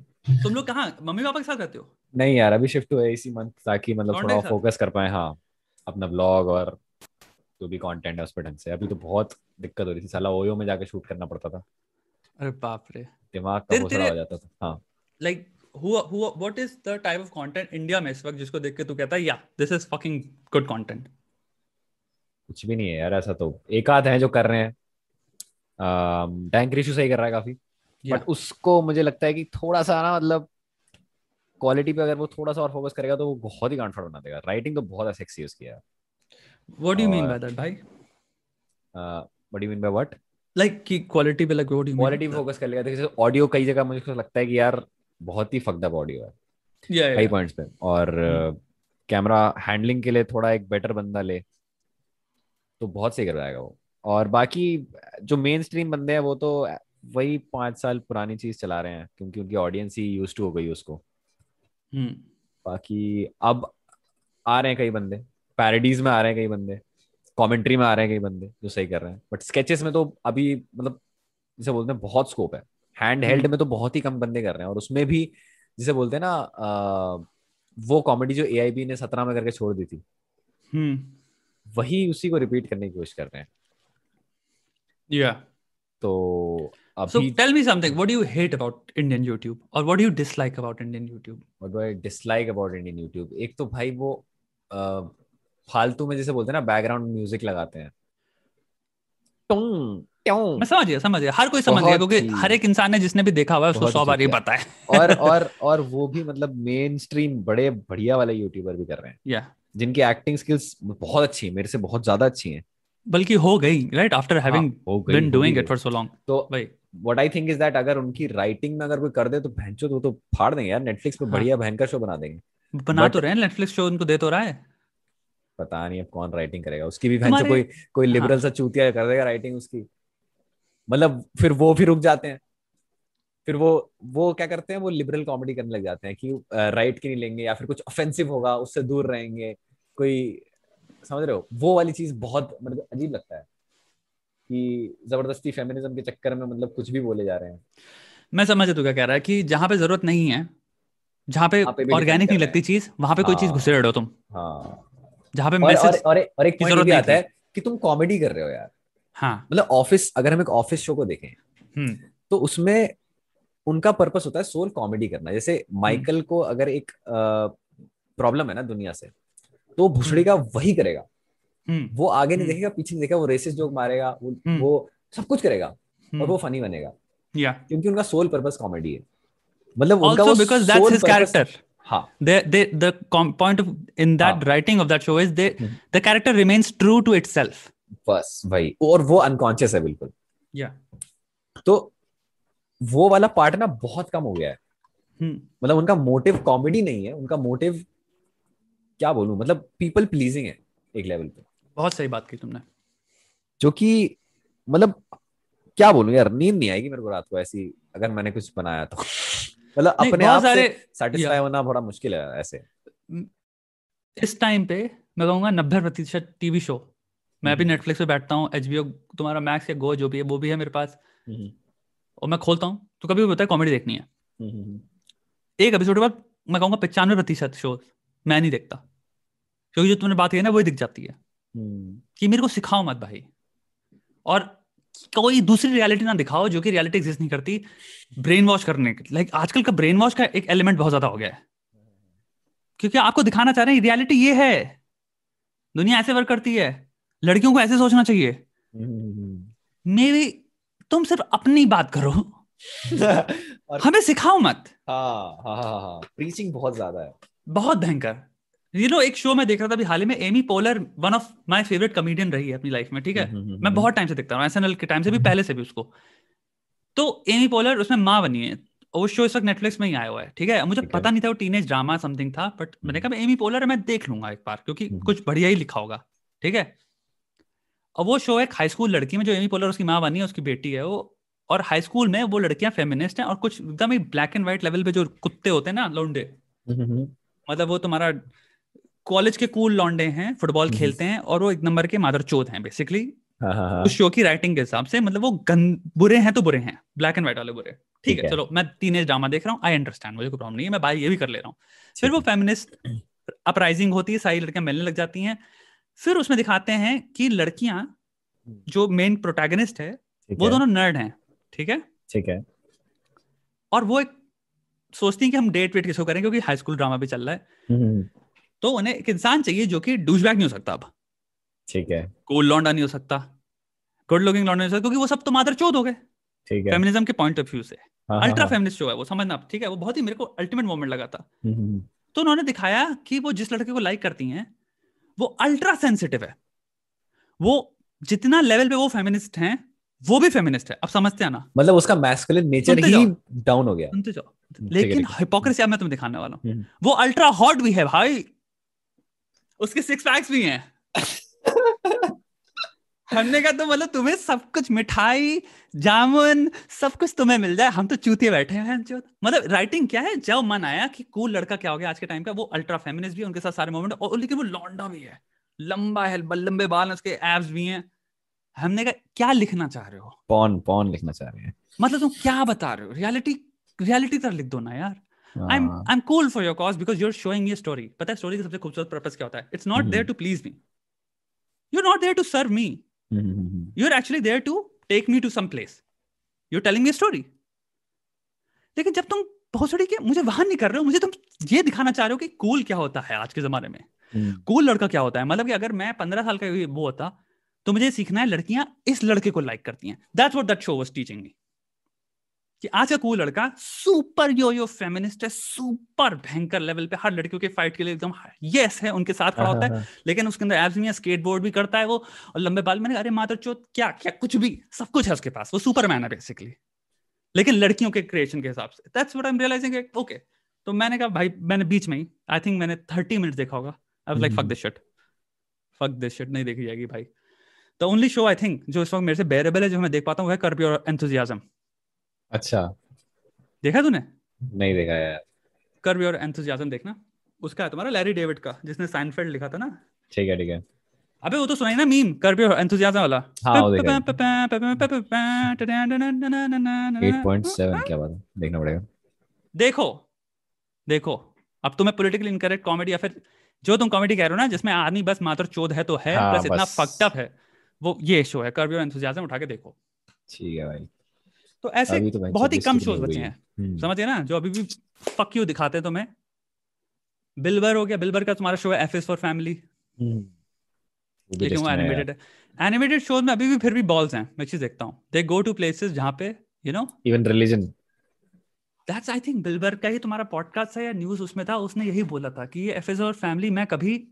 तुम लोग कहाँ मम्मी पापा के साथ रहते हो? नहीं यार अभी शिफ्ट हुए इसी मंथ ताकि मतलब थोड़ा फोकस कर पाए हाँ। अपना ब्लॉग और जो भी कंटेंट है उस पर ढंग से। अभी तो बहुत दिक्कत हो रही थी साला ओयो में जाके शूट करना पड़ता था। अरे बाप रे। दिमाग का घोसड़ा हो जाता था हाँ। Like who who what is the type of content India में इस वक्त जिसको देख के तू कहता है या this is fucking good content कुछ भी नहीं है यार ऐसा तो एक आध है जो कर रहे हैं। टैंक रेशियो सही कर रहा है काफ़ी। बट उसको मुझे लगता है कि थोड़ा सा ना मतलब क्वालिटी पे अगर वो थोड़ा सा और फोकस करेगा तो वो बहुत ही गांठ बना देगा। राइटिंग तो बहुत सेक्सी है उसकी यार। What do you mean by that भाई? What do you mean by what like की क्वालिटी पे like what do you quality focus कर लेगा। जैसे ऑडियो कई जगह मुझे लगता है कि यार बहुत ही फकदा बॉडी है। कई पॉइंट्स पे। और कैमरा hmm. हैंडलिंग uh, के लिए थोड़ा एक बेटर बंदा ले तो बहुत सही कर पाएगा वो। और बाकी जो मेन स्ट्रीम बंदे हैं वो तो वही पाँच साल पुरानी चीज़ चला रहे हैं क्योंकि उनकी ऑडियंस ही यूज़ टू हो गई उसको। हम्म बाकी अब आ रहे हैं कई बंदे। पैरडीज में आ रहे हैं कई बंदे। कमेंट्री में आ रहे हैं कई बंदे जो सही कर रहे हैं। बट स्केचेस में तो अभी मतलब जैसे बोलते हैं बहुत स्कोप है। Hand held hmm. में तो बहुत ही कम बंदे कर रहे हैं और उसमें भी जिसे बोलते हैं ना आ, वो कॉमेडी जो एआईबी ने सत्रह में करके छोड़ दी थी। हम्म। वही उसी को रिपीट करने की कोशिश कर रहे हैं। या तो अभी so tell me something what do you hate about indian youtube? Or what do you dislike about indian youtube? What do i dislike about indian youtube? एक तो भाई वो फालतू में जैसे बोलते हैं ना बैकग्राउंड म्यूज़िक लगाते हैं। मैं समझ गया समझ गया। हर कोई समझ गया क्योंकि हर एक इंसान ने जिसने भी देखा हुआ है उसको सौ बार ये पता है। और (laughs) और और वो भी मतलब मेन स्ट्रीम बड़े बढ़िया वाले यूट्यूबर भी कर रहे हैं। या जिनकी एक्टिंग स्किल्स बहुत अच्छी है मेरे से बहुत ज़्यादा अच्छी है। बल्कि हो गई right after having been doing it for so long तो भाई। What I think is that अगर उनकी राइटिंग में अगर कोई कर दे तो भैंचो तो, तो फाड़ देंगे यार नेटफ्लिक्स पे हाँ. बढ़िया भयंकर शो बना देंगे। बना तो रहे हैं नेटफ्लिक्स शो उनको दे तो रहा है। पता नहीं अब कौन राइटिंग करेगा। उसकी भी तुम्हारे- कोई कोई हाँ। लिबरल सा चूतिया कर देगा राइटिंग उसकी। मतलब फिर वो भी रुक जाते हैं। फिर वो वो क्या करते हैं? वो लिबरल कॉमेडी करने लग जाते हैं कि राइट की नहीं लेंगे या फिर कुछ ऑफेंसिव होगा उससे दूर रहेंगे। कोई समझ रहे हो? वो वाली चीज़ बहुत मतलब अजीब लगता है कि ज़बरदस्ती फेमिनिज्म के चक्कर में मतलब कुछ भी बोले जा रहे हैं। मैं समझ तू क्या कह रहा है कि जहाँ पे ज़रूरत नहीं है जहाँ पे ऑर्गेनिक नहीं लगती चीज़ वहाँ पे कोई चीज़ हाँ। घुसे रहो तुम। हाँ। जहाँ पे और और मैसेज और एक, और एक ज़रूरत भी आता है कि तुम कॉमेडी कर रहे हो यार। हाँ। मतलब ऑफ़िस अगर हम एक ऑफ़िस शो को देखें हम्म। तो उसमें उनका पर्पस होता है सोल कॉमेडी करना। जैसे माइकल को अगर एक प्रॉब्लम है ना दुनिया से तो वो भुसड़ी का वही करेगा। हम्म। वो आगे नहीं हम्म। देखेगा पीछे नहीं देखेगा वो रेसिस जोक मारेगा वो, हम्म। वो सब कुछ करेगा और हम्म, वो फनी बनेगा। या। क्योंकि उनका सोल पर्पस कॉमेडी है। मतलब उनका वो because that's sole his हाँ। They they the com- point of in that हाँ. writing of that show is they hmm. the character remains true to itself. बस वही। और वो अनकॉन्शियस है बिल्कुल। या तो वो वाला पार्ट ना बहुत कम हो गया है। हम्म। मतलब उनका मोटिव कॉमेडी नहीं है उनका मोटिव क्या बोलूँ? मतलब पीपल प्लीजिंग है एक लेवल पे। बहुत सही बात की तुमने। जो कि मतलब क्या बोलूँ यार नींद नहीं आएगी मेरे को रात को ऐसी अगर मैंने कुछ बनाया तो। मतलब अपने आप सारे से सेटिस्फाई होना बड़ा मुश्किल है ऐसे। इस टाइम पे मैं कहूँगा नब्बे प्रतिशत टीवी शो मैं भी हम्म। नेटफ्लिक्स पे बैठता हूँ एच तुम्हारा मैक्स या गो जो भी है वो भी है मेरे पास। और मैं खोलता हूँ तो कभी भी होता है कॉमेडी देखनी है। एक एपिसोड के बाद मैं कहूँगा पचानवे प्रतिशत शो मैं नहीं देखता। क्योंकि जो तुमने बात की है ना वही दिख जाती है। कि मेरे को सिखाओ मत भाई। और कोई दूसरी रियलिटी ना दिखाओ जो कि रियलिटी एग्जिस्ट नहीं करती ब्रेन वॉश करने लाइक आजकल का ब्रेन वॉश का एक एलिमेंट बहुत ज़्यादा हो गया है। क्योंकि आपको दिखाना चाह रहे हैं रियलिटी ये है। दुनिया ऐसे वर्क करती है। लड़कियों को ऐसे सोचना चाहिए। मे बी तुम सिर्फ़ अपनी बात करो। (laughs) हमें सिखाओ मत। हाँ हाँ हाँ हाँ प्रीचिंग बहुत ज़्यादा है। बहुत भयंकर। यू नो एक शो मैं देख रहा था अभी हाल ही में Amy Poehler one of my favourite comedian रही है अपनी लाइफ में ठीक है? मैं बहुत टाइम से देखता हूँ एसएनएल के टाइम से भी पहले से भी उसको। तो एमी पोलर उसमें माँ बनी है और वो शो इस वक्त नेटफ्लिक्स में ही आया हुआ है ठीक है? मुझे ठीक है। पता नहीं था वो टीनेज ड्रामा समथिंग था बट मैंने कहा एमी पोलर मैं देख लूँगा एक बार क्योंकि हम्म। कुछ बढ़िया ही लिखा होगा ठीक है? और वो शो एक हाई स्कूल लड़की में जो एमी पोलर उसकी माँ बनी है उसकी बेटी है वो और हाई स्कूल में वो लड़कियाँ फेमिनिस्ट हैं और कुछ एकदम ही ब्लैक एंड व्हाइट लेवल पे जो कुत्ते होते हैं ना लौंडे। मतलब वो तुम्हारा कॉलेज के कूल लौंडे हैं फुटबॉल हम्म। खेलते हैं और वो एक नंबर के मादर चोद हैं बेसिकली हाँ हाँ हाँ। उस शो की राइटिंग के हिसाब से मतलब वो गन बुरे हैं तो बुरे हैं ब्लैक एंड व्हाइट वाले बुरे। ठीक है। चलो मैं तीन एज ड्रामा देख रहा हूँ आई अंडरस्टैंड मुझे कोई प्रॉब्लम नहीं है मैं भाई ये भी कर ले रहा हूँ। फिर वो फेमिनिस्ट अपराइजिंग होती है सारी लड़कियाँ मिलने लग जाती हैं। फिर उसमें दिखाते हैं कि लड़कियाँ जो मेन प्रोटैगनिस्ट है वो दोनों नर्ड हैं ठीक है? ठीक है। और वो एक सोचती हैं कि हम डेट वेट किसको करें क्योंकि हाई स्कूल ड्रामा भी चल रहा है। तो उन्हें एक इंसान चाहिए जो कि डूशबैग नहीं हो सकता अब। ठीक है। कूल लौंडा नहीं हो सकता। गुड लुकिंग लौंडा नहीं हो सकता क्योंकि वो सब तो मादर चोद हो गए। ठीक है। फेमिनिज्म के पॉइंट ऑफ़ व्यू से। अल्ट्रा। फेमिनिस्ट शो है वो समझना आप, ठीक है? वो बहुत ही मेरे को अल्टीमेट मोमेंट लगा था। हम्म, हम्म, तो उन्होंने दिखाया कि वो जिस लड़के को लाइक करती हैं वो अल्ट्रा सेंसिटिव है। वो जितना लेवल पे वो फेमिनिस्ट हैं वो भी फेमिनिस्ट है। अब समझते हैं ना। मतलब उसका मैस्कुलिन नेचर ही डाउन हो गया। सुनते जाओ। लेकिन हिपोक्रेसी अब मैं तुम्हें दिखाने वाला हूँ। हम्म। वो अल्ट्रा हॉट भी है भाई। उसके सिक्स पैक्स भी हैं। (laughs) हमने कहा तो मतलब तुम्हें सब कुछ मिठाई जामुन सब कुछ तुम्हें मिल जाए। हम तो चूतिए बैठे हैं जो मतलब राइटिंग क्या है? जब मन आया कि कूल लड़का क्या हो गया आज के टाइम का वो अल्ट्रा फेमिनिस्ट भी है उनके साथ सारे मोमेंट और लेकिन वो लौंडा भी है। लंबा है लंबे बाल उसके एब्स भी हैं। हमने कहा क्या लिखना चाह रहे हो? पॉन पॉन लिखना चाह रहे हैं। मतलब तुम क्या बता रहे हो? रियलिटी रियलिटी तरह लिख दो ना यार। I am I am cool for your cause because you are showing ये स्टोरी पता है स्टोरी का सबसे खूबसूरत पर्पस क्या होता है? It's not. There to please me you are not there to serve me you are actually there to take me to some place you are telling me story लेकिन जब तुम बहुत सड़ी के मुझे वहाँ नहीं कर रहे हो मुझे तुम ये दिखाना चाह रहे हो कि कूल क्या होता है आज के जमाने में? हम्म, कूल लड़का क्या होता है? मतलब कि अगर मैं पंद्रह साल का वो होता तो मुझे सीखना है लड़कियाँ इस लड़के को लाइक करती हैं। That's what that show was teaching me कि आज का कूल लड़का सुपर यो यो फेमिनिस्ट है सुपर भयंकर लेवल पे हर लड़कियों के फाइट के लिए एकदम यस है उनके साथ खड़ा होता है हाँ, लेकिन उसके अंदर एब्स भी है स्केटबोर्ड भी करता है वो और लंबे बाल मैंने अरे माता चोत क्या क्या कुछ भी सब कुछ है उसके पास वो सुपरमैन है बेसिकली लेकिन लड़कियों के क्रिएशन के हिसाब से that's what I am realising okay तो मैंने कहा भाई मैंने बीच में ही आई थिंक मैंने थर्टी मिनट देखा होगा I like fuck. This shit fuck this shit नहीं देखी जाएगी भाई. The only show I think जो इस वक्त मेरे से बेरेबल है जो मैं देख पाता हूँ वह कर्ब योर एंथुजियाज्म अच्छा। देखा तूने? नहीं देखा यार। कर्ब योर एंथुजियाज्म देखना। उसका है तुम्हारा लैरी डेविड का जिसने साइनफेल्ड लिखा था ना। ठीक है ठीक है। अबे वो तो सुनाई ना मीम कर्ब योर एंथुजियाज्म वाला। हाँ, वो देखा। एट पॉइंट सेवन क्या बात है। देखना पड़ेगा। देखो देखो अब तुम्हें पॉलिटिकली इनकरेक्ट कॉमेडी या फिर जो तुम कॉमेडी कह रहे हो ना जिसमें आदमी बस मात्र चोद है तो है हाँ, प्लस इतना बस। फक्ड अप है वो ये शो है। कर्ब योर एंथुजियाज्म उठा के देखो। ठीक है भाई। तो ऐसे तो बहुत ही कम शोज़ बचे हैं। गई समझ गए ना जो अभी भी फक यू दिखाते हैं तुम्हें। बिलबर हो गया बिलबर का तुम्हारा शो है F is for family hmm. लेकिन वो एनिमेटेड है। एनिमेटेड शोज़ में अभी भी फिर भी बॉल्स हैं मैं चीज़ देखता हूँ। दे गो टू प्लेसेस जहाँ पे you know even religion that's I think बिलबर का ही तुम्हारा पॉडकास्ट है या न्यूज़ उसमें था उसने यही बोला था कि ये एफ़ और फैमिली मैं कभी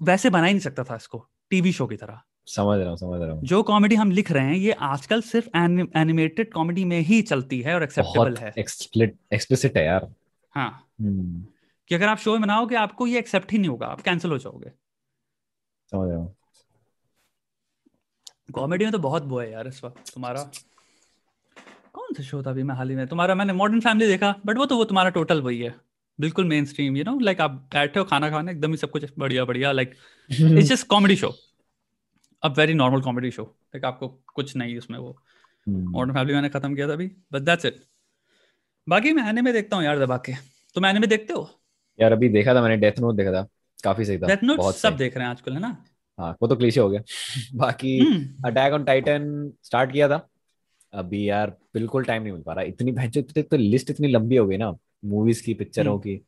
वैसे बना ही नहीं सकता था इसको टीवी शो की तरह। समझ रहा हूँ समझ रहा हूँ। जो कॉमेडी हम लिख रहे हैं ये आजकल सिर्फ़ एनिमेटेड कॉमेडी में ही चलती है और एक्सेप्टेबल है। एक्सप्लिसिट है यार। हाँ। हम्म, कि अगर आप शो में बनाओगे आपको ये एक्सेप्ट ही नहीं होगा आप कैंसिल हो जाओगे। समझ रहा हूँ। कॉमेडी में तो बहुत वो है यार इस वक्त तुम्हारा। कौन सा शो था अभी मैं हाल ही में? तुम्हारा मैंने मॉडर्न फैमिली देखा बट वो तो वो तुम्हारा टोटल वही है। बिल्कुल mainstream you know like आप बैठे हो खाना खाने एकदम ही सब कुछ बढ़िया बढ़िया like it's just comedy show a very normal comedy show like आपको कुछ नहीं उसमें वो। मॉडर्न फैमिली मैंने खत्म किया था अभी बस दैट्स इट बाकी मैं एनिमे देखता हूँ यार दबा के तुम एनिमे देखते हो? यार अभी देखा था मैंने डेथ नोट देखा था। काफ़ी सही था। डेथ नोट बहुत सब देख रहे हैं आजकल है ना? हाँ वो तो क्लीशे हो गया। (laughs) बाकी अटैक ऑन टाइटन स्टार्ट किया था। अभी यार बिल्कुल टाइम नहीं मिल पा रहा। इतनी भैंचो तो, तो लिस्ट इतनी लंबी हो गई ना। मूवीज़ की पिक्चरों हम्म। की।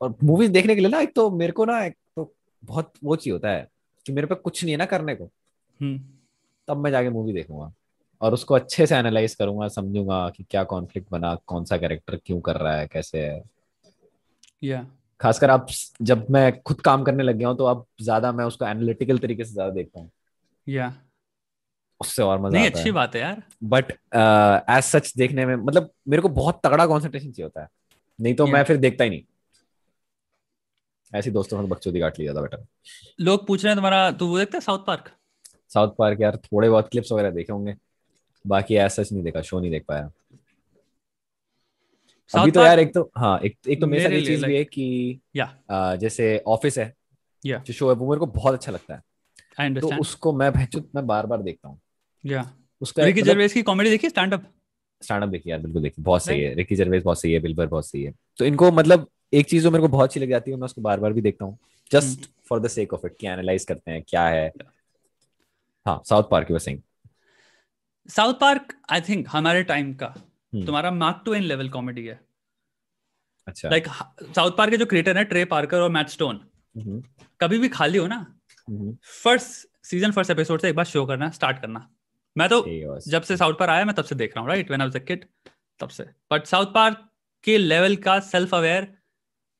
और मूवीज़ देखने के लिए ना एक तो मेरे को ना एक तो बहुत वो चाहिए होता है। कि मेरे पे कुछ नहीं है ना करने को। हम्म, तब मैं जाके मूवी देखूँगा। और उसको अच्छे से एनालाइज करूँगा समझूँगा कि क्या कॉन्फ्लिक्ट बना कौन सा कैरेक्टर क्यों कर रहा है कैसे है। या खासकर आप जब मैं खुद काम करने लग गया हूँ तो अब ज़्यादा मैं उसको एनालिटिकल तरीके से ज़्यादा देखता हूँ। या उससे और मज़ा नहीं अच्छी बात है यार। बट एज सच देखने में मतलब मेरे को बहुत तगड़ा कॉन्सेंट्रेशन चाहिए होता है। नहीं तो Yeah. मैं फिर देखता ही नहीं। ऐसे दोस्तों साथ बकचोदी काट लिया था बेटा। लोग पूछ रहे हैं तुम्हारा तू वो देखता है साउथ पार्क साउथ पार्क यार थोड़े बहुत क्लिप्स वगैरह देखे होंगे। बाकी सच नहीं देखा शो नहीं देख पाया। अभी तो यार एक तो हाँ एक एक तो मेरे साथ ये चीज़ भी है कि या जैसे ऑफ़िस है या जो शो है वो मेरे को बहुत अच्छा लगता है। आई तो अंडरस्टैंड उसको मैं भैंचो मैं बार बार देखता हूँ। या उसका रिकी मतलब जर्वेस की कॉमेडी देखी स्टैंड अप स्टैंड अप देखिए यार बिल्कुल देखिए बहुत सही है। रिकी जर्वेस बहुत सही है बिल्बर बहुत सही है। तो इनको मतलब एक चीज़ जो मेरे को बहुत अच्छी लग जाती है मैं उसको बार बार भी देखता हूँ just for the sake of it कि एनालाइज करते हैं क्या है। हाँ साउथ पार्क की सही साउथ पार्क आई थिंक हमारे टाइम का। हम्म। तुम्हारा mark Twain level comedy है। अच्छा। लाइक साउथ पार्क के जो क्रिएटर है ट्रे पार्कर और मैट स्टोन हम्म, कभी भी खाली हो ना फ़र्स्ट सीज़न फ़र्स्ट एपिसोड से एक बार शो करना स्टार्ट करना। मैं तो जब से साउथ पार्क आया मैं तब से देख रहा हूँ right when I was a kid तब से। बट साउथ पार्क के लेवल का सेल्फ अवेयर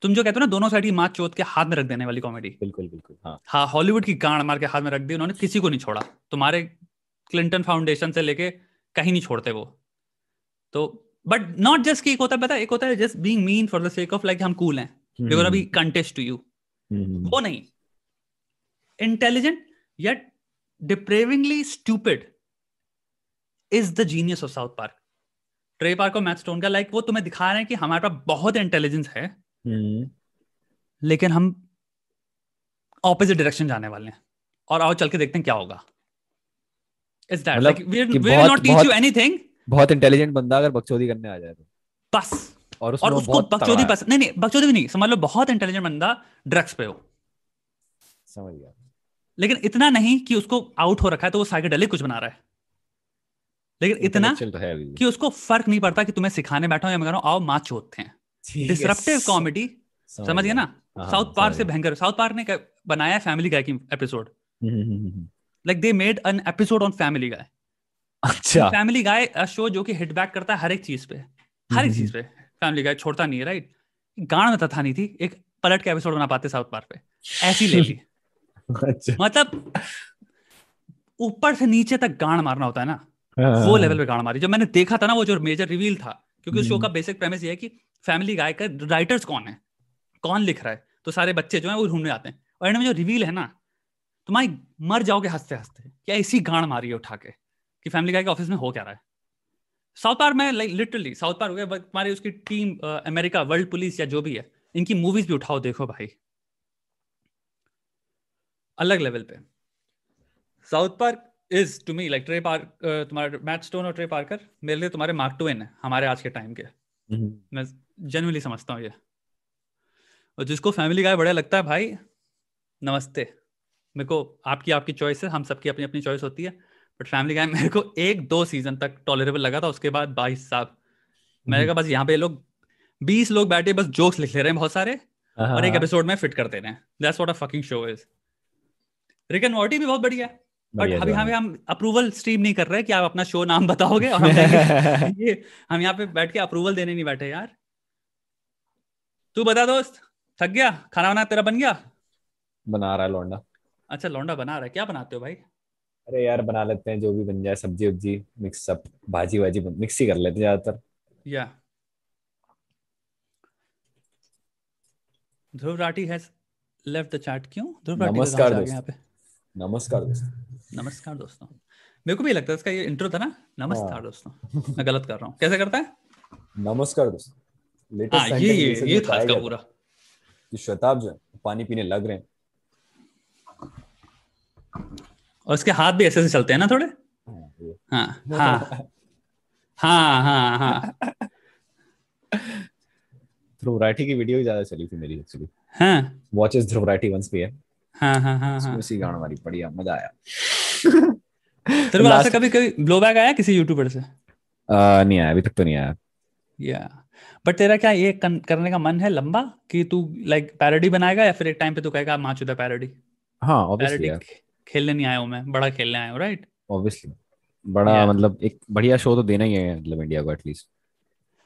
तुम जो कहते हो ना दोनों साइड की माँ चोत के हाथ में रख देने वाली कॉमेडी बिल्कुल बिल्कुल हाँ। हाँ हॉलीवुड की गांड मार के हाथ में रख दी उन्होंने किसी को नहीं छोड़ा। तुम्हारे क्लिंटन फाउंडेशन से लेके कहीं नहीं छोड़ते वो। तो बट नॉट जस्ट कि एक होता है पता एक होता है just being mean for the sake of like हम कूल हैं। We gonna be contest to you वो नहीं। Intelligent yet depravingly stupid is the genius of South Park. Trey Park और मैथ स्टोन का लाइक like, वो तुम्हें दिखा रहे हैं कि हमारे पास बहुत इंटेलिजेंस है। हम्म, लेकिन हम ऑपोजिट डायरेक्शन जाने वाले हैं। और आओ चल के देखते हैं क्या होगा। इज़ दैट लाइक वी कि विल बहुत- नॉट टीच यू एनीथिंग बहुत इंटेलिजेंट बंदा अगर बकचोदी करने आ जाए तो। बस। और और उसको बहुत बकचोदी पसंद नहीं नहीं बकचोदी भी नहीं। समझ लो बहुत इंटेलिजेंट बंदा ड्रग्स पे हो। समझ गया। लेकिन इतना नहीं कि उसको आउट हो रखा है तो वो साइकेडेलिक कुछ बना रहा है। लेकिन इतना तो है कि उसको फ़र्क नहीं पड़ता कि तुम्हें सिखाने बैठा हूँ या मैं कह रहा हूँ आओ माँ चोतते है, डिसरप्टिव कॉमेडी समझ गए ना? हाँ, साउथ समझ पार्क से भयंकर। साउथ पार्क ने बनाया फैमिली गाय की episode hmm, hmm, hmm, hmm. Like they made an episode on Family Guy अच्छा। फैमिली गाय शो जो कि हिट बैक करता है हर एक चीज़ पे। हर एक चीज़ पे। फैमिली गाय छोड़ता नहीं है राइट गांड में तथा नहीं थी। एक पलट के एपिसोड बना पाते साउथ पार्क पे। ऐसी ले ली। (laughs) अच्छा। मतलब ऊपर से नीचे तक गांड मारना होता है ना? हाँ, वो लेवल पे गांड मारी। जब मैंने देखा था ना वो जो मेजर रिवील था क्योंकि उस शो हम्म। का बेसिक प्रेमिस ये है कि फैमिली गाय का राइटर्स कौन है? कौन लिख रहा है? तो सारे बच्चे जो है वो ढूँढने आते हैं। और एंड में जो रिवील है ना तुम्हारी मर जाओगे हँसते हँसते क्या इसी गांड मारी है उठा के? कि फैमिली गाय के ऑफ़िस में हो क्या रहा है? साउथ पार्क में लाइक लिटरली साउथ पार्क हो गया तुम्हारी उसकी टीम अमेरिका वर्ल्ड पुलिस या जो भी है इनकी मूवीज़ भी उठाओ देखो भाई। अलग लेवल पे। South Park is to me like Trey Park तुम्हारा मैट स्टोन और ट्रे पार्कर मेरे लिए तुम्हारे मार्क टू है हमारे आज के टाइम के। मैं जेनुअली समझता हूँ ये। और जिसको फैमिली गाय बढ़िया लगता है भाई नमस्ते। मेरे को आपकी आपकी चॉइस है हम सबकी अपनी अपनी चॉइस होती है। बट फैमिली गाय मेरे को एक दो सीज़न तक टॉलरेबल लगा था उसके बाद बाईस साहब मैंने कहा बस यहाँ पे लोग बीस लोग बैठे बस जोक्स लिख ले रहे हैं बहुत सारे और एक एपिसोड में फिट कर दे रहे हैं। That's what a fucking show is Rick and Morty भी बहुत बढ़िया है। बट अभी हमें हम अप्रूवल स्ट्रीम नहीं कर रहे कि आप अपना शो नाम बताओगे और हम (laughs) ये हम यहाँ पे बैठ के अप्रूवल देने नहीं बैठे यार। तू बता दोस्त थक गया? खाना वाना तेरा बन गया? बना रहा है लौंडा। अच्छा लौंडा बना रहा है। क्या बनाते हो भाई? अरे यार बना लेते हैं जो भी बन जाए सब्ज़ी उब्जी मिक्स सब भाजी वाजी मिक्स ही कर लेते हैं ज़्यादातर। या। Dhruv Rathee has left the chat क्यों? ध्रुव राठी नमस्कार दोस्तों। पे? नमस्कार दोस्तों। नमस्कार दोस्तों। मेरे को भी लगता है इसका ये इंट्रो था ना? नमस्कार हाँ। दोस्तों। मैं गलत कर रहा हूँ। कैसे करता है? नमस्कार दोस्तों। हाँ ये ये ये था इसका पूरा। कि श्वेताब जो पानी पीने लग रहे हैं। और इसके हाथ भी ऐसे से चलते हैं ना थोड़े? हाँ हाँ हाँ। हाँ हाँ ध्रुव राठी की वीडियो ज़्यादा चली थी मेरी एक्चुअली हाँ। वॉचेस ध्रुव राठी वंस पे है। हाँ हाँ हाँ हाँ। उसी गाना हमारी बढ़िया मज़ा आया। तेरे कभी कभी ब्लो बैक आया किसी यूट्यूबर से? नहीं आया अभी तक तो नहीं आया। या बट तेरा क्या ये करने का मन है लंबा कि तू लाइक पैरोडी बनाएगा या फिर एक टाइम पे तू कहेगा माँ चुदा पैरोडी हाँ ऑब्वियसली खेलने नहीं आया हूँ मैं बड़ा खेलने आया हूँ राइट ऑब्वियसली बड़ा yeah. मतलब एक बढ़िया शो तो देना ही है मतलब इंडिया को एटलीस्ट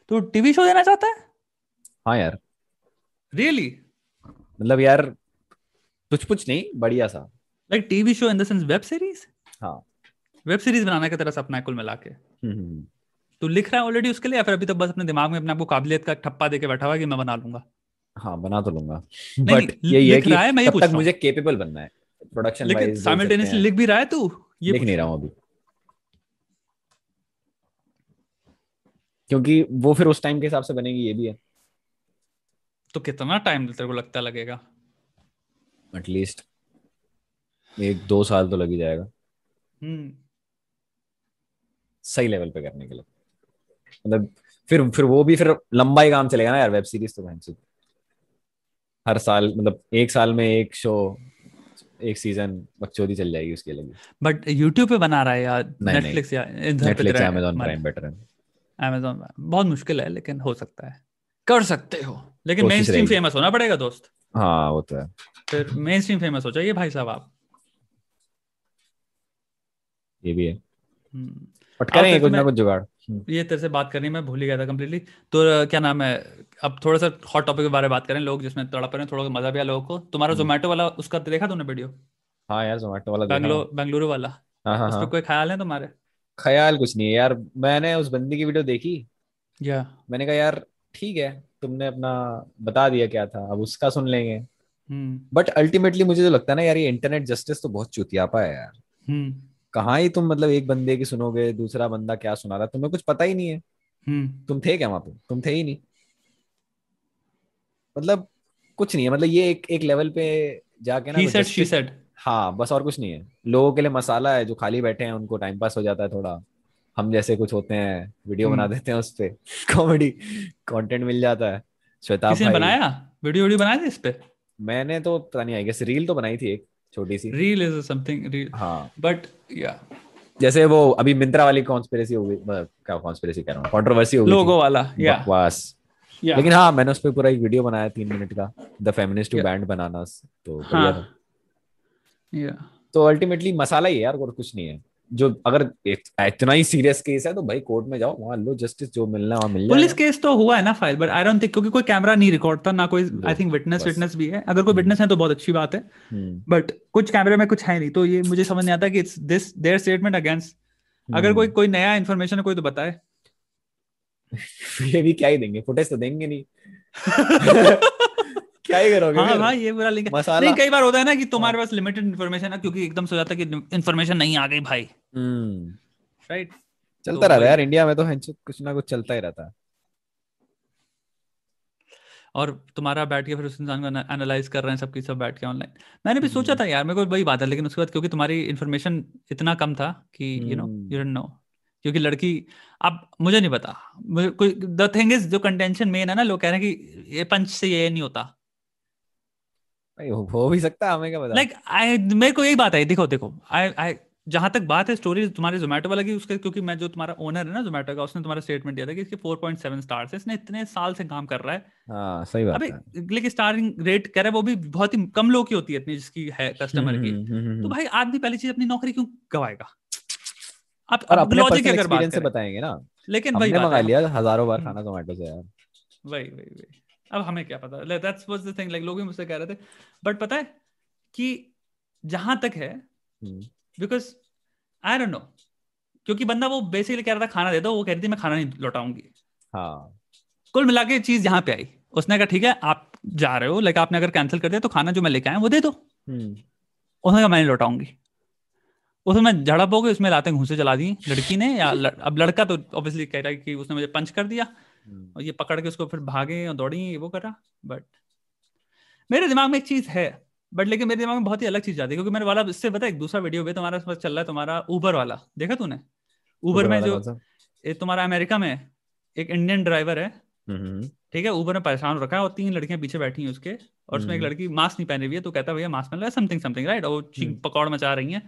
तो टीवी शो देना चाहता है? हाँ यार। Really really? मतलब यार कुछ कुछ नहीं बढ़िया सा। Like TV show in the sense web series हाँ। वेब सीरीज़ बनाने का तेरा सपना है कुल मिला के। हम्म, हम्म, हम्म। तू लिख रहा है ऑलरेडी उसके लिए या फिर अभी तो बस अपने दिमाग में अपने आपको काबिलियत का ठप्पा देके बैठा हुआ कि मैं बना लूँगा? हाँ बना तो लूँगा। बट ये है कि है, मैं ये तक मुझे केपेबल बनना है। प्रोडक्शन वाइज साइमल्टेनियसली लिख भी रहा है तू? ये लिख नहीं रहा हूँ अभी। क्योंकि वो फिर उस टाइम के हिसाब से बनेगी ये भी है। तो कितना टाइम तेरे को लगता लगेगा? एटलीस्ट एक दो साल तो लग ही जाएगा। हम्म। सही लेवल पे करने के लिए। मतलब फिर फिर वो भी फिर लंबा ही काम चलेगा ना यार वेब सीरीज़ तो भैंस हर साल मतलब एक साल में एक शो एक सीज़न बकचोदी चल जाएगी उसके लिए। बट यूट्यूब पे बना रहा है यार नेटफ्लिक्स या नेटफ्लिक्स अमेज़न प्राइम बेटर है। अमेज़न बहुत मुश्किल है लेकिन हो सकता है। कर सकते हो लेकिन मेन स्ट्रीम फ़ेमस होना पड़ेगा दोस्त। हाँ वो तो है। फिर मेन स्ट्रीम फ़ेमस हो जाइए भाई साहब आप। ये भी है। हम्म। बट करेंगे कुछ ना कुछ जुगाड़। हम्म। ये तेरे से बात करनी मैं भूल ही गया था कम्प्लीटली तो क्या नाम है अब थोड़ा सा हॉट टॉपिक के बारे में बात करें लोग जिसमें तड़प रहे हैं थोड़ा मज़ा भी आ लोगों को। तुम्हारा जोमेटो हम्म। वाला उसका देखा तूने वीडियो हाँ यार जोमेटो वाला बेंगलोर बेंगलुरु वाला। हाँ हाँ, हाँ। कोई ख्याल है तुम्हारे? ख्याल कुछ नहीं है यार। मैंने उस बंदी की वीडियो देखी। या। मैंने कहा यार ठीक है तुमने अपना बता दिया क्या था अब उसका सुन लेंगे। But hmm. अल्टीमेटली मुझे जो लगता है ना यार ये इंटरनेट जस्टिस तो बहुत चुतियापा है यार। कहाँ ही तुम मतलब एक बंदे की सुनोगे दूसरा बंदा क्या सुना रहा तुम्हें कुछ पता ही नहीं है। हम्म। तुम थे क्या वहाँ पे? तुम थे ही नहीं। मतलब कुछ नहीं है। मतलब ये एक एक लेवल पे जाके ना said, she said. हाँ बस और कुछ नहीं है। लोगों के लिए मसाला है जो खाली बैठे हैं उनको टाइम पास हो जाता है थोड़ा। हम जैसे कुछ होते हैं वीडियो बना हम्म। देते हैं उस पर कॉमेडी कंटेंट मिल जाता है। श्वेता बनाया वीडियो वीडियो बनाया? था इस पे? मैंने तो पता नहीं आई गेस रील तो बनाई थी एक। छोटी सी। रील इज़ समथिंग रील हाँ। बट या जैसे वो अभी मिंत्रा वाली कॉन्स्पिरेसी हो गई क्या कॉन्स्पिरेसी कह रहा हूँ? कंट्रोवर्सी हो गई लोगो वाला या बकवास। लेकिन हाँ मैंने उस पर पूरा एक वीडियो बनाया तीन मिनट का द फेमिनिस्ट टू बैंड बनाना तो हाँ, या तो अल्टीमेटली मसाला ही है यार और कुछ नहीं है। जो अगर इतना ही सीरियस केस है तो भाई कोर्ट में जाओ वहाँ लो जस्टिस जो मिलना वहाँ मिल जाए पुलिस केस तो हुआ है ना file but I don't think क्योंकि कोई कैमरा नहीं रिकॉर्ड था ना कोई आई थिंक विटनेस विटनेस भी है। अगर कोई विटनेस हम्म। है तो बहुत अच्छी बात है। But hmm. कुछ कैमरे में कुछ है नहीं तो ये मुझे समझ नहीं आता कि it's this there statement against अगर कोई हम्म। कोई नया इन्फॉर्मेशन है कोई तो बताए। (laughs) ये भी क्या ही देंगे फुटेज तो देंगे नहीं। (laughs) क्या ही करोगे हाँ भाई ये बुरा लिंक मसाला नहीं कई बार होता है ना कि तुम्हारे पास लिमिटेड इन्फॉर्मेशन है क्योंकि एकदम से हो जाता है कि इन्फॉर्मेशन नहीं आ गई भाई। हम्म। राइट चलता तो रहता है यार इंडिया में तो कुछ ना कुछ चलता ही रहता है। और तुम्हारा बैठ के फिर उस इंसान को एनालाइज कर रहे हैं सबकी सब बैठ के ऑनलाइन मैंने भी सोचा हम्म। था यार मेरे को वही बात है लेकिन उसके बाद क्योंकि तुम्हारी इन्फॉर्मेशन इतना कम था कि you know hmm. You don't know क्योंकि लड़की अब मुझे नहीं पता मुझे कोई द थिंग इज़ जो कंटेंशन मेन है ना लोग कह रहे हैं कि ये पंच से ये नहीं होता। हो भी सकता है हमें क्या पता? लाइक आई मेरे को यही बात है देखो देखो आई आई जहाँ तक बात है स्टोरी तुम्हारे जोमेटो वाला की उसके क्योंकि मैं जो तुम्हारा ओनर है ना जोमेटो का उसने तुम्हारा स्टेटमेंट दिया था कि इसके 4.7 स्टार्स है इसने इतने साल से काम कर रहा है। हाँ सही बात है। लेकिन स्टारिंग रेट कह रहा है वो भी बहुत ही कम लोग की होती है इतनी जिसकी है कस्टमर की। हम्म, हम्म, हम्म, तो हम्म। भाई आदमी पहली चीज़ अपनी नौकरी क्यों गवाएगा? अब और अपने लॉजिक अगर बात से बताएँगे ना। लेकिन हमने मंगा लिया हज़ारों बार हम्म। खाना जोमेटो से यार। वही वही वही। अब हमें क्या पता? That's was the thing like लोग भी मुझसे कह रहे थे। बट पता है कि जहाँ तक है बिकॉज़ आई डोंट नो क्योंकि बंदा वो बेसिकली कह रहा था खाना दे दो वो कह रही थी मैं खाना नहीं लौटाऊँगी। हाँ। कुल मिला के चीज़ यहाँ पे आई। उसने कहा ठीक है आप जा रहे हो लाइक आपने अगर कैंसिल कर दिया तो खाना जो मैं लेके आया वो दे दो। हम्म, उसने कहा मैं नहीं लौटाऊँगी। उसमें झड़प हो गई उसमें लाते घूसे चला दी लड़की ने या लड़, अब लड़का तो ऑब्वियसली कह रहा है कि उसने मुझे पंच कर दिया। और ये पकड़ के उसको फिर भागे और दौड़ी वो करा बट मेरे दिमाग में एक चीज़ है बट लेकिन मेरे दिमाग में बहुत ही अलग चीज़ जाती है क्योंकि मैंने वाला इससे पता एक दूसरा वीडियो भी तुम्हारा चल रहा है तुम्हारा ऊबर वाला देखा तूने? ऊबर में जो तुम्हारा अमेरिका में एक इंडियन ड्राइवर है। हम्म, हम्म, ठीक है ऊबर में परेशान रखा है और तीन लड़कियाँ पीछे बैठी हैं उसके और उसमें एक हम्म। लड़की मास्क नहीं पहनी हुई है तो कहता है भैया मास्क पहन समथिंग समथिंग राइट और वो चीख हम्म। पकौड़ मचा रही है।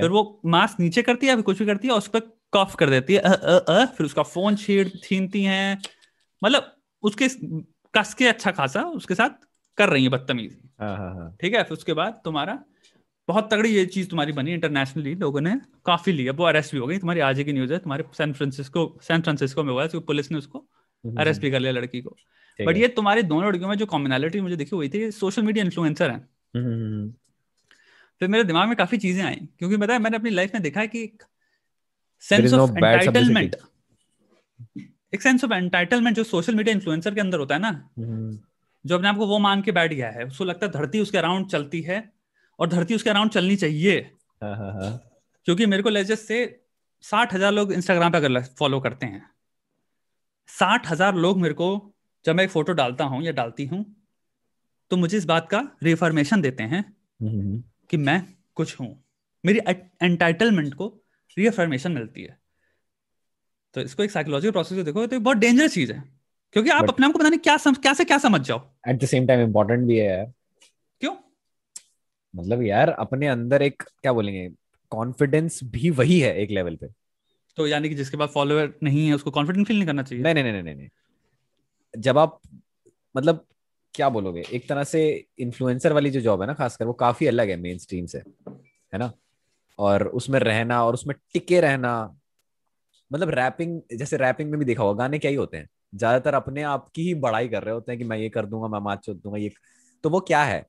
फिर वो मास्क नीचे करती है फिर कुछ भी करती है और उस पर कॉफ कर देती है अ, अ, अ, फिर उसका फ़ोन छीन छीनती हैं मतलब उसके कस के अच्छा खासा उसके साथ कर रही है बदतमीजी। हाँ हाँ हाँ। ठीक है फिर उसके बाद तुम्हारा बहुत तगड़ी ये चीज़ तुम्हारी बनी इंटरनेशनली लोगों ने काफ़ी लिया वो अरेस्ट भी हो गई तुम्हारी आज की न्यूज़ है तुम्हारे सैन फ्रांसिस्को सैन फ्रांसिस्को में हुआ है तो पुलिस ने उसको हम्म, अरेस्ट भी कर लिया लड़की को। बट ये तुम्हारे दोनों लड़कियों में जो कॉमनैलिटी मुझे दिखी हुई थी सोशल मीडिया इन्फ्लुएंसर हैं। हम्म, हम्म, हम्म, फिर मेरे दिमाग में काफ़ी चीज़ें आई क्योंकि पता है मैंने अपनी लाइफ में देखा है कि सेंस ऑफ़ एंटाइटलमेंट एक सेंस ऑफ़ एंटाइटलमेंट जो सोशल मीडिया इन्फ्लुएंसर के अंदर होता है ना हम्म, जो अपने आप को वो मान के बैठ गया है उसको लगता है धरती उसके अराउंड चलती है और धरती उसके अराउंड चलनी चाहिए। हाँ हाँ हाँ। क्योंकि मेरे को लेजेस से साठ हज़ार लोग इंस्टाग्राम पे अगर फॉलो करते हैं साठ हज़ार लोग मेरे को जब मैं एक फ़ोटो डालता हूँ या डालती हूँ तो मुझे इस बात का रिफॉर्मेशन देते हैं हम्म, कि मैं कुछ हूँ। मेरी एंटाइटलमेंट को रिअफर्मेशन मिलती है। तो इसको एक साइकोलॉजिकल प्रोसेस देखो तो बहुत डेंजरस चीज़ है। क्योंकि आप But- अपने आप को पता नहीं क्या सम, क्या से क्या समझ जाओ। At the same time important भी है यार। क्यों? मतलब यार अपने अंदर एक क्या बोलेंगे कॉन्फिडेंस भी वही है एक लेवल पे। तो यानी कि जिसके पास फॉलोअर नहीं है उसको कॉन्फिडेंट फील नहीं करना चाहिए। नहीं नहीं नहीं नहीं नहीं। जब आप मतलब क्या बोलोगे एक तरह से इन्फ्लुएंसर वाली जो जॉब है ना खासकर वो काफ़ी अलग है मेन स्ट्रीम से है ना? और उसमें रहना और उसमें टिके रहना मतलब रैपिंग जैसे रैपिंग में भी देखा होगा गाने क्या ही होते हैं? ज़्यादातर अपने आप की ही बड़ाई कर रहे होते हैं कि मैं ये कर दूँगा मैं माच चोद दूँगा ये तो वो क्या है?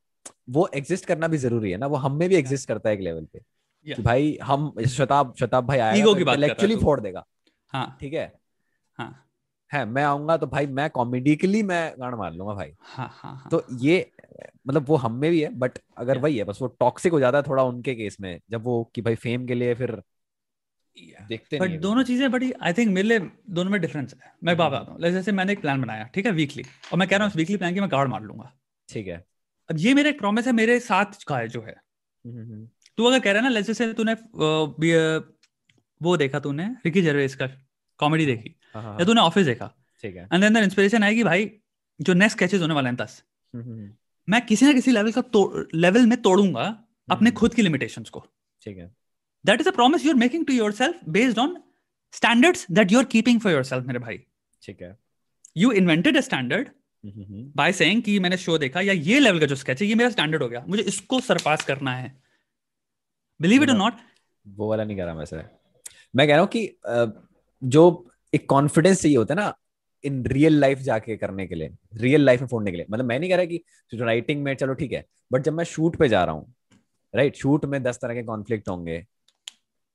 वो एग्जिस्ट करना भी ज़रूरी है ना वो हम में भी एग्जिस्ट करता है एक लेवल पे Yeah. कि भाई हम शताब शताब भाई आएगा तो की बात है फोड़ देगा। हाँ। ठीक है? हाँ। है मैं आऊँगा तो भाई मैं कॉमेडिकली मैं गाना मार लूँगा भाई। हाँ हाँ हाँ। तो ये मतलब वो हम में भी है बट अगर Yeah. वही है बस वो टॉक्सिक हो जाता है थोड़ा उनके केस में जब वो कि भाई फेम के लिए फिर देखते बट दोनों चीज़ें बड़ी आई थिंक मेरे लिए दोनों में डिफरेंस है। मैं बात बताता हूँ। जैसे मैंने एक प्लान बनाया ठीक है? वीकली और मैं कह रहा हूँ वीकली प्लान की मैं गाड़ मार लूँगा। ठीक है। अब ये मेरा एक प्रॉमिस है मेरे साथ का है जो है। हम्म, हम्म, तू अगर कह रहा है ना जैसे तूने वो देखा तूने रिकी जर्वेस का कॉमेडी देखी। हाँ, हाँ, या तूने ऑफ़िस देखा। ठीक है। एंड देन इंस्पिरेशन आएगी भाई जो नेक्स्ट कैचेस होने वाले हैं दस। हम्म, हम्म, मैं किसी ना किसी लेवल का लेवल में तोड़ूँगा अपने हम्म। खुद की लिमिटेशंस को। ठीक है। That is a promise you are making to yourself based on standards that you are keeping for yourself मेरे भाई ठीक है। You invented a standard by saying कि मैंने शो देखा या ये लेवल का जो स्केच है ये मेरा स्टैंडर्ड हो गया। मुझे इसको सरपास करना है। बिलीव इट और. नॉट वो वाला नहीं कर रहा वैसे मैं कह रहा हूँ कि जो एक कॉन्फिडेंस चाहिए होता है ना इन रियल लाइफ जाके करने के लिए रियल लाइफ में फोड़ने के लिए। मतलब मैं नहीं कह रहा कि राइटिंग में चलो ठीक है बट जब मैं शूट पे जा रहा हूँ राइट शूट में दस तरह के कॉन्फ्लिक्ट होंगे।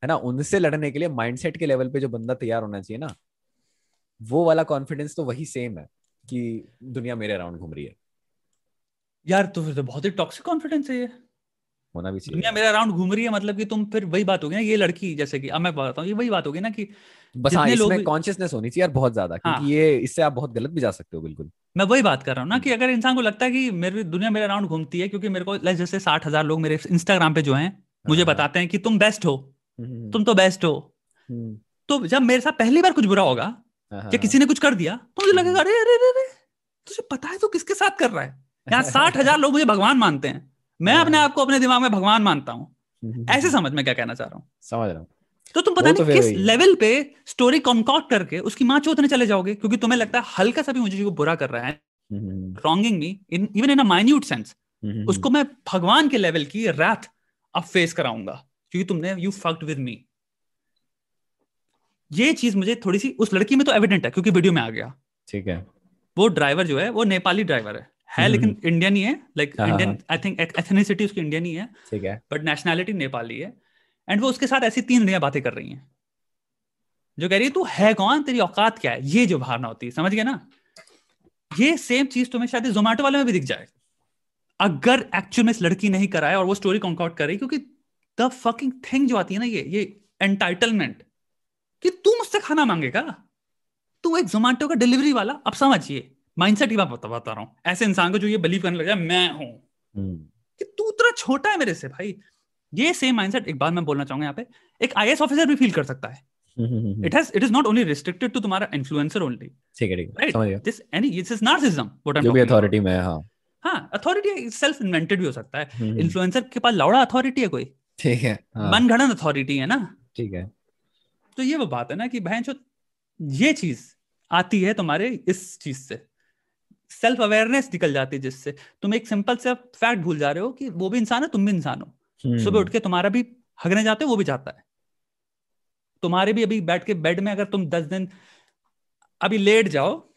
है ना उनसे लड़ने के लिए माइंडसेट के लेवल पे जो बंदा तैयार होना चाहिए ना वो वाला कॉन्फिडेंस तो वही सेम है कि दुनिया मेरे अराउंड घूम रही है। यार तो फिर तो बहुत ही टॉक्सिक कॉन्फिडेंस है ये। होना भी चाहिए। दुनिया मेरे अराउंड घूम रही है मतलब कि तुम फिर वही बात होगी ना ये लड़की जैसे कि अब मैं बताता हूँ ये वही बात होगी ना कि बस हाँ इसमें कॉन्शियसनेस होनी चाहिए यार बहुत ज़्यादा क्योंकि हाँ। ये इससे आप बहुत गलत भी जा सकते हो बिल्कुल। मैं वही बात कर रहा हूँ ना कि अगर इंसान को लगता है कि मेरी दुनिया मेरे अराउंड घूमती है क्योंकि मेरे को जैसे साठ हज़ार लोग मेरे इंस्टाग्राम पे जो है मुझे हाँ। बताते हैं कि तुम बेस्ट हो। हम्म, तुम तो बेस्ट हो। हम्म, तो जब मेरे साथ पहली बार कुछ बुरा होगा हाँ, या किसी ने कुछ कर दिया तो मुझे लगेगा हम्म। अरे अरे अरे तुझे पता है तू किसके साथ कर रहा है? यहाँ (laughs) साठ हज़ार लोग मुझे भगवान मानते हैं। मैं हाँ। अपने आप को अपने दिमाग में भगवान मानता हूँ। हम्म, ऐसे समझ में क्या कहना चाह रहा हूँ। समझ रहा हूँ। तो तुम पता तो नहीं किस लेवल पे स्टोरी कॉन्कॉट करके उसकी माँ चोतने चले जाओगे क्योंकि तुम्हें लगता है हल्का सा भी मुझे जो बुरा कर रहा है। Hmm, hmm, wronging me in even in a minute sense hmm, उसको मैं भगवान के लेवल की रात अब फेस कराऊँगा। क्योंकि तुमने यू फक्ड विद मी ये चीज़ मुझे थोड़ी सी उस लड़की में तो एविडेंट है क्योंकि वीडियो में आ गया। ठीक है। वो ड्राइवर जो है वो नेपाली ड्राइवर है। है हम्म, लेकिन इंडियन ही है like Indian I think ethnicity उसकी इंडियन ही है। ठीक है। बट नेशनैलिटी नेपाली है। एंड वो उसके साथ ऐसी तीन नया बातें कर रही हैं। जो कह रही है तू है कौन? तेरी औकात क्या है? ये जो भावना होती है समझ गए ना? ये सेम चीज़ तुम्हें शायद जोमेटो वाले में भी दिख जाए। अगर एक्चुअल में इस लड़की नहीं कराए और वो स्टोरी कॉन्कॉट कर रही क्योंकि द फकिंग थिंग जो आती है ना ये ये एंटाइटलमेंट कि तू मुझसे खाना मांगेगा। तू एक जोमेटो का डिलीवरी वाला अब समझिए माइंडसेट की बात बता बता रहा हूँ। ऐसे इंसान को जो ये बिलीव करने लग जाए मैं हूँ। हम्म, कि तू इतना छोटा है मेरे से भाई। ये सेम माइंडसेट एक बात मैं बोलना चाहूँगा यहाँ पे एक आईएएस ऑफिसर भी फील कर सकता है। Hmm, hmm, it has it is not only restricted to तुम्हारा इन्फ्लुएंसर ओनली ठीक है ठीक राइट समझ गया। This any this is narcissism what I जो भी अथॉरिटी में है, हाँ। अथॉरिटी सेल्फ इन्वेंटेड भी हो सकता है। इन्फ्लुएंसर के पास लौड़ा अथॉरिटी है कोई? ठीक है हाँ, मनगढ़ंत अथॉरिटी है ना? ठीक है। तो ये वो बात है ना कि बहन ये चीज़ आती है तुम्हारे इस चीज़ से सेल्फ अवेयरनेस निकल जाती है जिससे। तुम एक सिंपल से फैक्ट भूल जा रहे हो कि वो भी इंसान है तुम भी इंसान हो। हम्म, सुबह उठ के तुम्हारा भी हगने जाते हो वो भी जाता है। तुम्हारे भी अभी बैठ के बेड में अगर तुम दस दिन अभी लेट जाओ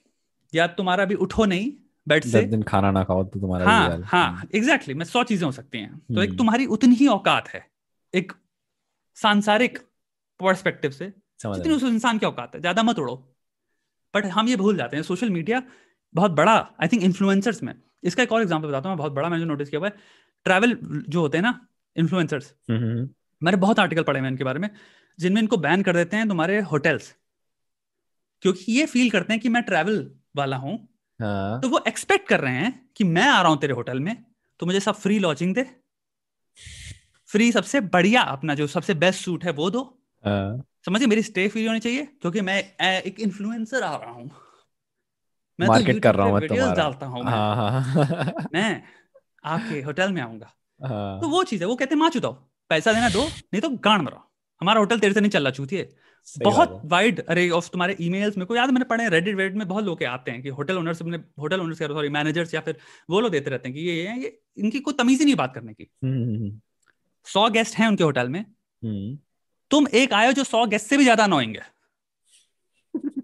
या तुम्हारा भी उठो नहीं बेड से। दिन खाना ना खाओ तो तुम्हारा हाँ हाँ एग्जैक्टली मैं सौ चीज़ें हो सकती हैं। तो एक हम्म। तुम्हारी उतनी ही औकात है। एक सांसारिक पर्सपेक्टिव से जितनी उस इंसान की औकात है ज़्यादा मत उड़ो। बट हम ये भूल जाते हैं सोशल मीडिया बहुत बड़ा आई थिंक इन्फ्लुएंसर्स में। इसका एक और एग्जांपल बताता हूँ मैं बहुत बड़ा मैंने नोटिस किया हुआ है ट्रैवल जो होते हैं ना इन्फ्लुएंसर्स हूँ। हम्म, हम्म, मैंने बहुत आर्टिकल पढ़े हैं इनके बारे में जिनमें इनको बैन कर देते हैं तुम्हारे होटल्स क्योंकि ये फील करते हैं कि मैं ट्रैवल वाला हूँ। हाँ। तो वो एक्सपेक्ट कर रहे हैं कि मैं आ रहा हूँ तेरे होटल में तो मुझे सब फ्री लॉजिंग दे। फ्री सबसे बढ़िया अपना जो सबसे बेस्ट सूट है वो दो। हाँ, समझिए मेरी स्टे फ्री होनी चाहिए क्योंकि मैं एक इन्फ्लुएंसर आ रहा हूँ। मैं तो मार्केट कर रहा हूँ डालता हूँ मैं। हाँ हाँ। (laughs) मैं आपके होटल में आऊँगा। तो वो चीज़ है वो कहते हैं माँ चुदाओ पैसा देना दो नहीं तो गांड मरो। हमारा होटल तेरे से नहीं चल रहा चूतिए। बहुत वाइड अरे ऑफ़ तुम्हारे ईमेल्स मेरे को याद मैंने पढ़े रेडिट वेडिट में बहुत लोग आते हैं कि होटल ओनर्स अपने होटल ओनर्स सॉरी मैनेजर्स या फिर वो लोग देते रहते हैं कि ये ये इनकी कोई तमीज ही नहीं बात करने की। हम्म, हम्म, सौ गेस्ट हैं उनके होटल में। हम्म, तुम एक आयो जो सौ गेस्ट से भी ज़्यादा अनोइंग है।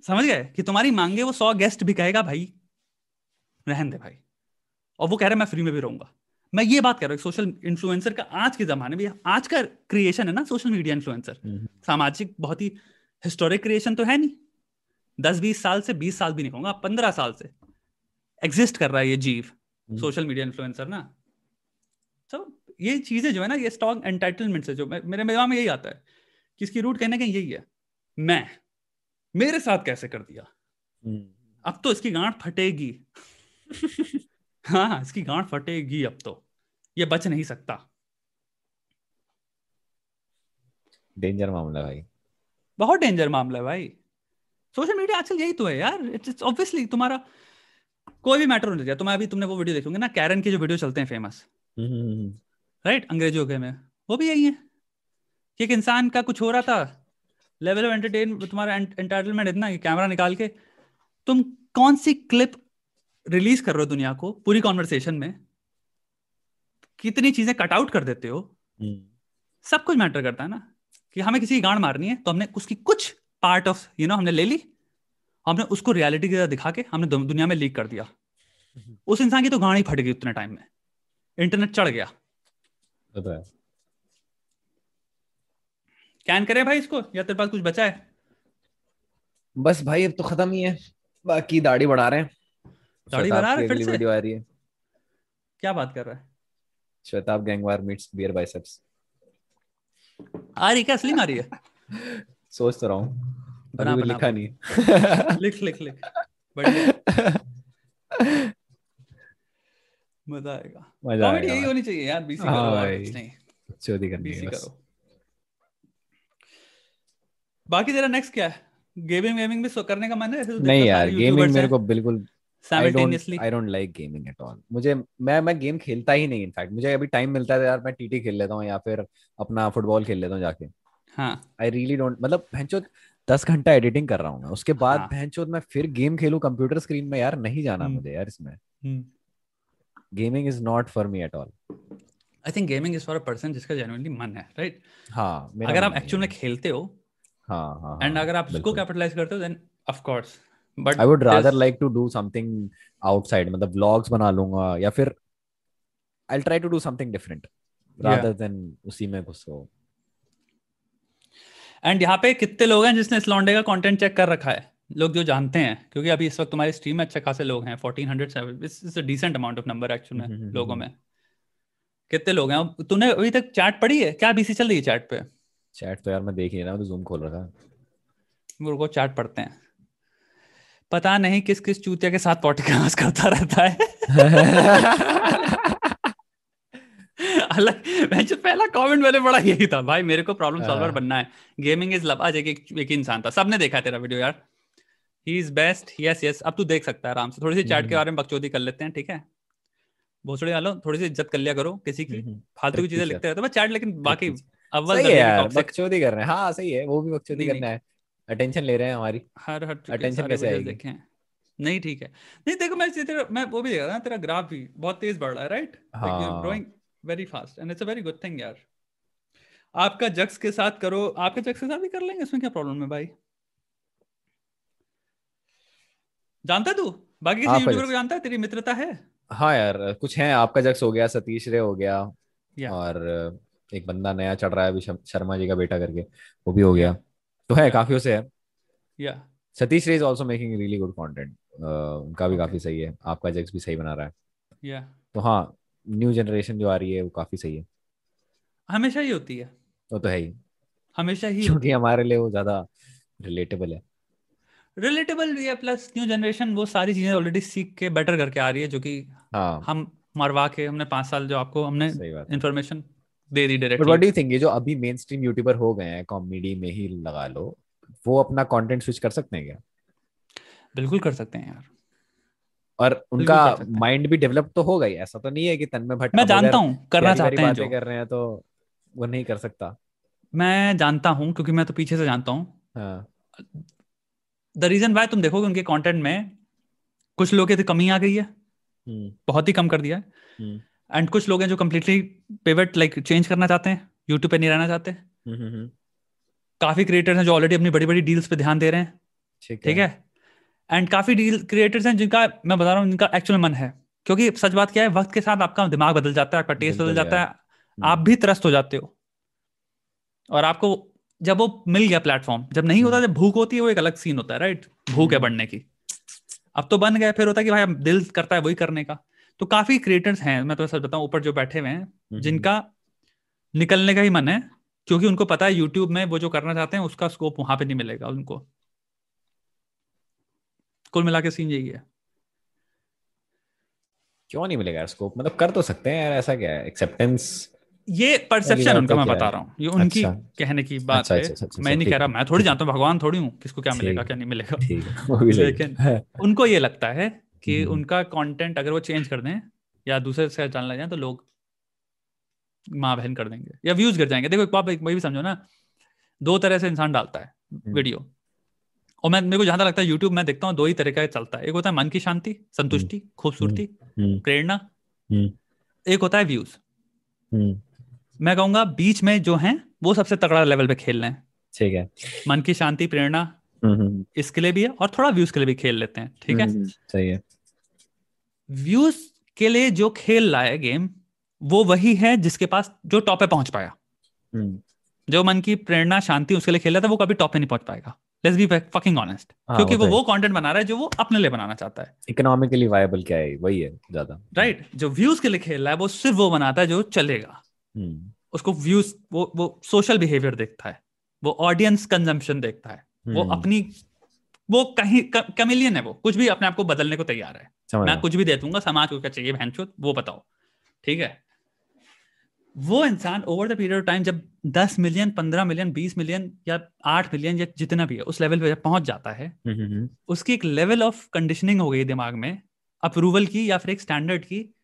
समझ गए? कि तुम्हारी मांगे वो सौ गेस्ट भी कहेगा भाई रहन दे भाई। और वो कह रहा है मैं फ्री में भी रहूँगा। मैं ये बात कर रहा हूँ सोशल इन्फ्लुएंसर का आज के जमाने में आज का क्रिएशन है ना सोशल मीडिया इन्फ्लुएंसर सामाजिक बहुत ही हिस्टोरिक क्रिएशन तो है नहीं। दस बीस साल से बीस साल भी नहीं कहूँगा पंद्रह साल से। एग्जिस्ट कर रहा है ये जीव। सोशल मीडिया इन्फ्लुएंसर ना। तो ये चीज़ें जो है ना ये स्टॉक एंटाइटलमेंट से जो मेरे दिमाग में यही आता है कि इसकी रूट कहीं ना कहीं यही है मैं मेरे साथ कैसे कर दिया? हम्म, अब तो इसकी गांठ फटेगी। (laughs) हाँ हाँ, इसकी गांठ फटेगी अब तो। ये बच नहीं सकता। डेंजर मामला भाई। बहुत डेंजर मामला है भाई। सोशल मीडिया आजकल यही तो है यार। इट्स ऑब्वियसली तुम्हारा कोई भी मैटर होने जाए तुम्हें अभी तुमने वो वीडियो देखोगे ना कैरन के जो वीडियो चलते हैं फ़ेमस हम्म, हम्म, हम्म, राइट अंग्रेज़ों के में। वो भी यही है। कि एक इंसान का कुछ हो रहा था लेवल ऑफ़ एंटरटेन तुम्हारा एंटाइटलमेंट इतना कि कैमरा निकाल के तुम कौन सी क्लिप रिलीज़ कर रहे हो दुनिया को पूरी कॉन्वर्सेशन में? कितनी चीज़ें कट आउट कर देते हो? हम्म, सब कुछ मैटर करता है ना। कि हमें किसी की गांड मारनी है तो हमने उसकी कुछ पार्ट ऑफ़ यू नो हमने ले ली। हमने उसको रियलिटी की तरह दिखा के हमने दुनिया में लीक कर दिया। उस इंसान की तो गांड ही फट गई उतने टाइम में। इंटरनेट चढ़ गया। तो है। कैन करे भाई इसको? या तेरे पास कुछ बचा है? बस भाई अब तो खत्म ही है। बाकी दाढ़ी बढ़ा रहे हैं। दाढ़ी बढ़ा रहे फिर से? वीडियो आ रही है। क्या बात कर रहा है? Shwetabh Gangwar meets beer biceps आ रही क्या? असली में आ रही है? (laughs) सोच तो रहा हूँ। बना बना लिखा नहीं। (laughs) लिख लिख लिख। बढ़िया। (laughs) मज़ा आएगा। मज़ा कॉमेडी यही होनी चाहिए यार बीसी हाँ करो कुछ नहीं। चोरी करनी बीसी है करो। बाकी तेरा नेक्स्ट क्या है? गेमिंग गेमिंग भी करने का मन है? तो नहीं यार गेमिंग मेरे को बिल्कुल I don't simultaneously I don't like gaming at all मुझे मैं मैं गेम खेलता ही नहीं इनफैक्ट मुझे अभी टाइम मिलता है तो यार मैं टीटी खेल लेता हूँ या फिर अपना फुटबॉल खेल लेता हूँ जाके। हाँ। आई रियली डोंट मतलब भैंचो दस घंटा एडिटिंग कर रहा हूँ मैं। उसके बाद हाँ। भैंचो मैं फिर गेम खेलूं कंप्यूटर स्क्रीन में यार नहीं जाना हम्म। मुझे यार इसमें। हम्म। Gaming is not for me at all I think gaming is for a person जिसका जेन्युइनली मन है राइट हाँ अगर आप एक्चुअल में खेलते हो हाँ हाँ एंड अगर आप उसको कैपिटलाइज करते हो then of course but I would rather like to do something outside मतलब व्लॉग्स बना लूँगा या फिर I try to do something different rather than उसी में घुस। एंड यहाँ पे कितने लोग हैं जिसने इस लॉन्डे का कंटेंट चेक कर रखा है? लोग जो जानते हैं क्योंकि अभी इस वक्त तुम्हारी स्ट्रीम में अच्छे खासे लोग हैं fourteen hundred is decent amount of number actual hmm, में हम्म, लोगों हम्म। में। कितने लोग हैं? तूने अभी तक चैट पढ़ी है? क्या बीसी चल रही है चैट पे? चैट तो यार मैं देख ही नहीं रहा मैं तो जूम खोल रखा है वो चैट पढ़ते हैं। पता नहीं किस किस चूतिया के साथ पॉडकास्ट (laughs) करता रहता है। (laughs) अलग मैं जो पहला कमेंट मैंने पढ़ा यही था भाई मेरे को प्रॉब्लम सॉल्वर हाँ। बनना है। गेमिंग इज़ लव आज एक एक इंसान था। सबने देखा तेरा वीडियो यार। He is best yes yes अब तू देख सकता है आराम से। थोड़ी सी चैट के हम्म। बारे में बकचोदी कर लेते हैं ठीक है? भोसड़ी वालों थोड़ी सी इज़्ज़त कर लिया करो किसी की फालतू की चीज़ें लिखते रहते हो। चैट लेकिन बाकी अव्वल सही है यार बकचोदी कर रहे हैं। हाँ सही है वो भी बकचोदी करना है। अटेंशन ले रहे हैं हमारी। हर हर सारे कैसे आएगी? देखे। नहीं ठीक है। नहीं देखो मैं तेरा मैं वो भी देख रहा तेरा ग्राफ भी बहुत तेज बढ़ रहा है right. Growing very fast and it's a very good thing यार। आपका जक्स के साथ करो आपके जक्स के साथ भी कर लेंगे? इसमें क्या प्रॉब्लम है भाई? जानता तू? बाकी किसी यूट्यूबर को जानता है? तेरी मित्रता है? हाँ यार कुछ है। आपका जक्स हो गया सतीश रे हो गया। या। और एक बंदा नया चढ़ रहा है अभी शर्मा जी का बेटा करके। वो भी हो गया। तो है काफ़ी से है। या। Satish Ray is also making really good content उनका भी Okay. काफ़ी सही है। आपका जक्स भी सही बना रहा है। या। तो हाँ न्यू जनरेशन जो आ रही है वो काफ़ी सही है। हमेशा ही होती है। वो तो है ही। हमेशा ही क्योंकि हमारे लिए वो ज़्यादा रिलेटेबल है। रिलेटेबल भी है प्लस न्यू जनरेशन वो सारी चीज़ें ऑलरेडी सीख के बेटर करके आ रही है जो कि हाँ। हम मरवा के हमने पाँच साल जो आपको हमने सही बात इंफॉर्मेशन दे दी but what do you think ये जो अभी मेन स्ट्रीम यूट्यूबर हो गए हैं कॉमेडी में ही लगा लो वो अपना कंटेंट स्विच कर सकते हैं क्या? बिल्कुल कर सकते हैं यार। और उनका हैं। माइंड भी डेवलप तो हो गई ऐसा तो नहीं है कि तन्मय भट्ट मैं जानता हूँ करना चाहते हैं जो। कर रहे हैं तो वो नहीं कर सकता। मैं जानता हूँ क्योंकि मैं तो पीछे से जानता हूँ। हाँ। द रीजन वाई तुम देखोगे उनके कॉन्टेंट में कुछ लोगों की तो कमी आ गई है। हम्म, बहुत ही कम कर दिया है। हम्म, एंड कुछ लोग हैं जो कम्प्लीटली पिवट लाइक चेंज करना चाहते हैं यूट्यूब पे नहीं रहना चाहते। हम्म, काफ़ी क्रिएटर्स हैं जो ऑलरेडी अपनी बड़ी बड़ी डील्स पे ध्यान दे रहे हैं। ठीक है। एंड काफ़ी डील क्रिएटर्स हैं जिनका मैं बता रहा हूँ जिनका एक्चुअल मन है। क्योंकि सच बात क्या है वक्त के साथ आपका दिमाग बदल जाता है आपका टेस्ट बदल जाता है। आप भी त्रस्त हो जाते हो। और आपको जब वो मिल गया प्लेटफॉर्म जब नहीं होता जब भूख होती है वो एक अलग सीन होता है राइट भूख है हम्म। बढ़ने की। अब तो बन गए फिर होता है कि भाई दिल करता है वही करने का। तो काफ़ी क्रिएटर्स हैं मैं तो सच बताऊँ ऊपर जो बैठे हुए हैं हम्म, जिनका निकलने का ही मन है क्योंकि उनको पता है यूट्यूब में वो जो करना चाहते हैं उसका स्कोप वहाँ पे नहीं मिलेगा उनको। कुल मिला के सीन यही है। क्यों नहीं मिलेगा स्कोप मतलब कर तो सकते हैं यार ऐसा क्या है? एक्सेप्टेंस ये परसेप्शन उनका मैं बता रहा हूँ। ये उनकी अच्छा। कहने की बात अच्छा, है। अच्छा, अच्छा, अच्छा, मैं नहीं कह रहा मैं थोड़ी जानता हूँ भगवान थोड़ी हूँ किसको क्या मिलेगा क्या नहीं मिलेगा। लेकिन उनको ये लगता है कि हम्म। उनका कंटेंट अगर वो चेंज कर दें या दूसरे से डालने लग जाए तो लोग माँ बहन कर देंगे या व्यूज़ गिर जाएँगे। देखो एक बात भी समझो ना दो तरह से इंसान डालता है वीडियो और मैं मेरे को जहाँ तक लगता है यूट्यूब में देखता हूँ दो ही तरह का चलता है। एक होता है मन की शांति संतुष्टि खूबसूरती हम्म, प्रेरणा। हम्म, एक होता है व्यूज़ हम्म, मैं कहूँगा बीच में जो है वो सबसे तगड़ा लेवल पे खेल रहे हैं। ठीक है। मन की शांति प्रेरणा हम्म, हम्म, इसके लिए भी है और थोड़ा व्यूज़ के लिए भी खेल लेते हैं ठीक है? हम्म, सही है। व्यूज़ के लिए जो खेल रहा है गेम वो वही है जिसके पास जो टॉप पे पहुँच पाया। हम्म, जो मन की प्रेरणा शांति उसके लिए खेल रहा था वो कभी टॉप पे नहीं पहुँच पाएगा। लेट्स बी फकिंग ऑनेस्ट क्योंकि वो वो तो कंटेंट बना रहा है जो वो अपने लिए बनाना चाहता है। इकोनॉमिकली वायबल क्या है? वही है ज़्यादा। राइट right, जो व्यूज़ के लिए खेल रहा है वो सिर्फ़ वो बनाता है जो चलेगा। हम्म, उसको व्यूज़ वो वो सोशल बिहेवियर देखता है। वो ऑडियंस कंजम्पशन देखता है। वो हम्म, अपनी वो कहीं कमिलियन है वो। कुछ भी अपने आप को बदलने को तैयार है। मैं कुछ भी दे दूँगा समाज को क्या चाहिए बहन वो बताओ। ठीक है? वो इंसान over the period of time जब 10 मिलियन 15 मिलियन 20 मिलियन या 8 मिलियन या जितना भी है उस लेवल पे जब पहुँच जाता है। हम्म, हम्म, उसकी एक लेवल ऑफ़ कंडीशनिंग हो गई दिमाग में अप्रूवल की या फिर एक स्टैंडर्ड की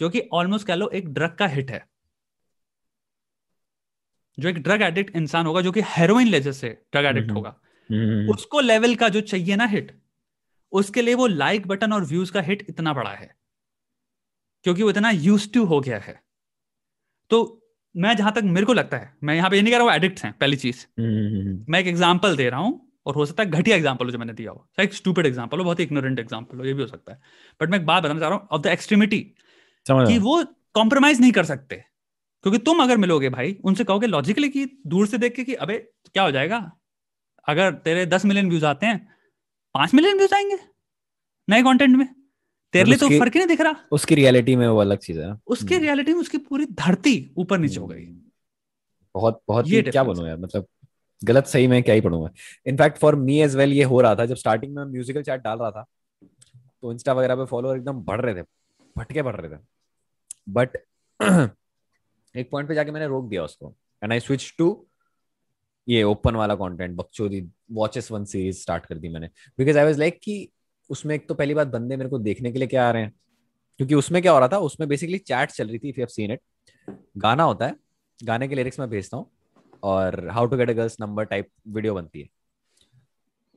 जो कि ऑलमोस्ट कह लो एक ड्रग का हिट है। जो एक ड्रग एडिक्ट इंसान होगा जो कि हेरोइन लेजर से ड्रग एडिक्ट होगा उसको लेवल का जो चाहिए ना हिट उसके लिए वो लाइक बटन और व्यूज़ का हिट इतना बड़ा है क्योंकि वो इतना यूज़ टू हो गया है। तो मैं जहाँ तक मेरे को लगता है मैं यहाँ पे ये नहीं कह रहा हूँ एडिक्ट हैं पहली चीज़। मैं एक एग्ज़ाम्पल दे रहा हूँ और हो सकता है घटिया एग्ज़ाम्पल हो जो मैंने दिया हो। चाहे एक स्टूपिड एग्ज़ाम्पल हो बहुत ही इग्नोरेंट एग्ज़ाम्पल हो ये भी हो सकता है। बट मैं एक बात बताना चाह रहा हूँ ऑफ़ द एक्सट्रीमिटी कि वो कॉम्प्रोमाइज नहीं कर सकते। क्योंकि तुम अगर मिलोगे भाई उनसे कहोगे लॉजिकली कि दूर से देख के कि अबे क्या हो जाएगा? अगर तेरे दस मिलियन व्यूज़ आते हैं पाँच मिलियन व्यूज़ आएँगे नए कंटेंट में। तेरे लिए तो फ़र्क ही नहीं दिख रहा। उसकी रियलिटी में वो अलग चीज़ है। उसके हम्म, रियलिटी में उसकी पूरी धरती ऊपर नीचे हो गई। बहुत बहुत ये क्या बोलूँ यार मतलब गलत सही में क्या ही पढ़ूँगा in fact for me as well ये हो रहा था जब स्टार्टिंग में म्यूजिकल चैट डाल रहा था तो इंस्टा वगैरह पे फॉलोअर एकदम बढ़ रहे थे भटके बढ़ रहे थे। बट (clears throat) (clears throat) एक पॉइंट पे जाके मैंने रोक दिया उसको। एंड आई स्विच टू ये ओपन वाला कंटेंट बकचोदी वॉचेस वन सीरीज़ स्टार्ट कर दी मैंने। बिकॉज़ आई वाज लाइक कि उसमें एक तो पहली बात बंदे मेरे को देखने के लिए क्या आ रहे हैं? क्योंकि उसमें क्या हो रहा था? उसमें बेसिकली चैट चल रही थी if you have seen it गाना होता है गाने के लिरिक्स मैं भेजता हूँ और how to get a girl's number type video बनती है।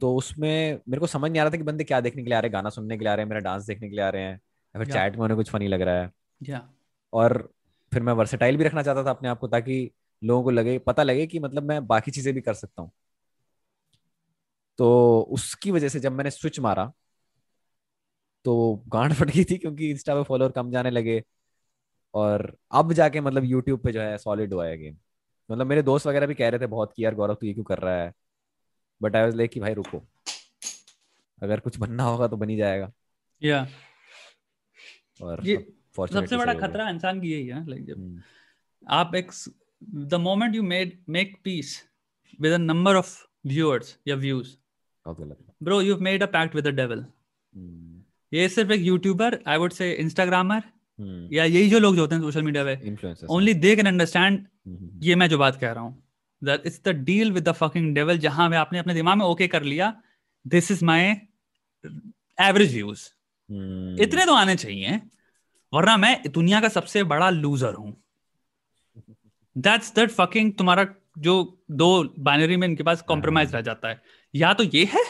तो उसमें मेरे को समझ नहीं आ रहा था कि बंदे क्या देखने के लिए आ रहे हैं गाना सुनने के लिए आ रहे हैं मेरा डांस देखने के लिए आ रहे हैं या फिर चैट में उन्हें कुछ फनी लग रहा है। या और फिर मैं वर्सेटाइल भी रखना चाहता था अपने आप को ताकि लोगों को लगे पता लगे कि मतलब मैं बाकी चीज़ें भी कर सकता हूँ। तो उसकी वजह से जब मैंने स्विच मारा तो गांड फट गई थी क्योंकि इंस्टा पे फॉलोअर कम जाने लगे और अब जाके मतलब यूट्यूब पे जो है सॉलिड हुआ है गेम मतलब मेरे दोस्त वगैरह भी कह रहे थे बहुत कि यार गौरव तू ये क्यों कर रहा है? बट आई वाज लाइक कि भाई रुको। अगर कुछ बनना होगा तो बनी जाएगा। या और ये सबसे बड़ा। खतरा इंसान की यही है लाइक जब हम्म, आप एक the moment you made make peace with a number of viewers या views bro you made a pact with the devil ये सिर्फ़ एक YouTuber I would say Instagrammer या यही जो लोग जो होते हैं सोशल मीडिया पे ओनली दे कैन अंडरस्टैंड ये मैं जो बात कह रहा हूँ। That it's the deal with the fucking devil जहाँ में आपने अपने दिमाग में ओके कर लिया this is my average views इतने तो आने चाहिए। वरना मैं दुनिया का सबसे बड़ा लूजर हूँ। दैट्स दैट फकिंग तुम्हारा जो दो बाइनरी में इनके पास कॉम्प्रोमाइज रह जाता है। या तो ये है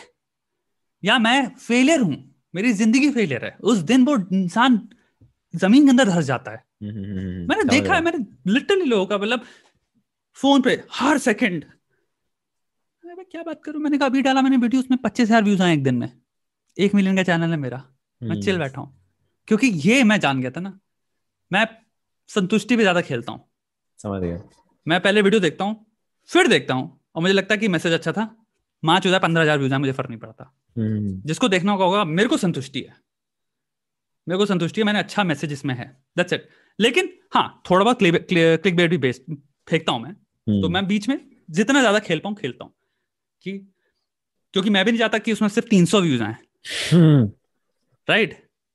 या मैं फेलियर हूँ। मेरी ज़िंदगी फेलियर है। उस दिन वो इंसान ज़मीन के अंदर धस जाता है। हम्म, हम्म, हम्म, मैंने देखा है मैंने लिटरली लोगों का मतलब फ़ोन पे हर सेकंड क्या बात करूँ? मैंने कहा अभी डाला मैंने वीडियो उसमें पच्चीस हज़ार व्यूज़ आए एक दिन में। एक मिलियन का चैनल है मेरा। मैं चिल बैठा हूँ। क्योंकि ये मैं जान गया था ना। मैं संतुष्टि पे ज़्यादा खेलता हूँ। समझ गया। मैं पहले वीडियो देखता हूँ फिर देखता हूँ और मुझे लगता है कि मैसेज अच्छा था। माँ चौदह पंद्रह हज़ार व्यूज़ है मुझे फ़र्क नहीं पड़ता। हम्म, जिसको देखना होगा होगा मेरे को संतुष्टि है। मेरे को संतुष्टि है मैंने अच्छा मैसेज इसमें है। दैट्स इट लेकिन हाँ थोड़ा बहुत क्लिक बेट भी बेस फेंकता हूँ मैं। तो हम्म, मैं बीच में जितना ज़्यादा खेल पाऊँ खेलता हूँ। कि क्योंकि मैं भी नहीं चाहता कि उसमें सिर्फ़ 300 व्यूज़ आए। राइट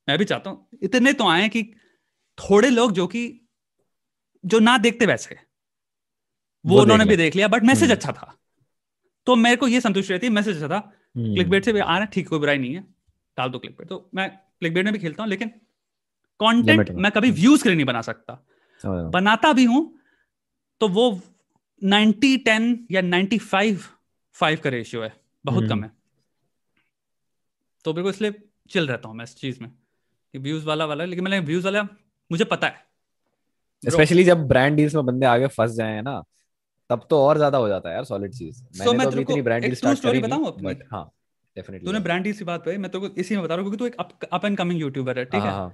मैं भी चाहता हूँ। इतने तो आए कि थोड़े लोग जो कि जो ना देखते वैसे वो, उन्होंने भी देख लिया बट मैसेज हम्म। अच्छा था। तो मेरे को ये संतुष्टि रहती है मैसेज अच्छा था। हम्म, क्लिक बेट से भी आ रहा है ठीक कोई बुराई नहीं है। डाल दो क्लिक बेट तो मैं क्लिक बेट में भी खेलता हूँ लेकिन कंटेंट Limit में। कभी व्यूज़ के लिए नहीं बना सकता। हूँ। बनाता भी हूँ तो वो 90 10 या 95 5 का रेशियो है बहुत कम हम्म। है। तो मेरे को इसलिए चिल रहता हूँ मैं इस चीज़ में। व्यूज़ वाला वाला लेकिन मैंने व्यूज़ वाला मुझे पता है. स्पेशली जब ब्रांड डील्स में बंदे आगे फंस जाए ना तब तो और ज़्यादा हो जाता है यार सॉलिड चीज़। मैंने मैं तो तेरे अभी को इतनी ब्रांड एक डील स्टार्ट करी बताऊँ अपनी? बट हाँ डेफिनेटली तूने ब्रांड डील की बात पे मैं तेरे को इसी में बता रहा हूँ क्योंकि तू एक अप एंड कमिंग यूट्यूबर है ठीक है? हाँ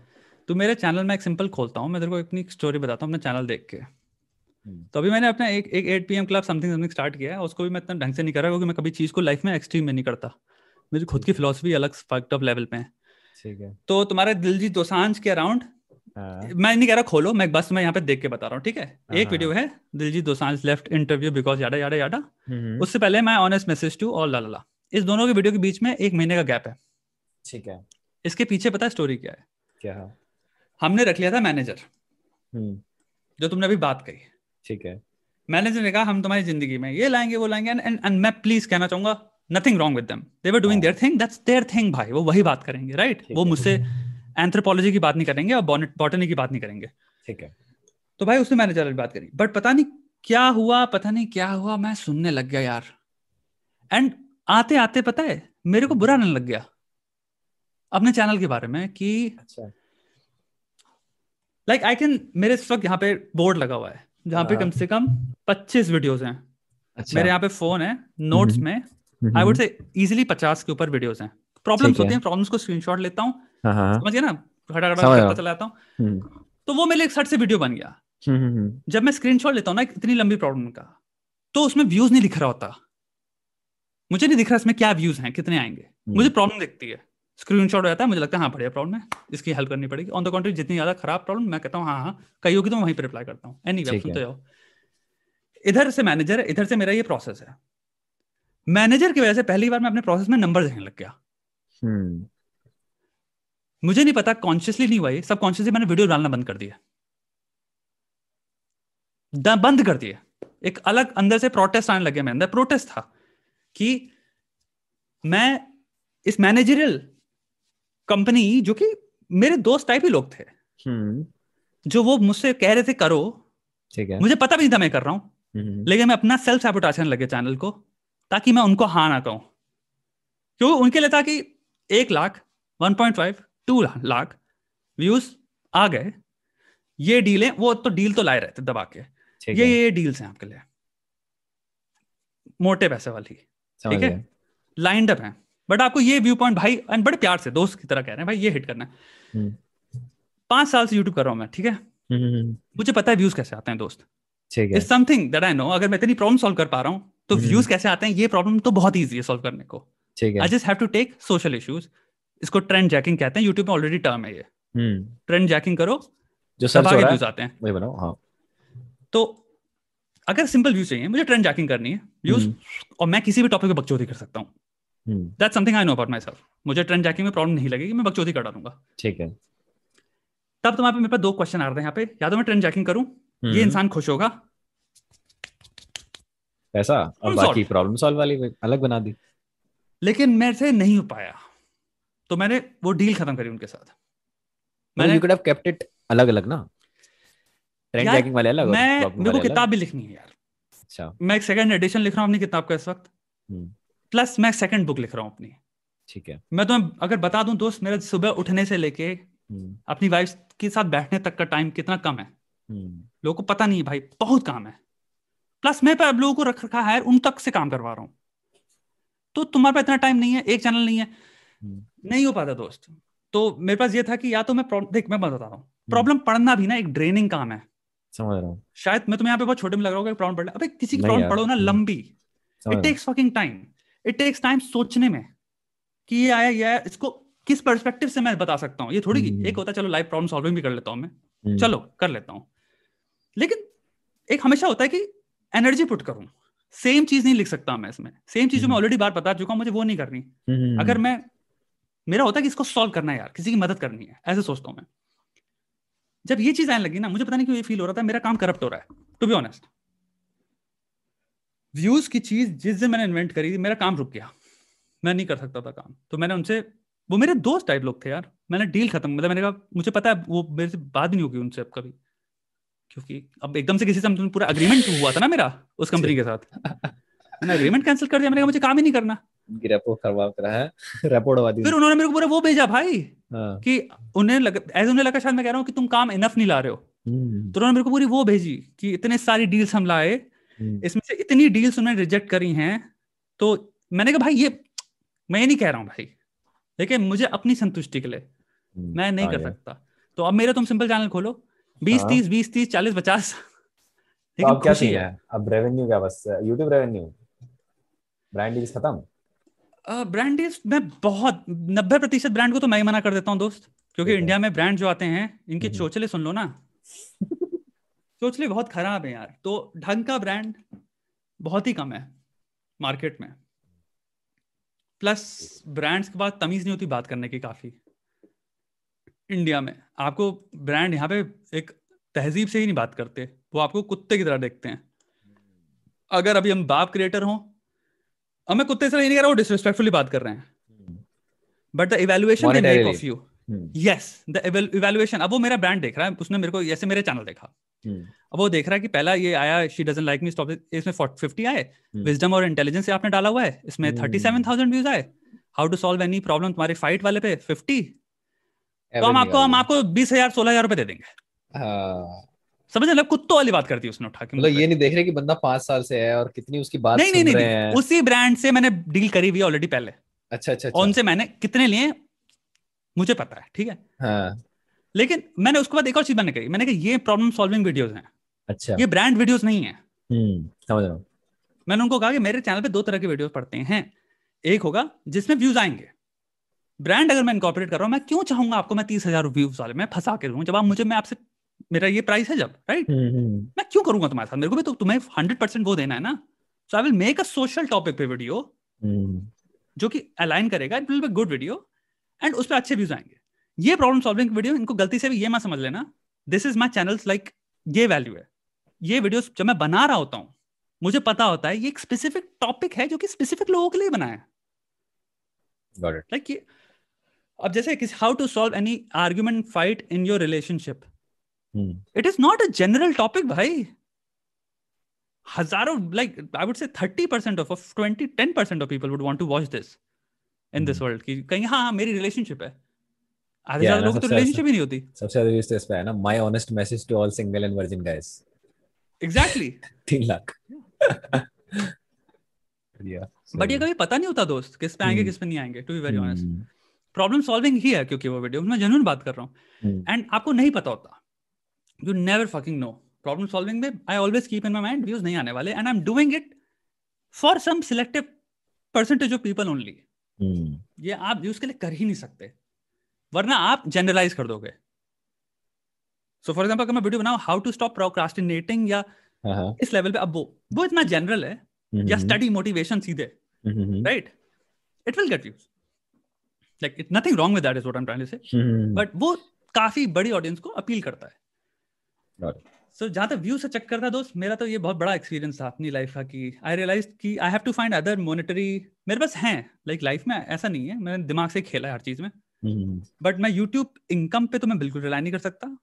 तो मेरे चैनल में एक सिंपल खोलता हूँ मैं तेरे को अपनी स्टोरी बताता हूँ अपना चैनल देख के। हम्म। तो अभी मैंने अपना एक एक eight P club something something start किया है उसको भी मैं इतना ढंग से नहीं कर रहा क्योंकि मैं कभी चीज़ को लाइफ में एक्सट्रीम में नहीं करता। मेरी खुद की फिलोसफी अलग फैक्ट ऑफ़ लेवल पे है। ठीक है। तो तुम्हारे दिलजीत दोसांझ के अराउंड हाँ, मैं नहीं कह रहा खोलो मैं बस मैं यहाँ पे देख के बता रहा हूँ ठीक है? हाँ, एक हाँ। वीडियो है Diljit Dosanjh left interview because yada yada yada उससे पहले मैं ऑनेस्ट मैसेज टू और लाला इस दोनों के वीडियो के बीच में एक महीने का गैप है। ठीक है। इसके पीछे पता है स्टोरी क्या है? क्या हमने रख लिया था मैनेजर हम्म, जो तुमने अभी बात कही। ठीक है। मैनेजर ने कहा हम तुम्हारी ज़िंदगी में ये लाएँगे वो लाएँगे एंड मैं प्लीज़ कहना चाहूँगा nothing wrong with them they were doing. Their thing that's their thing भाई वो वही बात करेंगे राइट ठीक वो मुझसे एंथ्रोपोलॉजी की बात नहीं करेंगे और बॉटनी की बात नहीं करेंगे। ठीक है। तो भाई उसने मैनेजर वाली बात करी। बट पता नहीं क्या हुआ पता नहीं क्या हुआ मैं सुनने लग गया यार। एंड आते आते पता है मेरे को बुरा नहीं लग गया। अपने चैनल के बारे में कि लाइक आई कैन मेरे इस वक्त यहाँ पे बोर्ड लगा हुआ है जहाँ पे हाँ। कम से कम 25 वीडियोस हैं। अच्छा। मेरे यहाँ पे फ़ोन है नोट्स हम्म। में। आई वुड से इजीली 50 के ऊपर वीडियोस हैं। प्रॉब्लम्स। होती हैं प्रॉब्लम्स को स्क्रीनशॉट लेता हूँ। हाँ हाँ हाँ, समझ गया ना? खड़ा समझ करता रहा हूँ। हम्म, तो वो मेरे एक सट से वीडियो बन गया। हम्म, हम्म, जब मैं स्क्रीनशॉट लेता हूँ ना इतनी लंबी प्रॉब्लम का तो उसमें व्यूज़ नहीं दिख रहा होता। मुझे नहीं दिख रहा इसमें क्या व्यूज़ हैं कितने आएँगे। मुझे प्रॉब्लम दिखती है। स्क्रीनशॉट हो जाता है मुझे लगता है हाँ बढ़िया प्रॉब्लम है। इसकी हेल्प करनी पड़ेगी। ऑन द कॉन्ट्री जितनी ज़्यादा खराब प्रॉब्लम मैं कहता हूँ हाँ हाँ कही होगी तो मैं वहीं पर रिप्लाई करता हूँ। एनी ठीक सुनते जाओ। इधर से मैनेजर है इधर से मेरा ये प्रोसेस है। मैनेजर की वजह से पहली बार मैं अपने प्रोसेस में नंबर देखने लग गया। हम्म, मुझे नहीं पता कॉन्शियसली नहीं हुआ ये सब कॉन्शियसली मैंने वीडियो डालना बंद कर दिया। बंद कर दिया। एक अलग अंदर से प्रोटेस्ट आने लगे मेरे अंदर। प्रोटेस्ट था कि मैं इस मैनेजरियल कंपनी जो कि मेरे दोस्त टाइप ही लोग थे। हम्म, जो वो मुझसे कह रहे थे करो। ठीक है। मुझे पता भी नहीं था मैं कर रहा हूँ। हम्म, लेकिन मैं अपना सेल्फ करने लगे चैनल को। ताकि मैं उनको हाँ ना कहूँ। क्योंकि उनके लिए था कि एक lakh one point five two lakh views आ गए। ये डील है वो तो डील तो लाए रहते दबा के। ये ये डील्स हैं आपके लिए। मोटे पैसे वाली। ठीक है? लाइंड अप है। बट आपको ये व्यू पॉइंट भाई एंड बड़े प्यार से दोस्त की तरह कह रहे हैं भाई ये हिट करना है। हम्म, पाँच साल से यूट्यूब कर रहा हूँ मैं ठीक है? हम्म, हम्म, मुझे पता है व्यूज़ कैसे आते हैं दोस्त। ठीक है। It's something that I know अगर मैं इतनी प्रॉब्लम सॉल्व कर पा रहा हूँ तो हम्म। व्यूज़ कैसे आते हैं ये प्रॉब्लम तो बहुत ईजी है सॉल्व करने को। I just have to take social issues इसको ट्रेंड जैकिंग कहते हैं। यूट्यूब में ऑलरेडी टर्म है ये। हम्म, ट्रेंड जैकिंग करो जो सब आगे व्यूज़ आते हैं। वही बनाओ हाँ। तो अगर सिंपल व्यूज़ चाहिए मुझे ट्रेंड जैकिंग करनी है। व्यूज़ हम्म, और मैं किसी भी टॉपिक पे बकचोदी कर सकता हूँ। हम्म, that something I know about myself मुझे ट्रेंड जैकिंग में प्रॉब्लम नहीं लगेगी मैं बकचोदी कर डालूँगा। ठीक है। तब तुम्हारे पे मेरे पास दो क्वेश्चन आ रहे हैं यहाँ पे। या तो मैं ट्रेंड जैकिंग करूँ ये हम्म, इंसान खुश होगा पैसा और बाकी प्रॉब्लम सॉल्व वाली अलग बना दी। लेकिन मेरे से नहीं हो पाया। तो मैंने वो डील खत्म करी उनके साथ। मैंने मैंने you could have kept it अलग अलग ना? ट्रेंड यार, जैकिंग वाले अलग मैं मेरे को किताब भी लिखनी है यार। अच्छा। मैं एक सेकंड एडिशन लिख रहा हूँ अपनी किताब का इस वक्त। हम्म, प्लस मैं सेकंड बुक लिख रहा हूँ अपनी। ठीक है। मैं तुम्हें अगर बता दूँ दोस्त मेरे सुबह उठने से लेके हम्म, अपनी वाइफ के साथ बैठने तक का टाइम कितना कम है? हम्म, लोगों को पता नहीं है भाई बहुत काम है। प्लस मैं पे अब लोगों को रख रखा है उन तक से काम करवा रहा हूँ। तो तुम्हारे पास इतना टाइम नहीं है एक चैनल नहीं है। हम्म, नहीं हो पाता दोस्त। तो मेरे पास ये था कि या तो मैं देख मैं बता रहा हूँ प्रॉब्लम पढ़ना भी ना एक ड्रेनिंग काम है। समझ रहा हूँ। शायद मैं तुम्हें यहाँ पे बहुत छोटे में लग रहा होगा प्रॉब्लम पढ़ अबे किसी की प्रॉब्लम पढ़ो ना हम्म, लंबी। It takes fucking time it takes time सोचने में कि ये आया ये आया इसको किस पर्सपेक्टिव से मैं बता सकता हूँ? ये थोड़ी हम्म। एक होता है चलो लाइव प्रॉब्लम सॉल्विंग भी कर लेता हूँ मैं। चलो कर लेता हूँ। लेकिन एक हमेशा होता है कि एनर्जी पुट करूँ। सेम चीज़ नहीं लिख सकता मैं इसमें। सेम चीज़ जो मैं। ऑलरेडी बार बता चुका हूँ मुझे वो नहीं करनी। हम्म, हम्म, अगर मैं मेरा होता है कि इसको सॉल्व करना है यार किसी की मदद करनी है ऐसे सोचता हूँ मैं। जब ये चीज़ आने लगी ना मुझे पता नहीं क्यों ये फील हो रहा था मेरा काम करप्ट हो रहा है टू बी ऑनेस्ट व्यूज़ की चीज़ जिस दिन मैंने इन्वेंट करी थी मेरा काम रुक गया। मैं नहीं कर सकता था काम। तो मैंने उनसे वो मेरे दोस्त टाइप लोग थे यार। मैंने डील खत्म मतलब मैंने कहा मुझे पता है वो मेरे से बात नहीं होगी उनसे अब कभी। क्योंकि अब एकदम से किसी से हम- पूरा अग्रीमेंट हुआ था ना मेरा उस कंपनी के साथ। मैंने अग्रीमेंट कैंसिल कर दिया मैंने कहा मुझे काम ही नहीं करना। रेपो करवा कर है रेपो उड़वा दी। फिर उन्होंने मेरे को पूरा वो भेजा भाई हाँ, कि उन्हें लगा ऐसे उन्हें लगा शायद मैं कह रहा हूँ कि तुम काम इनफ नहीं ला रहे हो। हम्म, तो उन्होंने मेरे को पूरी वो भेजी कि इतने सारी डील्स हम लाए हम्म, इसमें से इतनी डील्स उन्होंने रिजेक्ट करी हैं तो मैंने कहा भाई ये मैं ये नहीं कह रहा हूँ भाई। लेकिन मुझे अपनी संतुष्टि के लिए। हम्म, मैं नहीं कर सकता। तो अब मेरा तुम सिंपल चैनल खोलो। बीस हाँ। तीस बीस तीस चालीस पचास। तो लेकिन अब क्या है अब रेवेन्यू क्या बस यूट्यूब रेवेन्यू ब्रांड डील्स खत्म? ब्रांड डील्स मैं बहुत नब्बे प्रतिशत ब्रांड को तो मैं ही मना कर देता हूँ दोस्त। क्योंकि इंडिया में ब्रांड जो आते हैं इनके हम्म। चोचले सुन लो ना। (laughs) चोचले बहुत खराब है यार। तो ढंग का ब्रांड बहुत ही कम है मार्केट में। प्लस ब्रांड्स के बाद तमीज नहीं होती बात करने की काफ़ी। इंडिया में। आपको ब्रांड यहाँ पे एक तहजीब से ही नहीं बात करते वो आपको कुत्ते की तरह देखते हैं। अगर अभी हम बाप क्रिएटर हों अब मैं कुत्ते से नहीं कह रहा हूँ डिसरिस्पेक्टफुली बात कर रहे हैं। But the evaluation they make of you hmm, yes the evaluation अब वो मेरा ब्रांड देख रहा है उसने मेरे को ऐसे मेरे चैनल देखा। हम्म, अब वो देख रहा है कि पहला ये आया she doesn't like me stop इसमें 50 आए। हम्म। विजडम और इंटेलिजेंस से आपने डाला हुआ है। इसमें हम्म। 37000 व्यूज़ आए। How to solve any problem तुम्हारे फाइट वाले पे 50 तो हम आपको हम आपको 20000 16000 रुपए दे देंगे। हाँ। समझ? रहे कुत्तों वाली बात कर दी उसने उठा के मतलब ये नहीं देख रहे कि बंदा पाँच साल से है और कितनी उसकी बात नहीं नहीं सुन नहीं, रहे नहीं। हैं। उसी ब्रांड से मैंने डील करी हुई ऑलरेडी पहले। अच्छा अच्छा और अच्छा। उनसे मैंने कितने लिए? मुझे पता है ठीक है? हाँ। लेकिन मैंने उसके बाद एक और चीज़ मैंने कही। मैंने कहा ये प्रॉब्लम सॉल्विंग वीडियोस हैं। अच्छा। ये ब्रांड वीडियोस नहीं है। हम्म समझ रहा हूँ। मैंने उनको कहा कि मेरे चैनल पे दो तरह के वीडियोस पड़ते हैं। एक होगा जिसमें व्यूज़ आएँगे। ब्रांड अगर मैं इनकॉर्पोरेट कर रहा हूँ मैं क्यों चाहूँगा आपको मैं तीस हज़ार व्यूज़ वाले मैं फंसा के दूँ जब आप मुझे मैं आपसे मेरा ये प्राइस है जब राइट हम्म, हम्म, मैं क्यों करूँगा तुम्हारे साथ? मेरे को भी तो तुम्हें हंड्रेड परसेंट वो देना है ना। So I will make a social topic पे वीडियो हम्म, जो कि अलाइन करेगा it will be good video and उस पर अच्छे व्यूज़ आएँगे। ये प्रॉब्लम सॉल्विंग वीडियो इनको गलती से भी ये मैं समझ लेना। This is my channels like ये वैल्यू है। ये वीडियोस जब मैं बना रहा होता हूँ मुझे पता होता है ये एक स्पेसिफिक टॉपिक है जो कि स्पेसिफिक लोगों के लिए बनाया है. लाइक ये अब जैसे how to solve any argument fight in your relationship it is not a general topic भाई हज़ारों like I would say thirty percent of twenty ten percent of people would want to watch this in this. World की कहीं हाँ हाँ मेरी रिलेशनशिप है आधे Yeah, ज़्यादा लोगों तो रिलेशनशिप ही नहीं होती सबसे ज़्यादा व्यूज़ तो इस पे है ना my honest message to all single and virgin guys exactly तीन लाख बट ये कभी पता नहीं होता दोस्त किस पे आएँगे. किस पे नहीं आएँगे to be very honest problem solving ही है क्योंकि वो वीडियो मैं जेन्युइन बात कर रहा हूँ। एंड आपको नहीं पता होता। You never fucking know problem solving में I always keep in my mind views नहीं आने वाले and I am doing it for some selective percentage of people only ये आप व्यूज़ के लिए कर ही नहीं सकते। वरना आप जनरलाइज कर दोगे। सो फॉर एग्ज़ाम्पल अगर मैं वीडियो बनाऊँ हाउ टू स्टॉप प्रोक्रास्टिनेटिंग या हाँ, हाँ, इस लेवल पे अब वो वो इतना जनरल है या स्टडी मोटिवेशन सीधे right it will get views like it nothing wrong with that is what I am trying to say but वो काफ़ी बड़ी ऑडियंस को अपील करता है. सो जहाँ तक व्यू से चेक था दोस्त मेरा तो ये बहुत बड़ा एक्सपीरियंस था अपनी लाइफ का कि आई रियलाइज़ कि I have to find other monetary मेरे पास हैं लाइक लाइफ में ऐसा नहीं है मैंने दिमाग से खेला है हर चीज़ में। बट मैं यूट्यूब इनकम पे तो मैं बिल्कुल रिलाई नहीं कर सकता।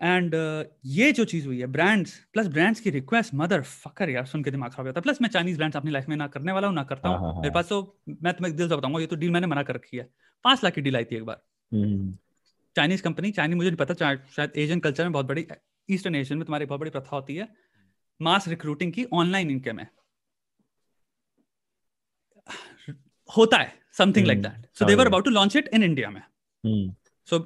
एंड ये जो चीज़ हुई है ब्रांड्स प्लस ब्रांड्स की रिक्वेस्ट मदर फकर यार सुन के दिमाग खराब होता है। प्लस मैं चाइनीज़ ब्रांड्स अपनी लाइफ में ना करने वाला हूँ ना करता हाँ, हूँ। हाँ, हाँ। मेरे पास तो मैं तुम्हें दिल से बताऊँगा ये तो डील मैंने मना कर रखी है। पाँच लाख की डील आई थी एक बार। चाइनीज़ कंपनी चाइनीज़ मुझे नहीं पता शायद एशियन कल्चर में बहुत बड़ी ईस्टर्न एशियन में तुम्हारी बहुत बड़ी प्रथा होती है मास रिक्रूटिंग की ऑनलाइन इनकम है होता है something like that so they समझ were about to launch it in India में। हम्म, सो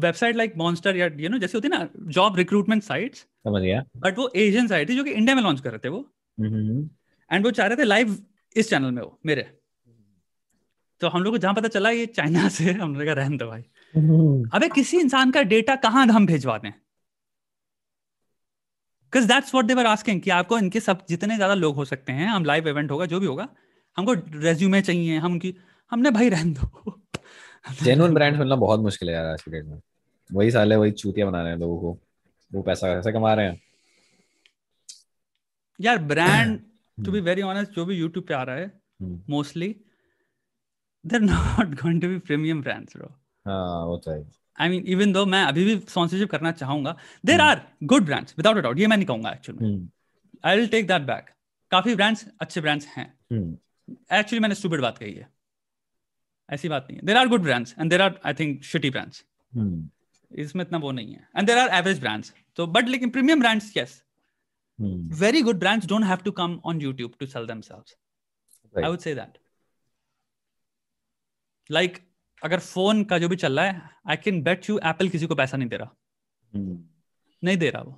वेबसाइट लाइक मॉन्स्टर या यू नो जैसे होती है ना जॉब रिक्रूटमेंट साइट्स समझ गया। बट वो एशियन साइट थी जो कि इंडिया में लॉन्च कर रहे थे वो। हम्म, हम्म, एंड वो चाह रहे थे लाइव इस चैनल में वो मेरे। तो हम लोग को जहाँ पता चला ये चाइना से हम लोग कहा रहने दो भाई। हम्म, अबे किसी इंसान का डेटा कहाँ हम भिजवा दें? Because that's what they were asking कि आपको इनके सब जितने ज़्यादा लोग हो सकते हैं हम लाइव इवेंट होगा जो भी होगा हमको रेज्यूमे चाहिए हम उनकी हमने भाई रहने दो। जेन्युइन ब्रांड मिलना बहुत मुश्किल है यार आज की डेट में। वही साले वही चूतिया बना रहे हैं लोगों को। वो पैसा कैसे कमा रहे हैं। यार brand to be very honest जो भी यूट्यूब पे आ रहा है हम्म, mostly they're not going to be premium brands bro हाँ वो तो है। आई मीन इवन दो मैं अभी भी स्पॉन्सरशिप करना चाहूँगा there hmm. Are good brands without a doubt ये मैं नहीं कहूँगा actually hmm, I will take that back काफ़ी ब्रांड्स अच्छे ब्रांड्स हैं। हम्म, एक्चुअली मैंने स्टूपिड बात कही है। ऐसी बात नहीं है। There are good brands and there are I think shitty brands इसमें इतना वो नहीं है। And there are average brands तो बट लेकिन premium brands yes very good brands don't have to come on YouTube to sell themselves. Right. I would say that. Like अगर फ़ोन का जो भी चल रहा है I can bet you Apple किसी को पैसा नहीं दे रहा। हम्म, नहीं दे रहा वो।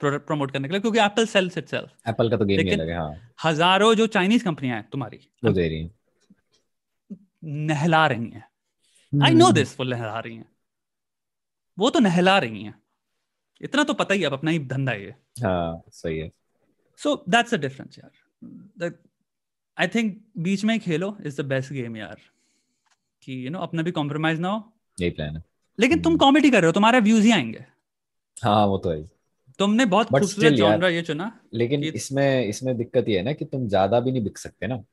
प्रोडक्ट प्रमोट करने के लिए क्योंकि एप्पल सेल्स इटसेल्फ एप्पल का तो गेम लेकिन हाँ। हज़ारों जो चाइनीज़ कंपनियाँ हैं तुम्हारी। वो दे रही है। नहला रही हैं। आई नो दिस वो नहला रही हैं। वो तो नहला रही हैं। इतना तो पता ही अब अपना ही धंधा ये। हाँ सही है। सो दैट्स द डिफरेंस यार। आई थिंक बीच में खेलो इज़ द बेस्ट गेम यार। कि यू नो अपना भी कॉम्प्रोमाइज ना हो। यही प्लान है। लेकिन तुम हम्म। कॉमेडी कर रहे हो तुम्हारे व्यूज़ ही आएँगे। हाँ वो तो है। तुमने बहुत खूबसूरत जॉनरा ये चुना लेकिन इसमें इसमें दिक्कत ये है ना कि तुम ज़्यादा भी नहीं बिक सकते ना।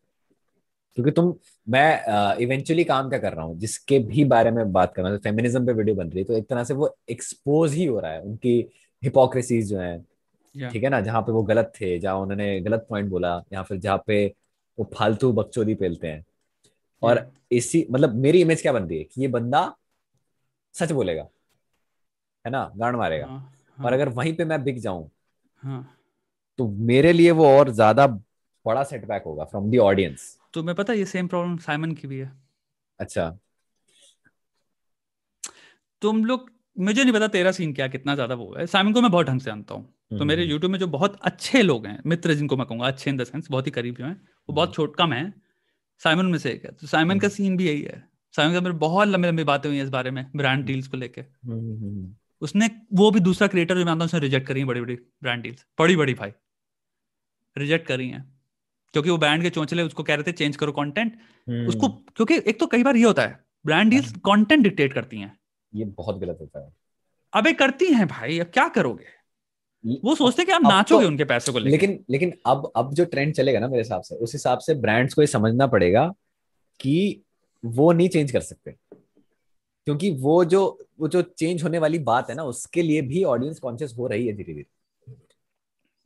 क्योंकि तुम मैं इवेंचुअली काम क्या कर रहा हूँ जिसके भी बारे में बात कर रहा हूँ फेमिनिज्म पे वीडियो बन रही है तो एक तरह से वो एक्सपोज ही हो रहा है उनकी हिपोक्रेसीज जो है Yeah. ठीक है ना जहाँ पे वो गलत थे जहाँ उन्होंने गलत पॉइंट बोला या फिर जहाँ पे वो फालतू बकचोदी पेलते हैं। और इसी मतलब मेरी इमेज क्या बन रही है कि ये बंदा सच बोलेगा है ना गांड मारेगा। हाँ, और हाँ, अगर वहीं पे मैं बिक जाऊँ हाँ। तो मेरे लिए वो और ज़्यादा बड़ा सेटबैक होगा फ्रॉम द ऑडियंस तुम्हें पता है ये सेम प्रॉब्लम साइमन की भी है। अच्छा। तुम लोग मुझे नहीं पता तेरा सीन क्या कितना ज़्यादा वो है। साइमन को मैं बहुत ढंग से जानता हूँ। तो मेरे हम्म, यूट्यूब में जो बहुत अच्छे लोग हैं मित्र जिनको मैं कहूँगा अच्छे इन द सेंस बहुत ही करीब जो हैं वो बहुत छोट कम है साइमन में से एक है। तो साइमन का सीन भी यही है। साइमन का मेरे बहुत लंबी लंबी बातें हुई है इस बारे में ब्रांड डील्स को लेके। हम्म, हम्म, हम्म, उसने वो भी दूसरा क्रिएटर जो मैं मानता हूँ उसने रिजेक्ट करी है बड़ी बड़ी ब्रांड डील्स बड़ी बड़ी भाई। रिजेक्ट करी हैं। क्योंकि वो ब्रांड के चोंचले उसको कह रहे थे चेंज करो कंटेंट हम्म, उसको क्योंकि एक तो कई बार ये होता है ब्रांड डील्स कंटेंट डिक्टेट करती हैं। ये बहुत गलत होता है। अबे करती हैं भाई अब क्या करोगे? वो सोचते हैं कि आप नाचोगे तो- उनके पैसों को लेके। लेकिन लेकिन अब अब जो ट्रेंड चलेगा ना मेरे हिसाब से उस हिसाब से ब्रांड्स को ये समझना पड़ेगा कि वो नहीं चेंज कर सकते। क्योंकि वो जो वो जो चेंज होने वाली बात है ना उसके लिए भी ऑडियंस कॉन्शियस हो रही है धीरे धीरे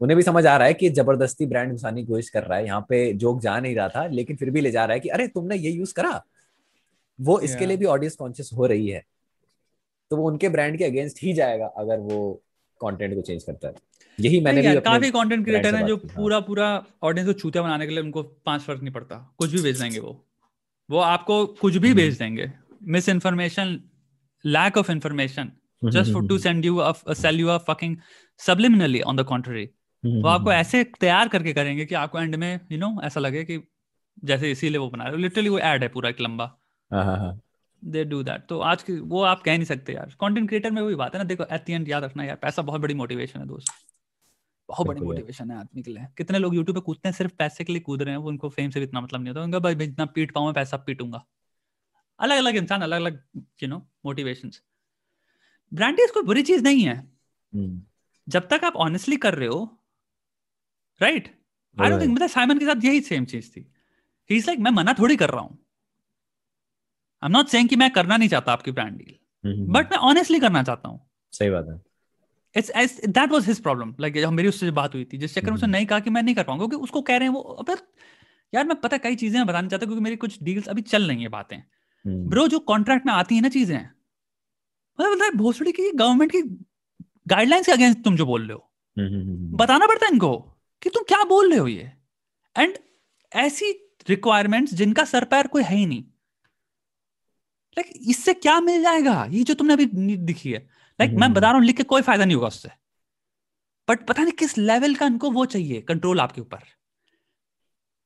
उन्हें भी समझ आ रहा है कि ज़बरदस्ती ब्रांड घुसाने की कोशिश कर रहा है। यहाँ पे जोक जा नहीं रहा था लेकिन फिर भी ले जा रहा है कि अरे तुमने ये यूज़ करा? वो इसके Yeah. लिए भी ऑडियंस कॉन्शियस हो रही है। तो वो उनके ब्रांड के अगेंस्ट ही जाएगा अगर वो कंटेंट को चेंज करता है। यही मैंने भी काफ़ी कंटेंट क्रिएटर हैं जो। पूरा पूरा ऑडियंस को चूतिया बनाने के लिए उनको पाँच फ़र्क नहीं पड़ता। कुछ भी भेज देंगे वो। वो आपको कुछ भी हम्म। भेज देंगे। Misinformation lack of information just for to send you sell you a fucking subliminally on the contrary वो आपको ऐसे तैयार करके करेंगे कि आपको एंड में यू you नो know, ऐसा लगे कि जैसे इसीलिए वो बना रहे हो। लिटरली वो एड है पूरा एक लंबा। दे डू दैट तो आज की वो आप कह नहीं सकते यार। कंटेंट क्रिएटर में वही बात है ना देखो एट द एंड याद रखना यार पैसा बहुत बड़ी मोटिवेशन है दोस्त। बहुत बड़ी मोटिवेशन है आदमी के लिए। कितने लोग यूट्यूब पे कूदते हैं सिर्फ़ पैसे के लिए कूद रहे हैं वो उनको फेम से भी इतना मतलब नहीं होता। उनका भाई जितना पीट पाऊँ मैं पैसा पीटूँगा। अलग अलग इंसान अलग अलग यू नो मोटिवेशन ब्रांडेज कोई बुरी चीज़ नहीं है। हम्म, जब तक आप ऑनेस्टली कर रहे हो राइट आई डोंट थिंक मतलब साइमन के साथ यही सेम चीज़ थी। ही इज़ लाइक मैं मना थोड़ी कर रहा हूँ। आई एम नॉट सेइंग कि मैं करना नहीं चाहता आपकी ब्रांड डील हम्म, बट मैं ऑनेस्टली करना चाहता हूँ। सही बात है। It's that was his problem like जब मेरी उससे बात हुई थी जिस चक्कर में उसने हम्म। नहीं कहा कि मैं नहीं कर पाऊँगा क्योंकि उसको कह रहे हैं वो अबे यार मैं पता कई चीज़ें बताना चाहता हूँ क्योंकि मेरी कुछ डील्स अभी चल रही है बातें। हम्म, ब्रो जो कॉन्ट्रैक्ट में आती है ना चीज़ें मतलब मतलब भोसड़ी की गवर्नमेंट की गाइडलाइंस के अगेंस्ट तुम जो बोल रहे हो। हम्म, हम्म, हम्म, बताना पड़ता है इनको। कि तुम क्या बोल रहे हो ये? एंड ऐसी रिक्वायरमेंट्स जिनका सर पैर कोई है ही नहीं। लाइक like, इससे क्या मिल जाएगा? ये जो तुमने अभी दिखी है। लाइक like, मैं हम्म। बता रहा हूँ लिख के कोई फ़ायदा नहीं होगा उससे। बट पता नहीं किस लेवल का इनको वो चाहिए कंट्रोल आपके ऊपर।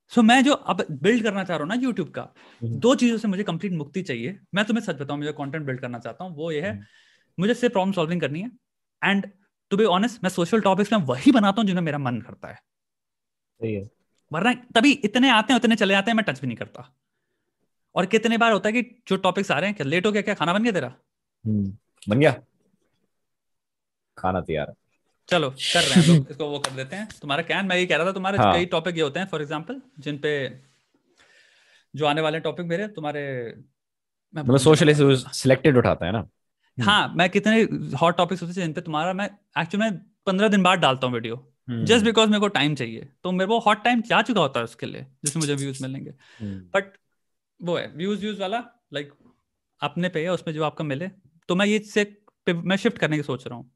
सो so, मैं जो अब बिल्ड करना चाह रहा हूँ ना यूट्यूब का हम्म। दो चीज़ों से मुझे कंप्लीट मुक्ति चाहिए। मैं तुम्हें सच बताऊँ मुझे कंटेंट बिल्ड करना चाहता हूँ वो ये है हम्म। मुझे सिर्फ़ प्रॉब्लम सॉल्विंग करनी है। एंड टू बी ऑनेस्ट मैं सोशल टॉपिक्स में वही बनाता हूँ जिन्हें मेरा मन करता है। सही है। वरना तभी इतने आते हैं उतने चले जाते हैं मैं टच भी नहीं करता। और कितने बार होता है कि जो टॉपिक्स आ रहे हैं क्या लेट हो गया क्या खाना बन गया तेरा? हम्म, बन गया। खाना तैयार है। चलो कर रहे हैं लोग इसको वो कर देते हैं। तुम्हारा है? मैं ये कह रहा था तुम्हारे हाँ। कई टॉपिक ये होते हैं फॉर एग्जांपल जिन पे जो आने वाले टॉपिक मेरे तुम्हारे मैं मतलब सोशल सिलेक्टेड उठाता है ना। हाँ मैं कितने हॉट टॉपिक्स होते हैं जिन पे तुम्हारा मैं एक्चुअली मैं पंद्रह दिन बाद डालता हूँ वीडियो हम्म, जस्ट बिकॉज़ मेरे को टाइम चाहिए। तो मेरे को हॉट टाइम जा चुका होता है उसके लिए जिसमें मुझे व्यूज़ मिलेंगे। हम्म, बट वो है व्यूज़ व्यूज़ वाला लाइक अपने पे है उसमें जो आपका मिले। तो मैं ये से मैं शिफ्ट करने की सोच रहा हूँ।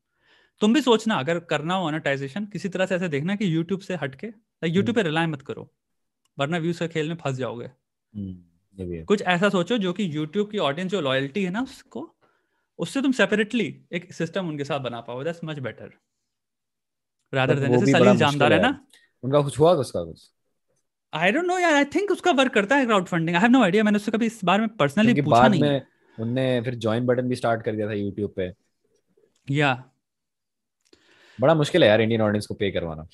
तुम भी सोचना अगर करना हो मोनेटाइजेशन किसी तरह से ऐसे देखना कि यूट्यूब से हटके लाइक यूट्यूब पे रिलाय मत करो वरना व्यूज़ के खेल में फंस जाओगे। हम्म, कुछ ऐसा सोचो जो कि यूट्यूब की ऑडियंस जो लॉयल्टी है ना उसको उससे तुम सेपरेटली एक सिस्टम उनके साथ बना पाओ। That's much better rather than जैसे सलील जानदार है ना। उनका कुछ हुआ उसका कुछ? आई डोंट नो यार आई थिंक उसका वर्क करता है crowdfunding I have no idea मैंने उससे कभी इस बारे में पर्सनली पूछा बाद नहीं। में उनने फिर ज्वाइन बटन भी स्टार्ट कर दिया था यूट्यूब पे। या बड़ा मुश्किल है यार इंडियन ऑडियंस को पे करवाना।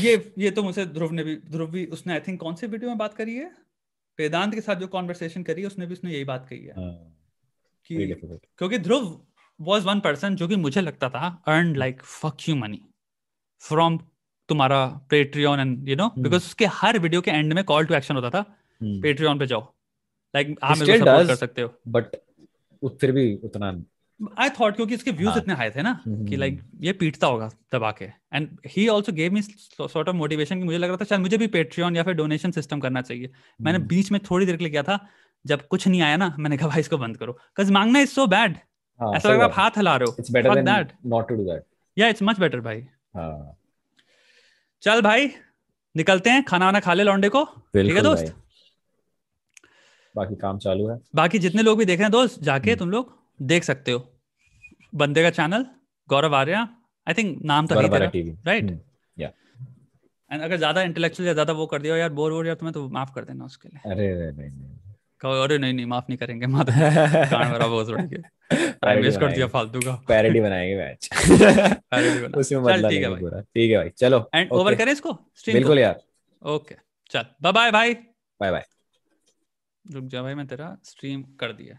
ये ये तो मुझसे ध्रुव ने भी ध्रुव भी उसने आई थिंक कौन से वीडियो में बात करी है? वेदांत के साथ जो कॉन्वर्सेशन करी है उसने भी उसने यही बात कही है। हाँ, कि क्योंकि ध्रुव वाज वन पर्सन जो कि मुझे लगता था earn like fuck you money from तुम्हारा Patreon and you know Hmm. Because उसके हर वीडियो के एंड में कॉल टू एक्शन होता था पेट्रियन पे जाओ। लाइक आप मेरे को सपोर्ट कर सकते हो। बट फिर भी उतना आई थॉट क्योंकि इसके व्यूज़ हाँ। इतने हाई थे ना कि लाइक ये पीटता होगा दबा के। And he also gave me sort of motivation कि मुझे लग रहा था शायद मुझे भी पेट्रियन या फिर डोनेशन सिस्टम करना चाहिए। मैंने हम्म, बीच में थोड़ी देर के लिए किया था जब कुछ नहीं आया ना मैंने कहा भाई इसको बंद करो। बिकॉज़ मांगना इज़ सो बैड ऐसा लग रहा आप हाथ हिला रहे हो। Better Fuck than that. not to do या इट्स मच बेटर भाई। हाँ, चल भाई निकलते हैं खाना वाना खा ले लौंडे को। ठीक है दोस्त? बाकी काम चालू है। बाकी जितने लोग भी देख रहे हैं दोस्त जाके हम्म। तुम लोग देख सकते हो। बंदे का channel Gaurav Arya I think नाम तो है टीवी राइट एंड अगर ज़्यादा इंटेलेक्चुअल या ज़्यादा वो कर दिया यार बोर वोर यार तुम्हें तो माफ़ कर देना उसके लिए। अरे अरे नहीं नहीं। कहो अरे नहीं नहीं माफ़ नहीं करेंगे माफ़ (laughs) कान मेरा बहुत उड़ गया टाइम वेस्ट कर दिया फालतू का। पैरोडी बनाएँगे मैच (laughs) (laughs) बना। उसमें चल बदला ठीक है पूरा। ठीक है भाई चलो एंड. ओवर करें इसको स्ट्रीम बिल्कुल यार। ओके चल बाय बाय भाई। बाय बाय रुक जा भाई मैं तेरा स्ट्रीम कर दिया।